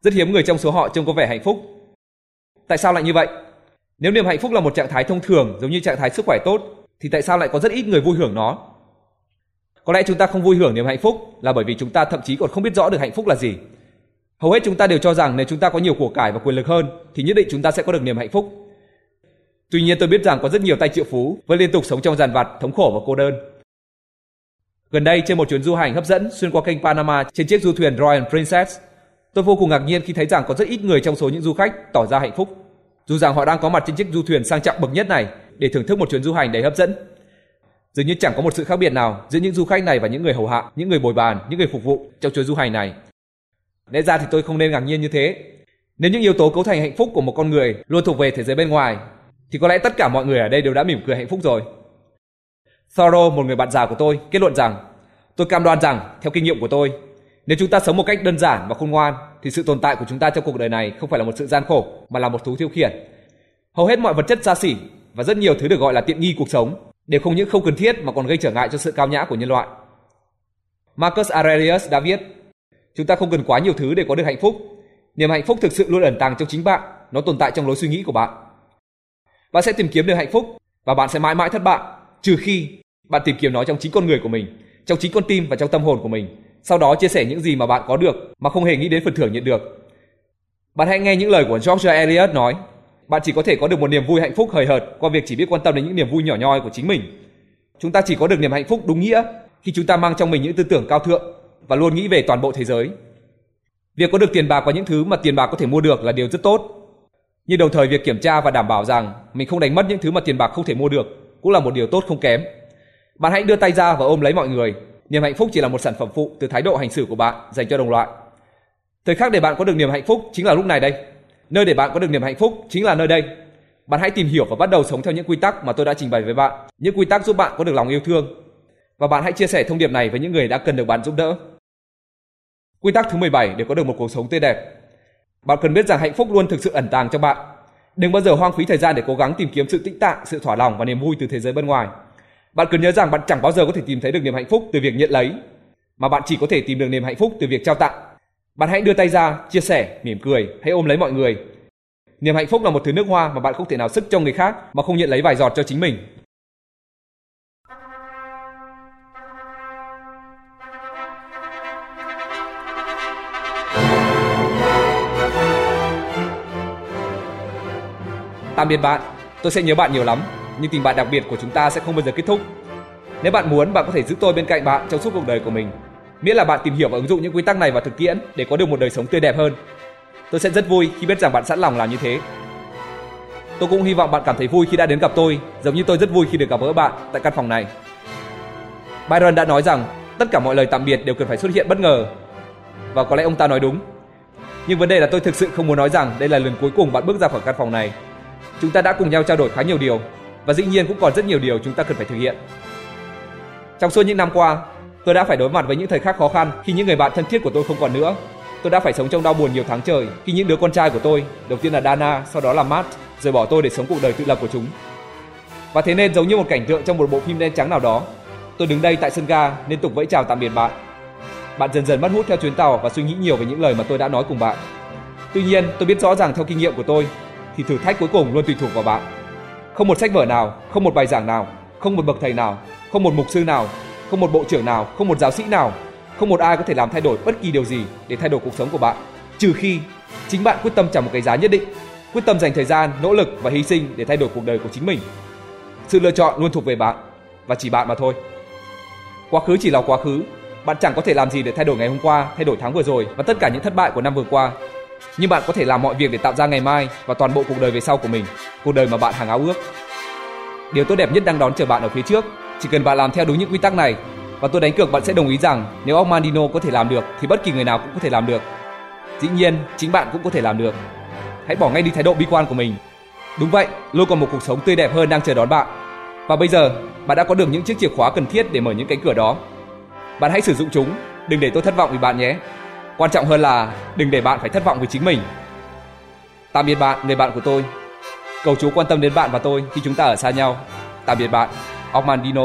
Rất hiếm người trong số họ trông có vẻ hạnh phúc. Tại sao lại như vậy? Nếu niềm hạnh phúc là một trạng thái thông thường giống như trạng thái sức khỏe tốt, thì tại sao lại có rất ít người vui hưởng nó? Có lẽ chúng ta không vui hưởng niềm hạnh phúc là bởi vì chúng ta thậm chí còn không biết rõ được hạnh phúc là gì. Hầu hết chúng ta đều cho rằng nếu chúng ta có nhiều của cải và quyền lực hơn thì nhất định chúng ta sẽ có được niềm hạnh phúc. Tuy nhiên tôi biết rằng có rất nhiều tay triệu phú vẫn liên tục sống trong dàn vặt, thống khổ và cô đơn. Gần đây trên một chuyến du hành hấp dẫn xuyên qua kênh Panama trên chiếc du thuyền Royal Princess, tôi vô cùng ngạc nhiên khi thấy rằng có rất ít người trong số những du khách tỏ ra hạnh phúc. Dù rằng họ đang có mặt trên chiếc du thuyền sang trọng bậc nhất này để thưởng thức một chuyến du hành đầy hấp dẫn. Dường như chẳng có một sự khác biệt nào giữa những du khách này và những người hầu hạ, những người bồi bàn, những người phục vụ trong chuyến du hành này. Lẽ ra thì tôi không nên ngạc nhiên như thế. Nếu những yếu tố cấu thành hạnh phúc của một con người luôn thuộc về thế giới bên ngoài, thì có lẽ tất cả mọi người ở đây đều đã mỉm cười hạnh phúc rồi. Thoreau, một người bạn già của tôi, kết luận rằng tôi cam đoan rằng, theo kinh nghiệm của tôi, nếu chúng ta sống một cách đơn giản và khôn ngoan, thì sự tồn tại của chúng ta trong cuộc đời này không phải là một sự gian khổ, mà là một thú thiêu khiển. Hầu hết mọi vật chất xa xỉ và rất nhiều thứ được gọi là tiện nghi cuộc sống đều không những không cần thiết mà còn gây trở ngại cho sự cao nhã của nhân loại. Marcus Aurelius đã viết, chúng ta không cần quá nhiều thứ để có được hạnh phúc. Niềm hạnh phúc thực sự luôn ẩn tàng trong chính bạn, nó tồn tại trong lối suy nghĩ của bạn. Bạn sẽ tìm kiếm được hạnh phúc và bạn sẽ mãi mãi thất bại, trừ khi bạn tìm kiếm nó trong chính con người của mình, trong chính con tim và trong tâm hồn của mình. Sau đó chia sẻ những gì mà bạn có được mà không hề nghĩ đến phần thưởng nhận được. Bạn hãy nghe những lời của George Eliot nói, bạn chỉ có thể có được một niềm vui hạnh phúc hời hợt qua việc chỉ biết quan tâm đến những niềm vui nhỏ nhoi của chính mình. Chúng ta chỉ có được niềm hạnh phúc đúng nghĩa khi chúng ta mang trong mình những tư tưởng cao thượng và luôn nghĩ về toàn bộ thế giới. Việc có được tiền bạc và những thứ mà tiền bạc có thể mua được là điều rất tốt. Nhưng đồng thời việc kiểm tra và đảm bảo rằng mình không đánh mất những thứ mà tiền bạc không thể mua được cũng là một điều tốt không kém. Bạn hãy đưa tay ra và ôm lấy mọi người. Niềm hạnh phúc chỉ là một sản phẩm phụ từ thái độ hành xử của bạn dành cho đồng loại. Thời khắc để bạn có được niềm hạnh phúc chính là lúc này đây. Nơi để bạn có được niềm hạnh phúc chính là nơi đây. Bạn hãy tìm hiểu và bắt đầu sống theo những quy tắc mà tôi đã trình bày với bạn, những quy tắc giúp bạn có được lòng yêu thương. Và bạn hãy chia sẻ thông điệp này với những người đã cần được bạn giúp đỡ. Quy tắc thứ 17 để có được một cuộc sống tươi đẹp. Bạn cần biết rằng hạnh phúc luôn thực sự ẩn tàng trong bạn. Đừng bao giờ hoang phí thời gian để cố gắng tìm kiếm sự tĩnh tạng, sự thỏa lòng và niềm vui từ thế giới bên ngoài. Bạn cần nhớ rằng bạn chẳng bao giờ có thể tìm thấy được niềm hạnh phúc từ việc nhận lấy, mà bạn chỉ có thể tìm được niềm hạnh phúc từ việc trao tặng. Bạn hãy đưa tay ra, chia sẻ, mỉm cười, hãy ôm lấy mọi người. Niềm hạnh phúc là một thứ nước hoa mà bạn không thể nào sức cho người khác mà không nhận lấy vài giọt cho chính mình. Tạm biệt bạn, tôi sẽ nhớ bạn nhiều lắm, nhưng tình bạn đặc biệt của chúng ta sẽ không bao giờ kết thúc. Nếu bạn muốn, bạn có thể giữ tôi bên cạnh bạn trong suốt cuộc đời của mình. Miễn là bạn tìm hiểu và ứng dụng những quy tắc này vào thực tiễn để có được một đời sống tươi đẹp hơn. Tôi sẽ rất vui khi biết rằng bạn sẵn lòng làm như thế. Tôi cũng hy vọng bạn cảm thấy vui khi đã đến gặp tôi, giống như tôi rất vui khi được gặp gỡ bạn tại căn phòng này. Byron đã nói rằng tất cả mọi lời tạm biệt đều cần phải xuất hiện bất ngờ. Và có lẽ ông ta nói đúng. Nhưng vấn đề là tôi thực sự không muốn nói rằng đây là lần cuối cùng bạn bước ra khỏi căn phòng này Chúng ta đã cùng nhau trao đổi khá nhiều điều và dĩ nhiên cũng còn rất nhiều điều chúng ta cần phải thực hiện. Trong suốt những năm qua, tôi đã phải đối mặt với những thời khắc khó khăn khi những người bạn thân thiết của tôi không còn nữa. Tôi đã phải sống trong đau buồn nhiều tháng trời khi những đứa con trai của tôi, đầu tiên là Dana, sau đó là Matt, rời bỏ tôi để sống cuộc đời tự lập của chúng. Và thế nên giống như một cảnh tượng trong một bộ phim đen trắng nào đó, tôi đứng đây tại sân ga liên tục vẫy chào tạm biệt bạn. Bạn dần dần mất hút theo chuyến tàu và suy nghĩ nhiều về những lời mà tôi đã nói cùng bạn. Tuy nhiên, tôi biết rõ ràng theo kinh nghiệm của tôi, thì thử thách cuối cùng luôn tùy thuộc vào bạn. Không một sách vở nào, không một bài giảng nào, không một bậc thầy nào, không một mục sư nào, không một bộ trưởng nào, không một giáo sĩ nào, không một ai có thể làm thay đổi bất kỳ điều gì để thay đổi cuộc sống của bạn, trừ khi chính bạn quyết tâm trả một cái giá nhất định, quyết tâm dành thời gian, nỗ lực và hy sinh để thay đổi cuộc đời của chính mình. Sự lựa chọn luôn thuộc về bạn và chỉ bạn mà thôi. Quá khứ chỉ là quá khứ, bạn chẳng có thể làm gì để thay đổi ngày hôm qua, thay đổi tháng vừa rồi và tất cả những thất bại của năm vừa qua nhưng bạn có thể làm mọi việc để tạo ra ngày mai và toàn bộ cuộc đời về sau của mình, cuộc đời mà bạn hàng ao ước. Điều tốt đẹp nhất đang đón chờ bạn ở phía trước, chỉ cần bạn làm theo đúng những quy tắc này và tôi đánh cược bạn sẽ đồng ý rằng nếu ông Mandino có thể làm được thì bất kỳ người nào cũng có thể làm được. Dĩ nhiên, chính bạn cũng có thể làm được. Hãy bỏ ngay đi thái độ bi quan của mình. Đúng vậy, luôn còn một cuộc sống tươi đẹp hơn đang chờ đón bạn. Và bây giờ, bạn đã có được những chiếc chìa khóa cần thiết để mở những cánh cửa đó. Bạn hãy sử dụng chúng, đừng để tôi thất vọng vì bạn nhé. Quan trọng hơn là đừng để bạn phải thất vọng với chính mình. Tạm biệt bạn, người bạn của tôi. Cầu Chúa quan tâm đến bạn và tôi khi chúng ta ở xa nhau. Tạm biệt bạn, Ogmandino.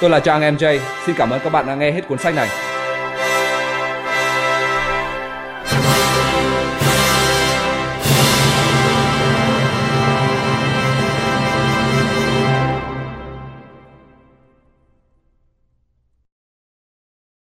Tôi là Trang MJ, xin cảm ơn các bạn đã nghe hết cuốn sách này.